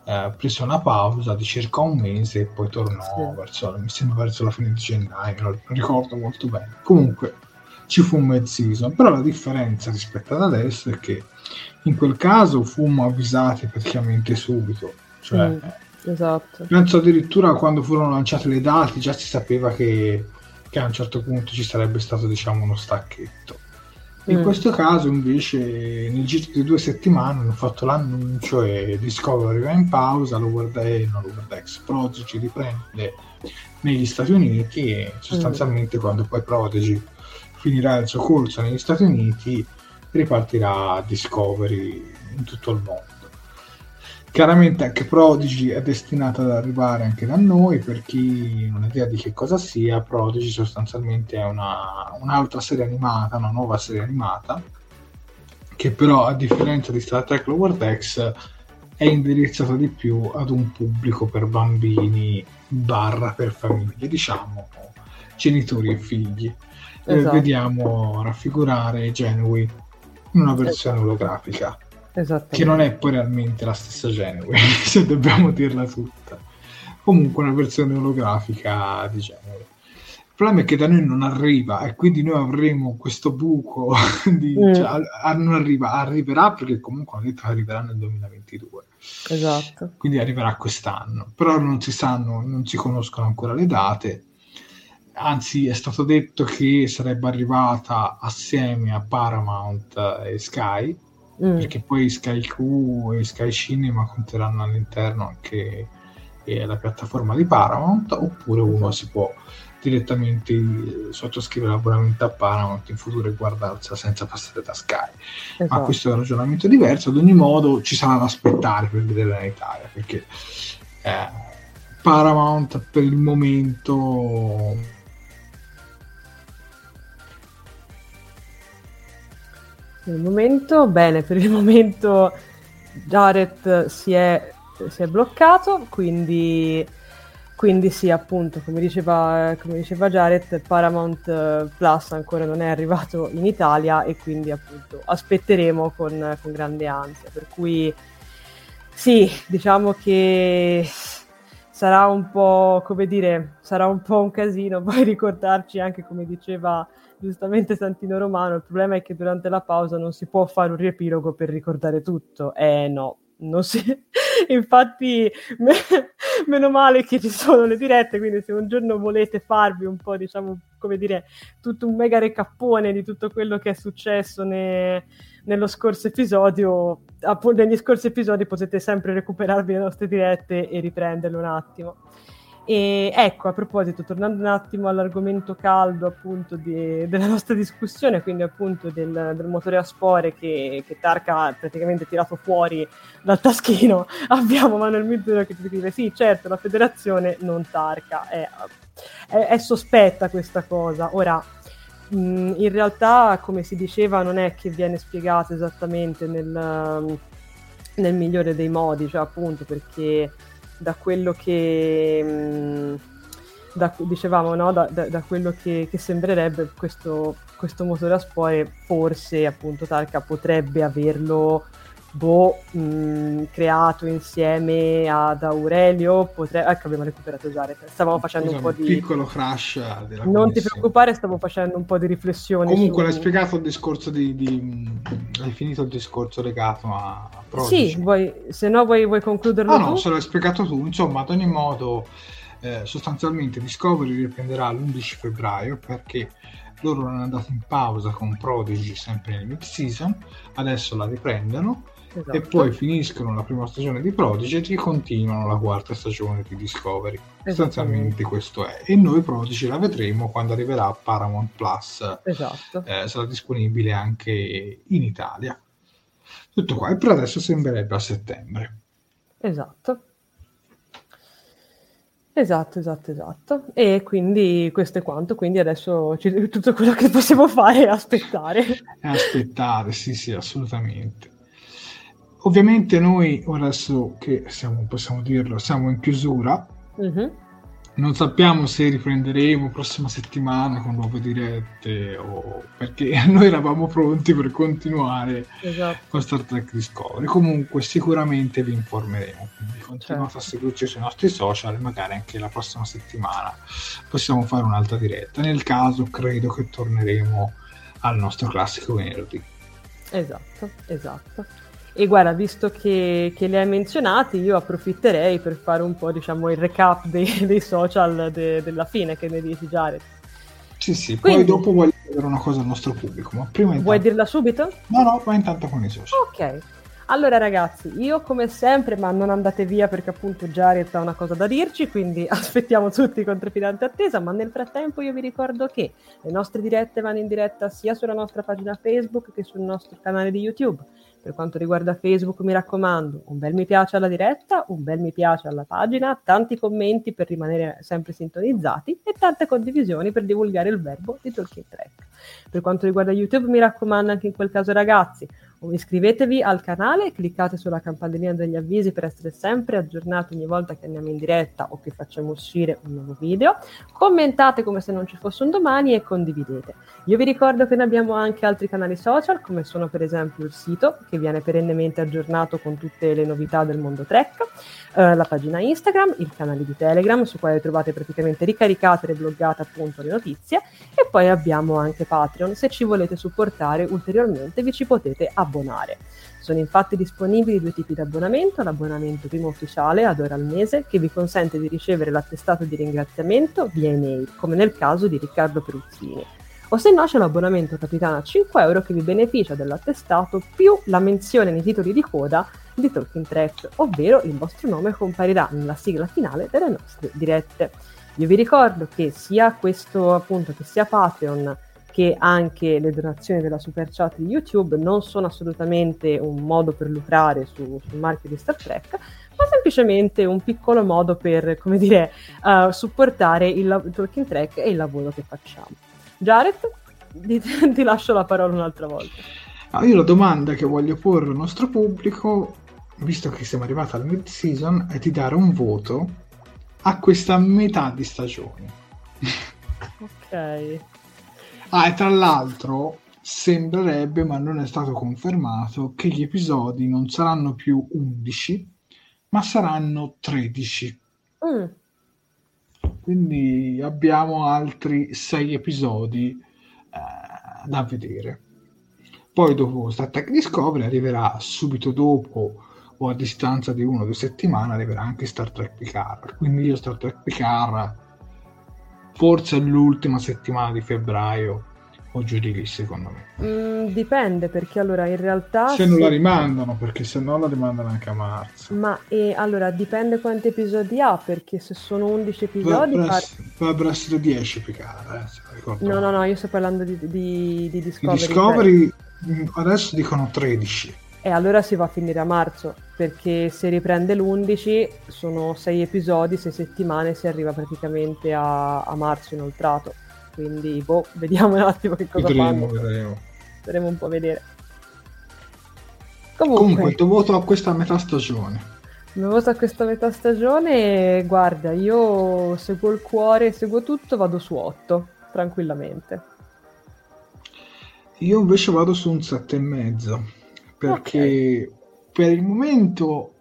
eh, prese una pausa di circa un mese e poi tornò sì. verso, mi sembra verso la fine di gennaio, non ricordo molto bene. Comunque ci fu un mid season, però la differenza rispetto ad adesso è che in quel caso fummo avvisati praticamente subito, cioè mm, esatto. penso addirittura quando furono lanciate le date già si sapeva che, che a un certo punto ci sarebbe stato diciamo uno stacchetto in mm. questo caso invece nel giro di due settimane hanno fatto l'annuncio e Discovery va in pausa, lo guarda e non lo guarda Prodigy riprende negli Stati Uniti e sostanzialmente mm. quando poi Prodigy finirà il suo corso negli Stati Uniti ripartirà Discovery in tutto il mondo. Chiaramente anche Prodigy è destinato ad arrivare anche da noi, per chi non ha idea di che cosa sia, Prodigy sostanzialmente è una, un'altra serie animata, una nuova serie animata, che però a differenza di Star Trek Lower Decks è indirizzata di più ad un pubblico per bambini barra per famiglie, diciamo genitori e figli. Esatto. Eh, vediamo raffigurare Genui in una versione olografica che non è poi realmente la stessa Genere, se dobbiamo dirla tutta. Comunque una versione olografica di Genere. Il problema è che da noi non arriva e quindi noi avremo questo buco di, mm. cioè, a, a, non arriva, arriverà perché comunque hanno detto che arriverà nel 2022. Esatto. Quindi arriverà quest'anno, però non si sanno, non si conoscono ancora le date. Anzi, è stato detto che sarebbe arrivata assieme a Paramount e Sky, mm. perché poi Sky Q e Sky Cinema conteranno all'interno anche eh, la piattaforma di Paramount, oppure uno si può direttamente eh, sottoscrivere l'abbonamento a Paramount in futuro e guardarsela senza passare da Sky. Esatto. Ma questo è un ragionamento diverso. Ad ogni modo ci sarà da aspettare per vederla in Italia perché eh, Paramount per il momento Per il momento, bene, per il momento Jared si è, si è bloccato, quindi, quindi sì, appunto, come diceva, come diceva Jared, Paramount Plus ancora non è arrivato in Italia e quindi appunto aspetteremo con, con grande ansia. Per cui sì, diciamo che sarà un po', come dire, sarà un po' un casino poi ricordarci anche, come diceva giustamente Santino Romano, il problema è che durante la pausa non si può fare un riepilogo per ricordare tutto. Eh no, non si... infatti me... meno male che ci sono le dirette, quindi se un giorno volete farvi un po', diciamo, come dire, tutto un mega recappone di tutto quello che è successo ne... nello scorso episodio, appunto negli scorsi episodi potete sempre recuperarvi le nostre dirette e riprenderle un attimo. E ecco, a proposito, tornando un attimo all'argomento caldo appunto di, della nostra discussione, quindi appunto del, del motore a spore che, che, Tarka ha praticamente tirato fuori dal taschino, abbiamo Manuel Mizzuro che ti scrive sì, certo, la federazione non Tarka, è, è, è sospetta questa cosa. Ora, mh, in realtà, come si diceva, non è che viene spiegato esattamente nel, nel migliore dei modi, cioè appunto perché da quello che mh, da, dicevamo no? da, da, da, quello che, che sembrerebbe questo, questo, motore a spore forse appunto Tarka potrebbe averlo boh, mh, creato insieme ad Aurelio potrebbe ecco abbiamo recuperato Zareth stavamo facendo Scusa, un po' di piccolo crash della non ti preoccupare stavo facendo un po' di riflessioni comunque su... l'hai spiegato il discorso di, di, hai finito il discorso legato a Prodigy. sì vuoi, se no vuoi, vuoi concluderlo no tu? no se l'hai spiegato tu insomma ad ogni modo eh, sostanzialmente Discovery riprenderà l'11 febbraio perché loro erano andati in pausa con Prodigy sempre nel mid season adesso la riprendono esatto. e poi finiscono la prima stagione di Prodigy e continuano la quarta stagione di Discovery. Sostanzialmente questo è. E noi Prodigy la vedremo quando arriverà Paramount Plus. Esatto. Eh, sarà disponibile anche in Italia. Tutto qua. E per adesso sembrerebbe a settembre. Esatto. Esatto, esatto, esatto. E quindi questo è quanto, quindi adesso c- tutto quello che possiamo fare è aspettare. È aspettare, sì, sì, assolutamente. Ovviamente noi adesso che siamo, possiamo dirlo, siamo in chiusura. Mm-hmm. Non sappiamo se riprenderemo prossima settimana con nuove dirette o perché noi eravamo pronti per continuare esatto. con Star Trek Discovery. Comunque sicuramente vi informeremo, quindi continuate certo. a seguirci sui nostri social e magari anche la prossima settimana possiamo fare un'altra diretta. Nel caso credo che torneremo al nostro classico venerdì. Esatto, esatto. E guarda, visto che, che, li hai menzionati, io approfitterei per fare un po' diciamo, il recap dei, dei social de, della fine, che ne dici Jared. Sì, sì, Quindi, poi dopo voglio dire una cosa al nostro pubblico, ma prima intanto... Vuoi dirla subito? No, no, poi intanto con i social. Ok. Allora ragazzi, io come sempre, ma non andate via perché appunto Jared ha una cosa da dirci, quindi aspettiamo tutti con trepidante attesa, ma nel frattempo io vi ricordo che le nostre dirette vanno in diretta sia sulla nostra pagina Facebook che sul nostro canale di YouTube. Per quanto riguarda Facebook, mi raccomando, un bel mi piace alla diretta, un bel mi piace alla pagina, tanti commenti per rimanere sempre sintonizzati e tante condivisioni per divulgare il verbo di Talking Track. Per quanto riguarda YouTube, mi raccomando anche in quel caso ragazzi, iscrivetevi al canale, cliccate sulla campanellina degli avvisi per essere sempre aggiornati ogni volta che andiamo in diretta o che facciamo uscire un nuovo video, commentate come se non ci fosse un domani e condividete. Io vi ricordo che ne abbiamo anche altri canali social, come sono per esempio il sito, che viene perennemente aggiornato con tutte le novità del mondo Trek, eh, la pagina Instagram, il canale di Telegram, su quale trovate praticamente ricaricate e bloggate appunto le notizie, e poi abbiamo anche Patreon, se ci volete supportare ulteriormente vi ci potete abbonare. Sono infatti disponibili due tipi di abbonamento, l'abbonamento primo ufficiale ad ora al mese che vi consente di ricevere l'attestato di ringraziamento via email, come nel caso di Riccardo Peruzzini o se no c'è l'abbonamento capitano a 5 euro che vi beneficia dell'attestato più la menzione nei titoli di coda di Talking Track, ovvero il vostro nome comparirà nella sigla finale delle nostre dirette. Io vi ricordo che sia questo appunto che sia Patreon che anche le donazioni della super chat di YouTube non sono assolutamente un modo per lucrare su, sul marchio di Star Trek, ma semplicemente un piccolo modo per, come dire, uh, supportare il Talking Track e il lavoro che facciamo. Jared, ti, ti lascio la parola un'altra volta. Ah, io la domanda che voglio porre al nostro pubblico, visto che siamo arrivati al mid-season, è di dare un voto a questa metà di stagione. ok. Ah, e tra l'altro sembrerebbe, ma non è stato confermato, che gli episodi non saranno più 11, ma saranno 13. Mm. Quindi abbiamo altri sei episodi eh, da vedere. Poi dopo Star Trek Discovery arriverà subito dopo o a distanza di una o due settimane arriverà anche Star Trek Picard. Quindi io Star Trek Picard forse l'ultima settimana di febbraio o giù di lì, secondo me. Mm, dipende, perché allora in realtà... Se non la rimandano, perché se no la rimandano anche a marzo. Ma e, allora dipende quanti episodi ha, perché se sono 11 episodi... Potrebbero essere 10 picare, eh, No, no, no, io sto parlando di, di, di Discovery. Di Discovery mm, adesso dicono 13. E allora si va a finire a marzo, perché se riprende l'11 sono 6 episodi, 6 settimane, si arriva praticamente a, a marzo inoltrato quindi boh, vediamo un attimo che cosa vedremo, fanno. Vedremo. Staremo un po' a vedere. Comunque, Comunque, il tuo voto a questa metà stagione. Il mio voto a questa metà stagione, guarda, io seguo il cuore, seguo tutto, vado su 8, tranquillamente. Io invece vado su un 7,5, perché okay. Per il momento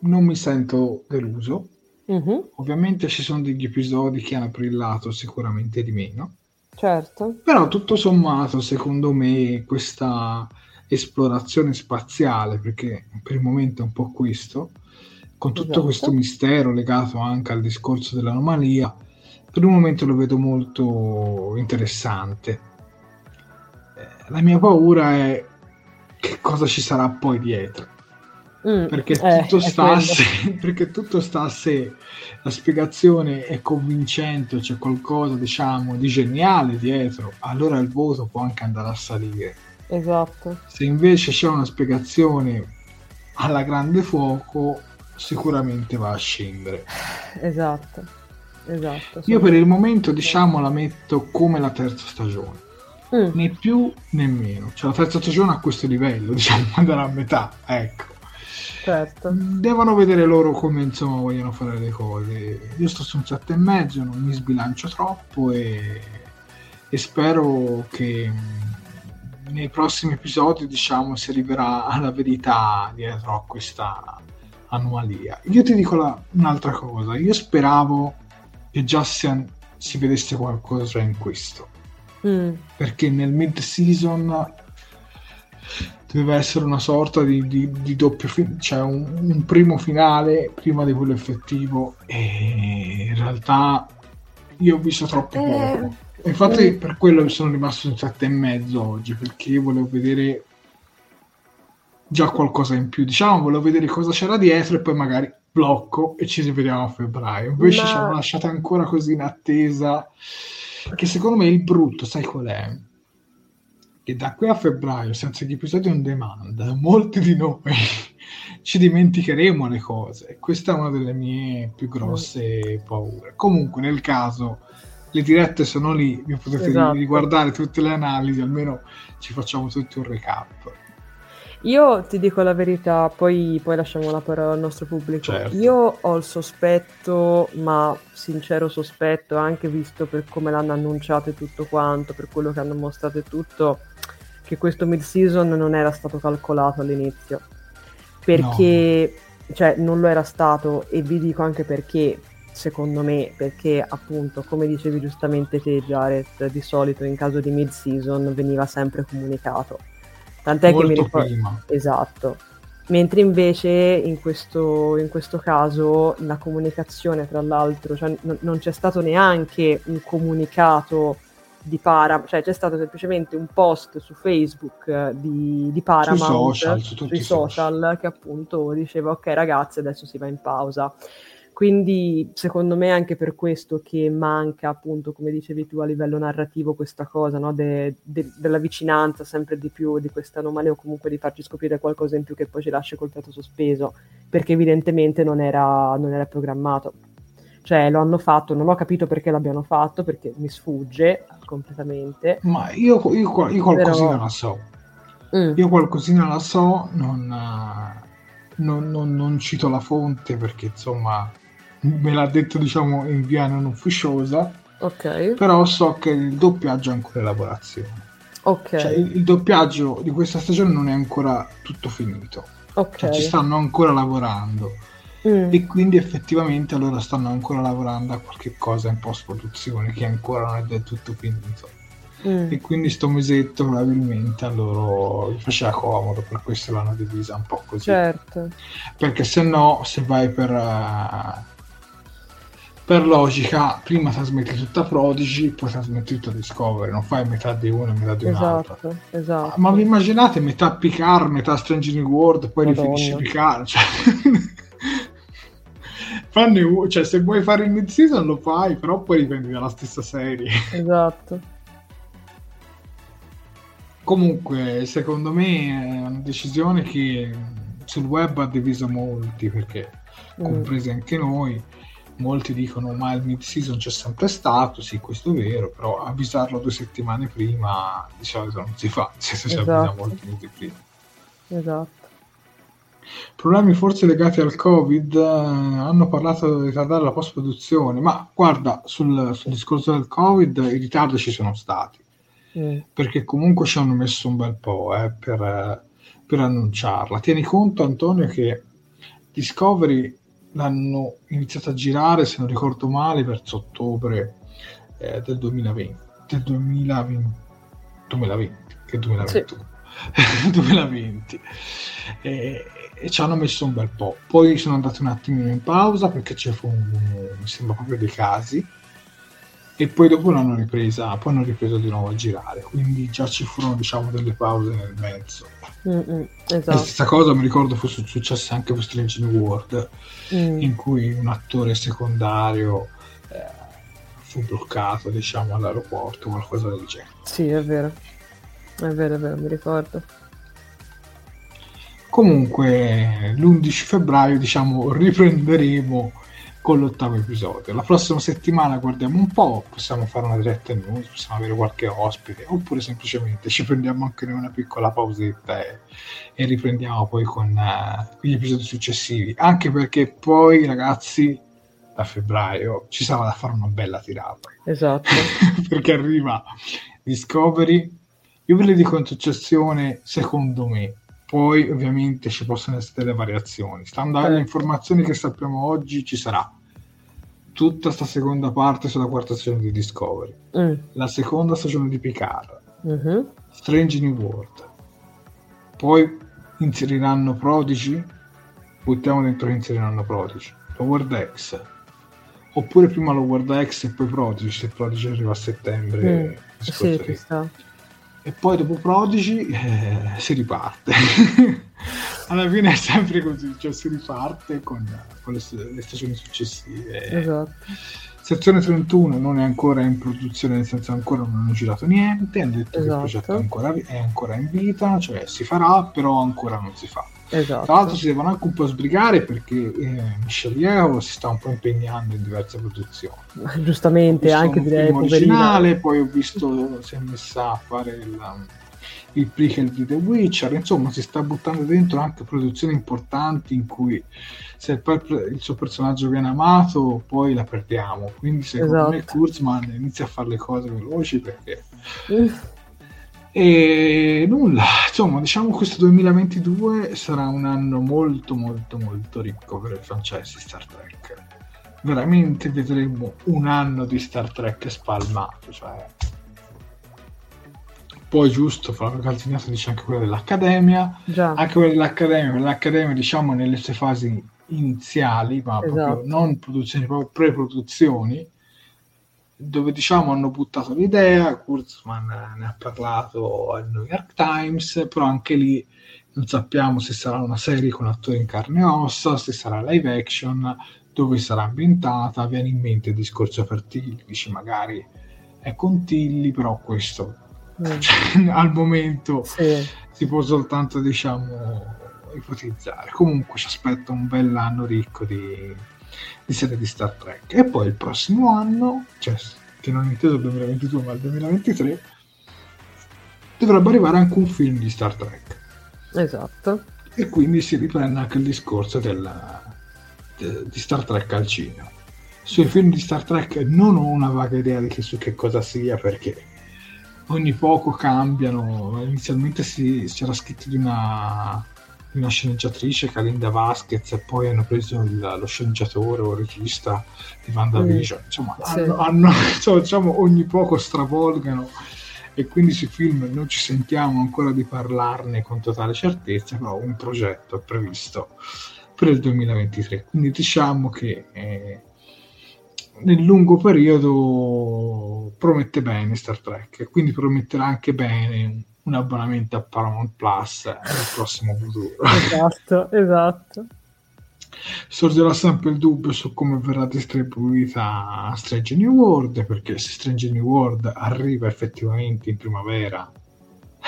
non mi sento deluso. Uh-huh. Ovviamente ci sono degli episodi che hanno brillato sicuramente di meno. Certo. Però tutto sommato, secondo me, questa esplorazione spaziale, perché per il momento è un po' questo, con tutto esatto. questo mistero legato anche al discorso dell'anomalia, per il momento lo vedo molto interessante. Eh, la mia paura è che cosa ci sarà poi dietro. Mm, perché, eh, tutto sta sé, perché tutto sta a sé, la spiegazione è convincente, c'è qualcosa diciamo di geniale dietro, allora il voto può anche andare a salire. Esatto. Se invece c'è una spiegazione alla grande fuoco, sicuramente va a scendere. Esatto. Esatto. Io per il momento diciamo la metto come la terza stagione. Mm. Né più né meno. Cioè la terza stagione a questo livello, diciamo, andrà a metà, ecco certo. devono vedere loro come insomma vogliono fare le cose. Io sto su un 7,5, non mi sbilancio troppo e, e spero che mm, nei prossimi episodi diciamo si arriverà alla verità dietro a questa anomalia. Io ti dico la, un'altra cosa, io speravo che già si, si vedesse qualcosa in questo. Mm. Perché nel mid season doveva essere una sorta di, di, di doppio finale, cioè un, un, primo finale prima di quello effettivo e in realtà io ho visto troppo eh, poco infatti eh. per quello sono rimasto un sette e mezzo oggi perché volevo vedere già qualcosa in più diciamo volevo vedere cosa c'era dietro e poi magari blocco e ci rivediamo a febbraio invece Ma... ci hanno lasciato ancora così in attesa che secondo me il brutto sai qual è? Che da qui a febbraio, senza gli episodi on demand, molti di noi ci dimenticheremo le cose. Questa è una delle mie più grosse paure. Comunque, nel caso, le dirette sono lì, vi potete esatto. riguardare tutte le analisi, almeno ci facciamo tutti un recap. Io ti dico la verità, poi, poi lasciamo la parola al nostro pubblico. Certo. Io ho il sospetto, ma sincero sospetto, anche visto per come l'hanno annunciato e tutto quanto, per quello che hanno mostrato e tutto, che questo mid-season non era stato calcolato all'inizio. Perché, no. cioè, non lo era stato e vi dico anche perché, secondo me, perché appunto, come dicevi giustamente te, Jared, di solito in caso di mid-season veniva sempre comunicato Tant'è Molto che mi ricordo. Prima. Esatto. Mentre invece in questo, in questo, caso la comunicazione, tra l'altro, cioè, n- non c'è stato neanche un comunicato di Paramount, cioè c'è stato semplicemente un post su Facebook eh, di, di Paramount sui social, su sui social, social che appunto diceva ok ragazzi adesso si va in pausa quindi secondo me è anche per questo che manca appunto, come dicevi tu, a livello narrativo questa cosa no? de, de, della vicinanza sempre di più di questa anomalia o comunque di farci scoprire qualcosa in più che poi ci lascia col fiato sospeso, perché evidentemente non era, non era programmato. Cioè lo hanno fatto, non ho capito perché l'abbiano fatto, perché mi sfugge completamente. Ma io, io, io qualcosina Però... la so. Mm. Io qualcosina la so, non, non, non, non cito la fonte perché insomma me l'ha detto diciamo in via non ufficiosa ok. però so che il doppiaggio è ancora in lavorazione ok. Cioè, il, il, doppiaggio di questa stagione non è ancora tutto finito. Ok. Cioè, ci stanno ancora lavorando. Mm. e quindi effettivamente allora stanno ancora lavorando a qualche cosa in post produzione che ancora non è del tutto finito. Mm. e quindi sto mesetto probabilmente a loro gli faceva comodo per questo l'hanno divisa un po' così. Certo. Perché se no se vai per uh, per logica, prima trasmetti tutta Prodigy, poi trasmetti tutta Discovery, non fai metà di uno e metà di un'altra. Esatto, esatto. Ma vi immaginate metà Picard, metà Strange New World, poi Madonna. rifinisci Picard? Cioè... Fanne u- cioè, se vuoi fare il mid-season lo fai, però poi riprendi dalla stessa serie. Esatto. Comunque, secondo me è una decisione che sul web ha diviso molti, perché Mm. compresi anche noi, molti dicono ma il mid-season c'è sempre stato, sì questo è vero, però avvisarlo due settimane prima di solito non si fa, se si Esatto. avvisa molti mesi prima. Esatto. Problemi forse legati al Covid, eh, hanno parlato di ritardare la post-produzione, ma guarda, sul, sul discorso del Covid i ritardi ci sono stati, Mm. perché comunque ci hanno messo un bel po' eh, per, per annunciarla. Tieni conto Antonio che Discovery l'hanno iniziato a girare, se non ricordo male, verso ottobre eh, del 2020, del 2020, 2020 che 2021. 2020 e, e ci hanno messo un bel po'. Poi sono andati un attimino in pausa perché ci fu, mi sembra proprio dei casi, e poi dopo l'hanno ripresa, poi hanno ripreso di nuovo a girare. Quindi già ci furono, diciamo, delle pause nel mezzo. Mm, mm, La Esatto. stessa cosa mi ricordo fosse successa anche per Strange New World, Mm. in cui un attore secondario eh, fu bloccato, diciamo, all'aeroporto, qualcosa del genere. Sì, è vero. È vero, è vero, mi ricordo. Comunque, l'11 febbraio, diciamo, riprenderemo con l'ottavo episodio. La prossima settimana guardiamo un po', possiamo fare una diretta news, possiamo avere qualche ospite, oppure semplicemente ci prendiamo anche noi una piccola pausetta e, e riprendiamo poi con eh, gli episodi successivi. Anche perché poi, ragazzi, da febbraio ci sarà da fare una bella tirata. Esatto. perché arriva Discovery. Io ve le dico in successione, secondo me. Poi ovviamente ci possono essere delle variazioni. Stando alle Certo. informazioni che sappiamo oggi, ci sarà tutta sta seconda parte sulla quarta stagione di Discovery, Mm. la seconda stagione di Picard, Mhm. Strange New World. Poi inseriranno Prodigy, buttiamo dentro che inseriranno Prodigy, Lower X. Oppure prima Lower X e poi Prodigy, se Prodigy arriva a settembre. Mm. Sì. E poi dopo Prodigy eh, si riparte. Alla fine è sempre così, cioè si riparte con, con le, le stagioni successive. Esatto. Sezione 31 non è ancora in produzione, nel senso ancora non hanno girato niente, hanno detto che il Esatto. progetto è ancora, è ancora in vita, cioè si farà, però ancora non si fa. Tra l'altro Esatto. si devono anche un po' sbrigare perché eh, Michelle Yeoh si sta un po' impegnando in diverse produzioni. Giustamente, anche direi poverina. originale, poi ho visto si è messa a fare il, il prequel di The Witcher, insomma si sta buttando dentro anche produzioni importanti in cui se il, per- il suo personaggio viene amato poi la perdiamo, quindi secondo me Esatto. Kurzman inizia a fare le cose veloci perché Mm. e nulla, insomma, diciamo questo 2022 sarà un anno molto molto molto ricco per il franchise di Star Trek. Veramente vedremo un anno di Star Trek spalmato, cioè poi giusto, Flavio Calzignato dice anche quella dell'Accademia, Già. anche quella dell'Accademia, quella dell'Accademia diciamo nelle sue fasi iniziali, ma proprio Esatto. non produzioni, proprio pre-produzioni, dove diciamo hanno buttato l'idea, Kurzman ne ha parlato al New York Times, però anche lì non sappiamo se sarà una serie con attori in carne e ossa, se sarà live action, dove sarà ambientata, viene in mente il discorso per Tilly, dici magari è con Tilly, però questo Cioè, al momento Sì. si può soltanto diciamo ipotizzare. Comunque ci aspetta un bel anno ricco di, di serie di Star Trek. E poi il prossimo anno cioè che non intendo il 2022 ma il 2023 dovrebbe arrivare anche un film di Star Trek. Esatto. e quindi si riprende anche il discorso della- de- di Star Trek al cinema. Sui film di Star Trek non ho una vaga idea di che, su che cosa sia perché ogni poco cambiano. Inizialmente si, si era scritto di una, di una sceneggiatrice, Kalinda Vasquez, e poi hanno preso il- lo sceneggiatore o il regista di WandaVision. Insomma, Sì. hanno, hanno- insomma, diciamo, ogni poco stravolgano e quindi sui film non ci sentiamo ancora di parlarne con totale certezza, però un progetto è previsto per il 2023. Quindi diciamo che eh, nel lungo periodo promette bene Star Trek, quindi prometterà anche bene un abbonamento a Paramount Plus nel prossimo futuro. Esatto, esatto. Sorgerà sempre il dubbio su come verrà distribuita Strange New World, perché se Strange New World arriva effettivamente in primavera,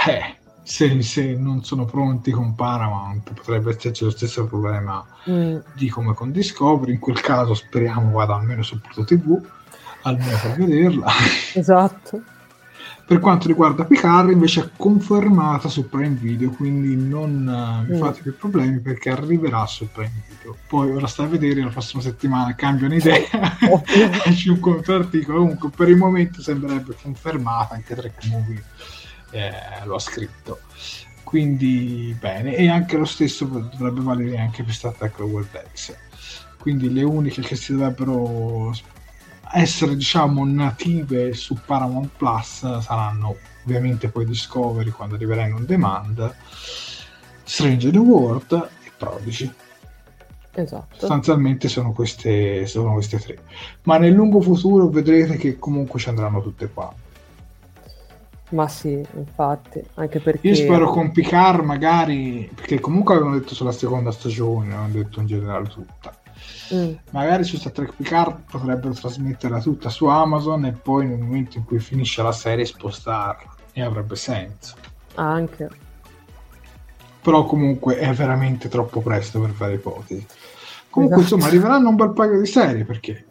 eh, se, se, non sono pronti con Paramount potrebbe esserci lo stesso problema mm. di come con Discovery. In quel caso speriamo vada almeno su Pluto TV, almeno per vederla. Esatto. Per quanto riguarda Picard, invece è confermata su Prime Video, quindi non uh, vi mm. fate più problemi perché arriverà su Prime Video. Poi ora sta a vedere la prossima settimana cambiano idea, esce un controarticolo. Comunque per il momento sembrerebbe confermata anche Trek Movie eh, lo ha scritto. Quindi bene, e anche lo stesso dovrebbe valere anche per Star Trek World X. Quindi le uniche che si dovrebbero essere diciamo native su Paramount Plus saranno ovviamente poi Discovery quando arriverà in on demand Strange New World e Prodigy esatto sostanzialmente sono queste, sono queste tre ma nel lungo futuro vedrete che comunque ci andranno tutte qua ma sì, infatti, anche perché... Io spero con Picard magari, perché comunque avevano detto sulla seconda stagione, avevano detto in generale tutta. Mm. Magari su Star Trek Picard potrebbero trasmetterla tutta su Amazon e poi nel momento in cui finisce la serie spostarla. E avrebbe senso. Anche. Però comunque è veramente troppo presto per fare ipotesi. Comunque esatto. insomma arriveranno un bel paio di serie perché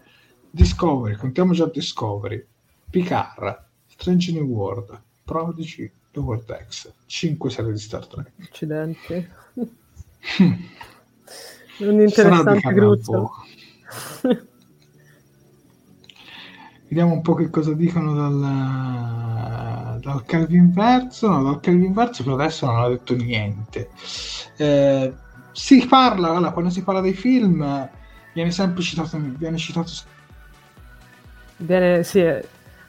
Discovery, contiamo già Discovery, Picard, Strange New World, Prodigy The Vortex 5 serie di Star Trek. Accidenti. Un interessante gruppo. vediamo un po' che cosa dicono dal, dal Calvin Verso. No, dal Calvin Verso per adesso non ha detto niente. Eh, si parla allora, quando si parla dei film viene sempre citato viene citato viene, sì,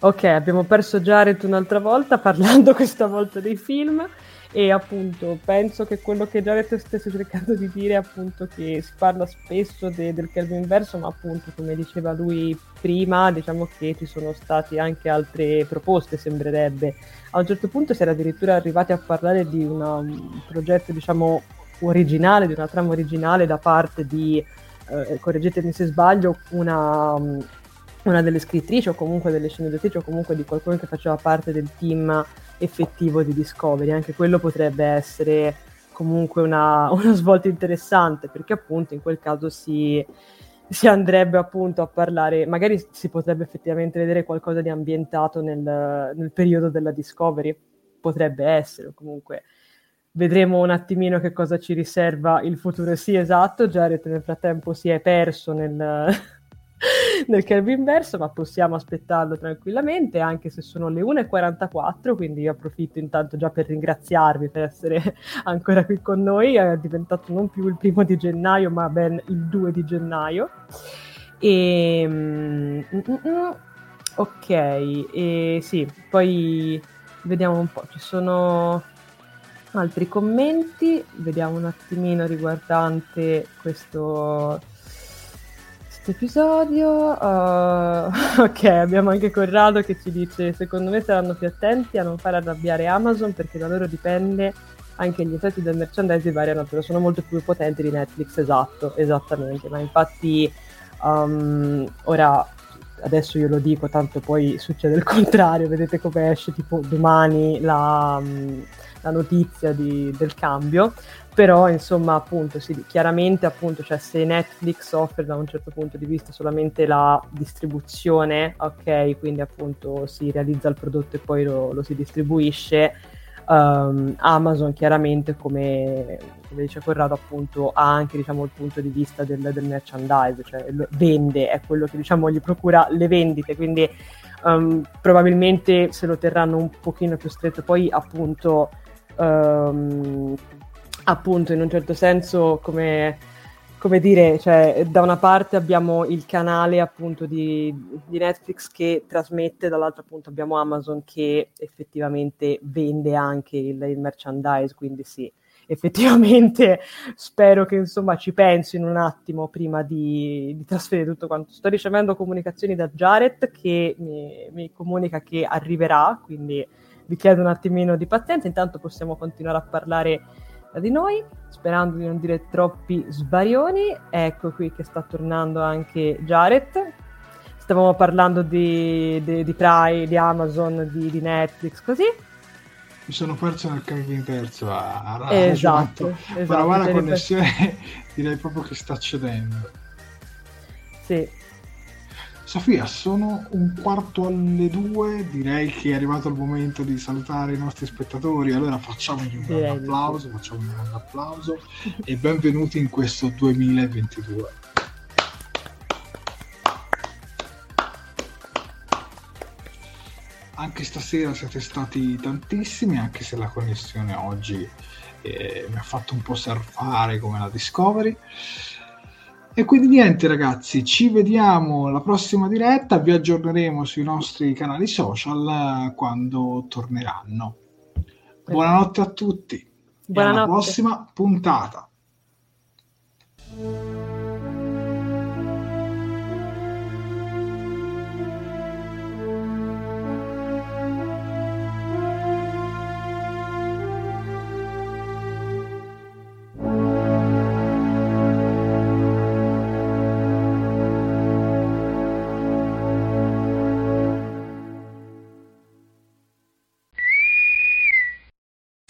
Ok, abbiamo perso Jared un'altra volta parlando questa volta dei film e appunto penso che quello che Jared stesse cercando di dire è appunto che si parla spesso de- del Kelvin inverso, ma appunto come diceva lui prima, diciamo che ci sono state anche altre proposte, sembrerebbe. A un certo punto si era addirittura arrivati a parlare di una, un progetto, diciamo, originale, di una trama originale da parte di, eh, correggetemi se sbaglio, una una delle scrittrici o comunque delle sceneggiatrici o comunque di qualcuno che faceva parte del team effettivo di Discovery. Anche quello potrebbe essere comunque una, una svolta interessante perché appunto in quel caso si, si, andrebbe appunto a parlare, magari si potrebbe effettivamente vedere qualcosa di ambientato nel, nel periodo della Discovery, potrebbe essere comunque. Vedremo un attimino che cosa ci riserva il futuro. Sì, esatto, Jared nel frattempo si è perso nel, nel curve inverso, ma possiamo aspettarlo tranquillamente, anche se sono le 1.44, quindi io approfitto intanto già per ringraziarvi per essere ancora qui con noi, è diventato non più il primo di gennaio, ma ben il 2 di gennaio. E, mm, mm, mm, ok, e sì, poi vediamo un po', ci sono altri commenti, vediamo un attimino riguardante questo questo episodio. Uh, ok, abbiamo anche Corrado che ci dice: Secondo me saranno più attenti a non far arrabbiare Amazon perché da loro dipende anche gli effetti del merchandising variano, però sono molto più potenti di Netflix. Esatto, esattamente. Ma infatti, um, ora adesso io lo dico, tanto poi succede il contrario. Vedete come esce tipo domani la. Um, la notizia di, del cambio, però insomma appunto sì, chiaramente appunto cioè se Netflix offre da un certo punto di vista solamente la distribuzione, ok, quindi appunto si realizza il prodotto e poi lo, lo si distribuisce, um, Amazon chiaramente come, come, dice Corrado appunto ha anche diciamo il punto di vista del, del merchandise, cioè vende, è quello che diciamo gli procura le vendite, quindi um, probabilmente se lo terranno un pochino più stretto, poi appunto um, appunto in un certo senso come, come dire, cioè, da una parte abbiamo il canale appunto di, di, Netflix che trasmette, dall'altra appunto abbiamo Amazon che effettivamente vende anche il, il merchandise, quindi sì, effettivamente spero che insomma ci pensino un attimo prima di, di trasferire tutto quanto. Sto ricevendo comunicazioni da Jared che mi, mi comunica che arriverà, quindi vi chiedo un attimino di pazienza, intanto possiamo continuare a parlare di noi, sperando di non dire troppi sbarioni. Ecco qui che sta tornando anche Jared. Stavamo parlando di, di, di Prime, di Amazon, di, di, Netflix, così. Mi sono perso nel canale terzo. A, a, esatto, esatto. Ma la connessione direi proprio che sta cedendo. Sì, Sofia, sono un quarto alle due, direi che è arrivato il momento di salutare i nostri spettatori, allora facciamogli un grande applauso, facciamo un grande applauso e benvenuti in questo 2022. Anche stasera siete stati tantissimi, anche se la connessione oggi eh, mi ha fatto un po' surfare come la Discovery. E quindi niente ragazzi, ci vediamo alla prossima diretta, vi aggiorneremo sui nostri canali social eh, quando torneranno. Buonanotte a tutti. Buonanotte. Alla prossima puntata.